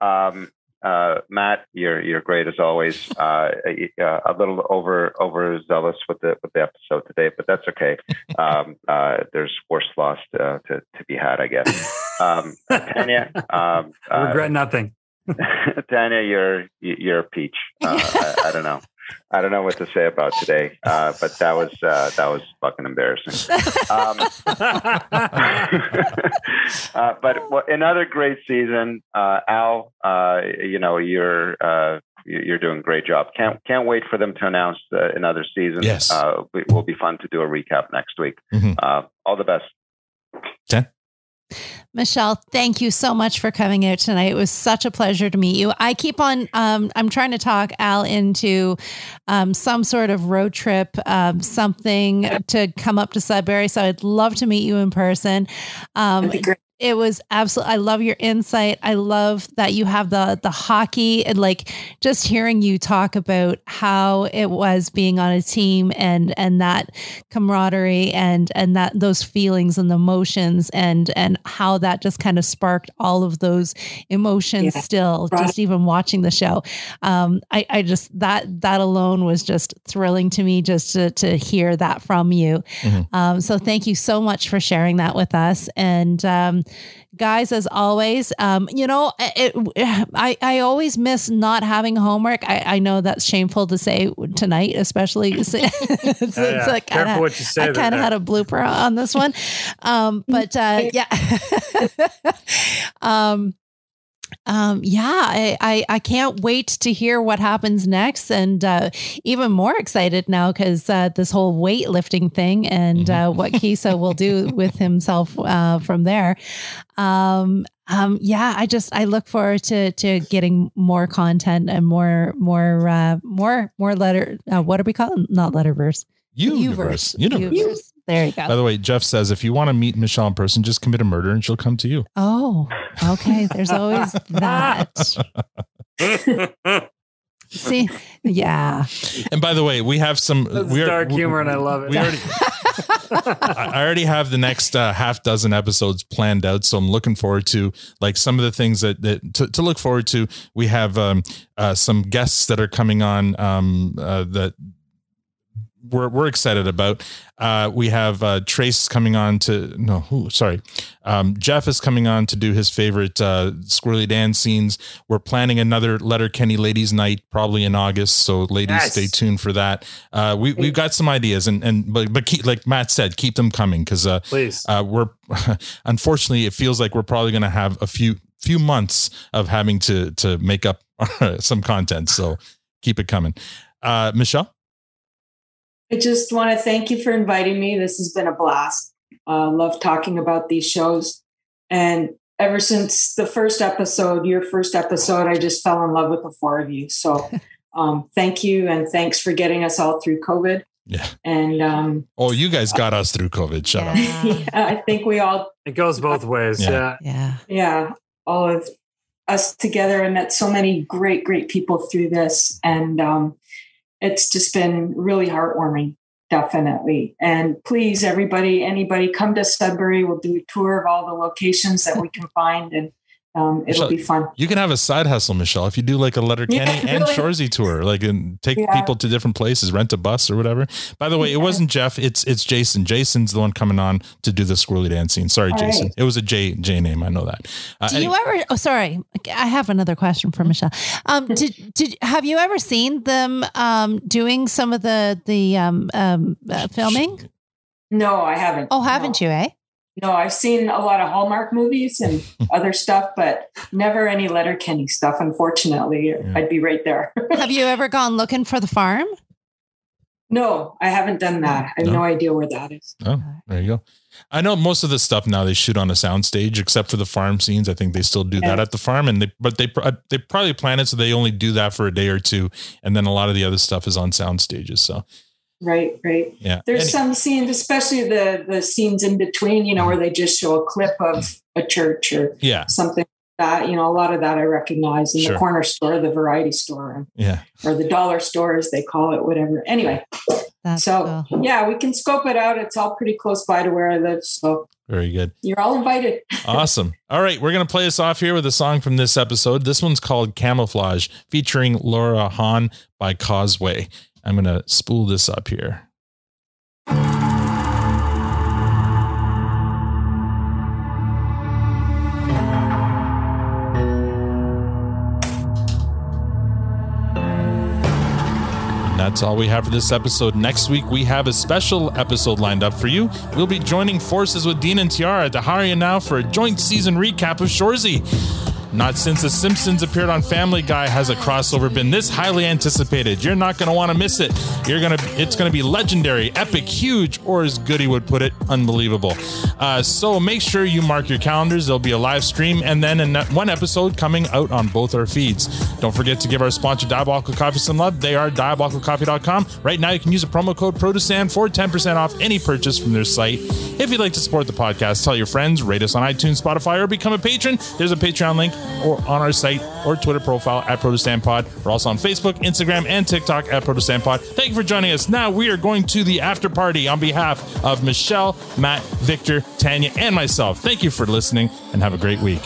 Um, uh, Matt, you're you're great as always. Uh, uh, a little over overzealous with the with the episode today, but that's okay. Um, uh, there's worse loss uh, to to be had, I guess. Um, Tanya, um, uh, Regret nothing. Tanya, you're you're a peach. Uh, I, I don't know. I don't know what to say about today, uh, but that was uh, that was fucking embarrassing. Um, uh, but well, another great season, uh, Al. Uh, you know you're uh, you- you're doing a great job. Can't can't wait for them to announce uh, another season. Yes. uh, it will be fun to do a recap next week. Mhm. Uh, all the best. Michelle, thank you so much for coming out tonight. It was such a pleasure to meet you. I keep on, um, I'm trying to talk Al into um, some sort of road trip, um, something to come up to Sudbury. So I'd love to meet you in person. Um, it was absolutely, I love your insight. I love that you have the, the hockey and like just hearing you talk about how it was being on a team and, and that camaraderie and, and that those feelings and the emotions and, and how that just kind of sparked all of those emotions Yeah. still, Right. just even watching the show. Um, I, I just, that, that alone was just thrilling to me just to, to hear that from you. Um, so thank you so much for sharing that with us. And um, guys, as always, um, you know, it, I, I always miss not having homework. I, I know that's shameful to say tonight, especially. it's, it's Yeah, like careful kinda- what you say I kind of had a blooper on this one. Um, but uh, yeah. um, um, yeah, I, I, I can't wait to hear what happens next, and uh, even more excited now because uh, this whole weightlifting thing and uh, what Keeso will do with himself uh, from there. Um, um, yeah, I just I look forward to to getting more content and more more uh, more more letter. Uh, what are we calling? Not letterverse. Universe. Universe. Universe. There you go. By the way, Jeff says if you want to meet Michelle in person, just commit a murder and she'll come to you. Oh, okay. There's always that. See, yeah. And by the way, we have some we are, dark we- humor, and I love it. We already, I I already have the next uh, half dozen episodes planned out, so I'm looking forward to like some of the things that, that to, to look forward to. We have um, uh, some guests that are coming on um, uh, that we're we're excited about. Uh, we have uh, Trace coming on to no, who, sorry, um, Jeff is coming on to do his favorite uh, Squirrely Dan scenes. We're planning another Letterkenny Ladies Night probably in August, so ladies, Yes. stay tuned for that. Uh, we we've got some ideas, and and but but keep, like Matt said, keep them coming because uh, Please. uh, we're unfortunately it feels like we're probably going to have a few few months of having to to make up some content. So keep it coming, uh, Michelle. I just want to thank you for inviting me. This has been a blast. Uh, love talking about these shows. And ever since the first episode, your first episode, I just fell in love with the four of you. So um, thank you. And thanks for getting us all through COVID. Yeah. And um, Oh, you guys got us through COVID. Shut up. yeah, I think we all, It goes both ways. Yeah. Yeah. Yeah. yeah, all of us together I met so many great, great people through this. And um, it's just been really heartwarming, definitely. And please, everybody, anybody, come to Sudbury. We'll do a tour of all the locations that we can find, and um, it'll Michelle, be fun. You can have a side hustle, Michelle, if you do like a Letter Yeah, Kenny and really. Shoresy tour, like and take Yeah. people to different places, rent a bus or whatever. By the way, it wasn't Jeff, it's it's Jason. Jason's the one coming on to do the squirrely dancing. Sorry, All Jason. right. It was a J J name. I know that. Uh, Do you ever? Oh, sorry. I have another question for Michelle. Um, did did have you ever seen them um doing some of the the um um uh, filming? No, I haven't. Oh, haven't you? Eh? No, I've seen a lot of Hallmark movies and other stuff, but never any Letterkenny stuff. Unfortunately, I'd be right there. have you ever gone looking for the farm? no, I haven't done mm, that. I have No. no, idea where that is. Oh, there you go. I know most of the stuff now they shoot on a soundstage, except for the farm scenes. I think they still do that at the farm, and they but they uh, they probably plan it so they only do that for a day or two, and then a lot of the other stuff is on sound stages. So Right, right. yeah, There's Any- some scenes, especially the the scenes in between, you know, where they just show a clip of a church or yeah, something like that. You know, a lot of that I recognize in Sure. the corner store, the variety store, yeah. or the dollar store as they call it, whatever. Anyway, so yeah, we can scope it out. It's all pretty close by to where I live, so Very good. you're all invited. Awesome. All right, we're going to play us off here with a song from this episode. This one's called Camouflage, featuring Laura Hahn by Causeway. I'm going to spool this up here. That's all we have for this episode. Next week, we have a special episode lined up for you. We'll be joining forces with Dean and Tiara to hire you now for a joint season recap of Shoresy. Not since The Simpsons appeared on Family Guy has a crossover been this highly anticipated. You're not going to want to miss it. You're going to. It's going to be legendary, epic, huge, or as Goody would put it, unbelievable. Uh, so make sure you mark your calendars. There'll be a live stream and then an, one episode coming out on both our feeds. Don't forget to give our sponsor Diabolical Coffee some love. They are diabolicalcoffee.com. Right now, you can use a promo code PRODUCEN for 10% off any purchase from their site. If you'd like to support the podcast, tell your friends, rate us on iTunes, Spotify, or become a patron. There's a Patreon link or on our site or Twitter profile at ProduceStandPod. We're also on Facebook, Instagram, and TikTok at ProduceStandPod. Thank you for joining us. Now we are going to the after party on behalf of Michelle, Matt, Victor, Tanya, and myself. Thank you for listening and have a great week.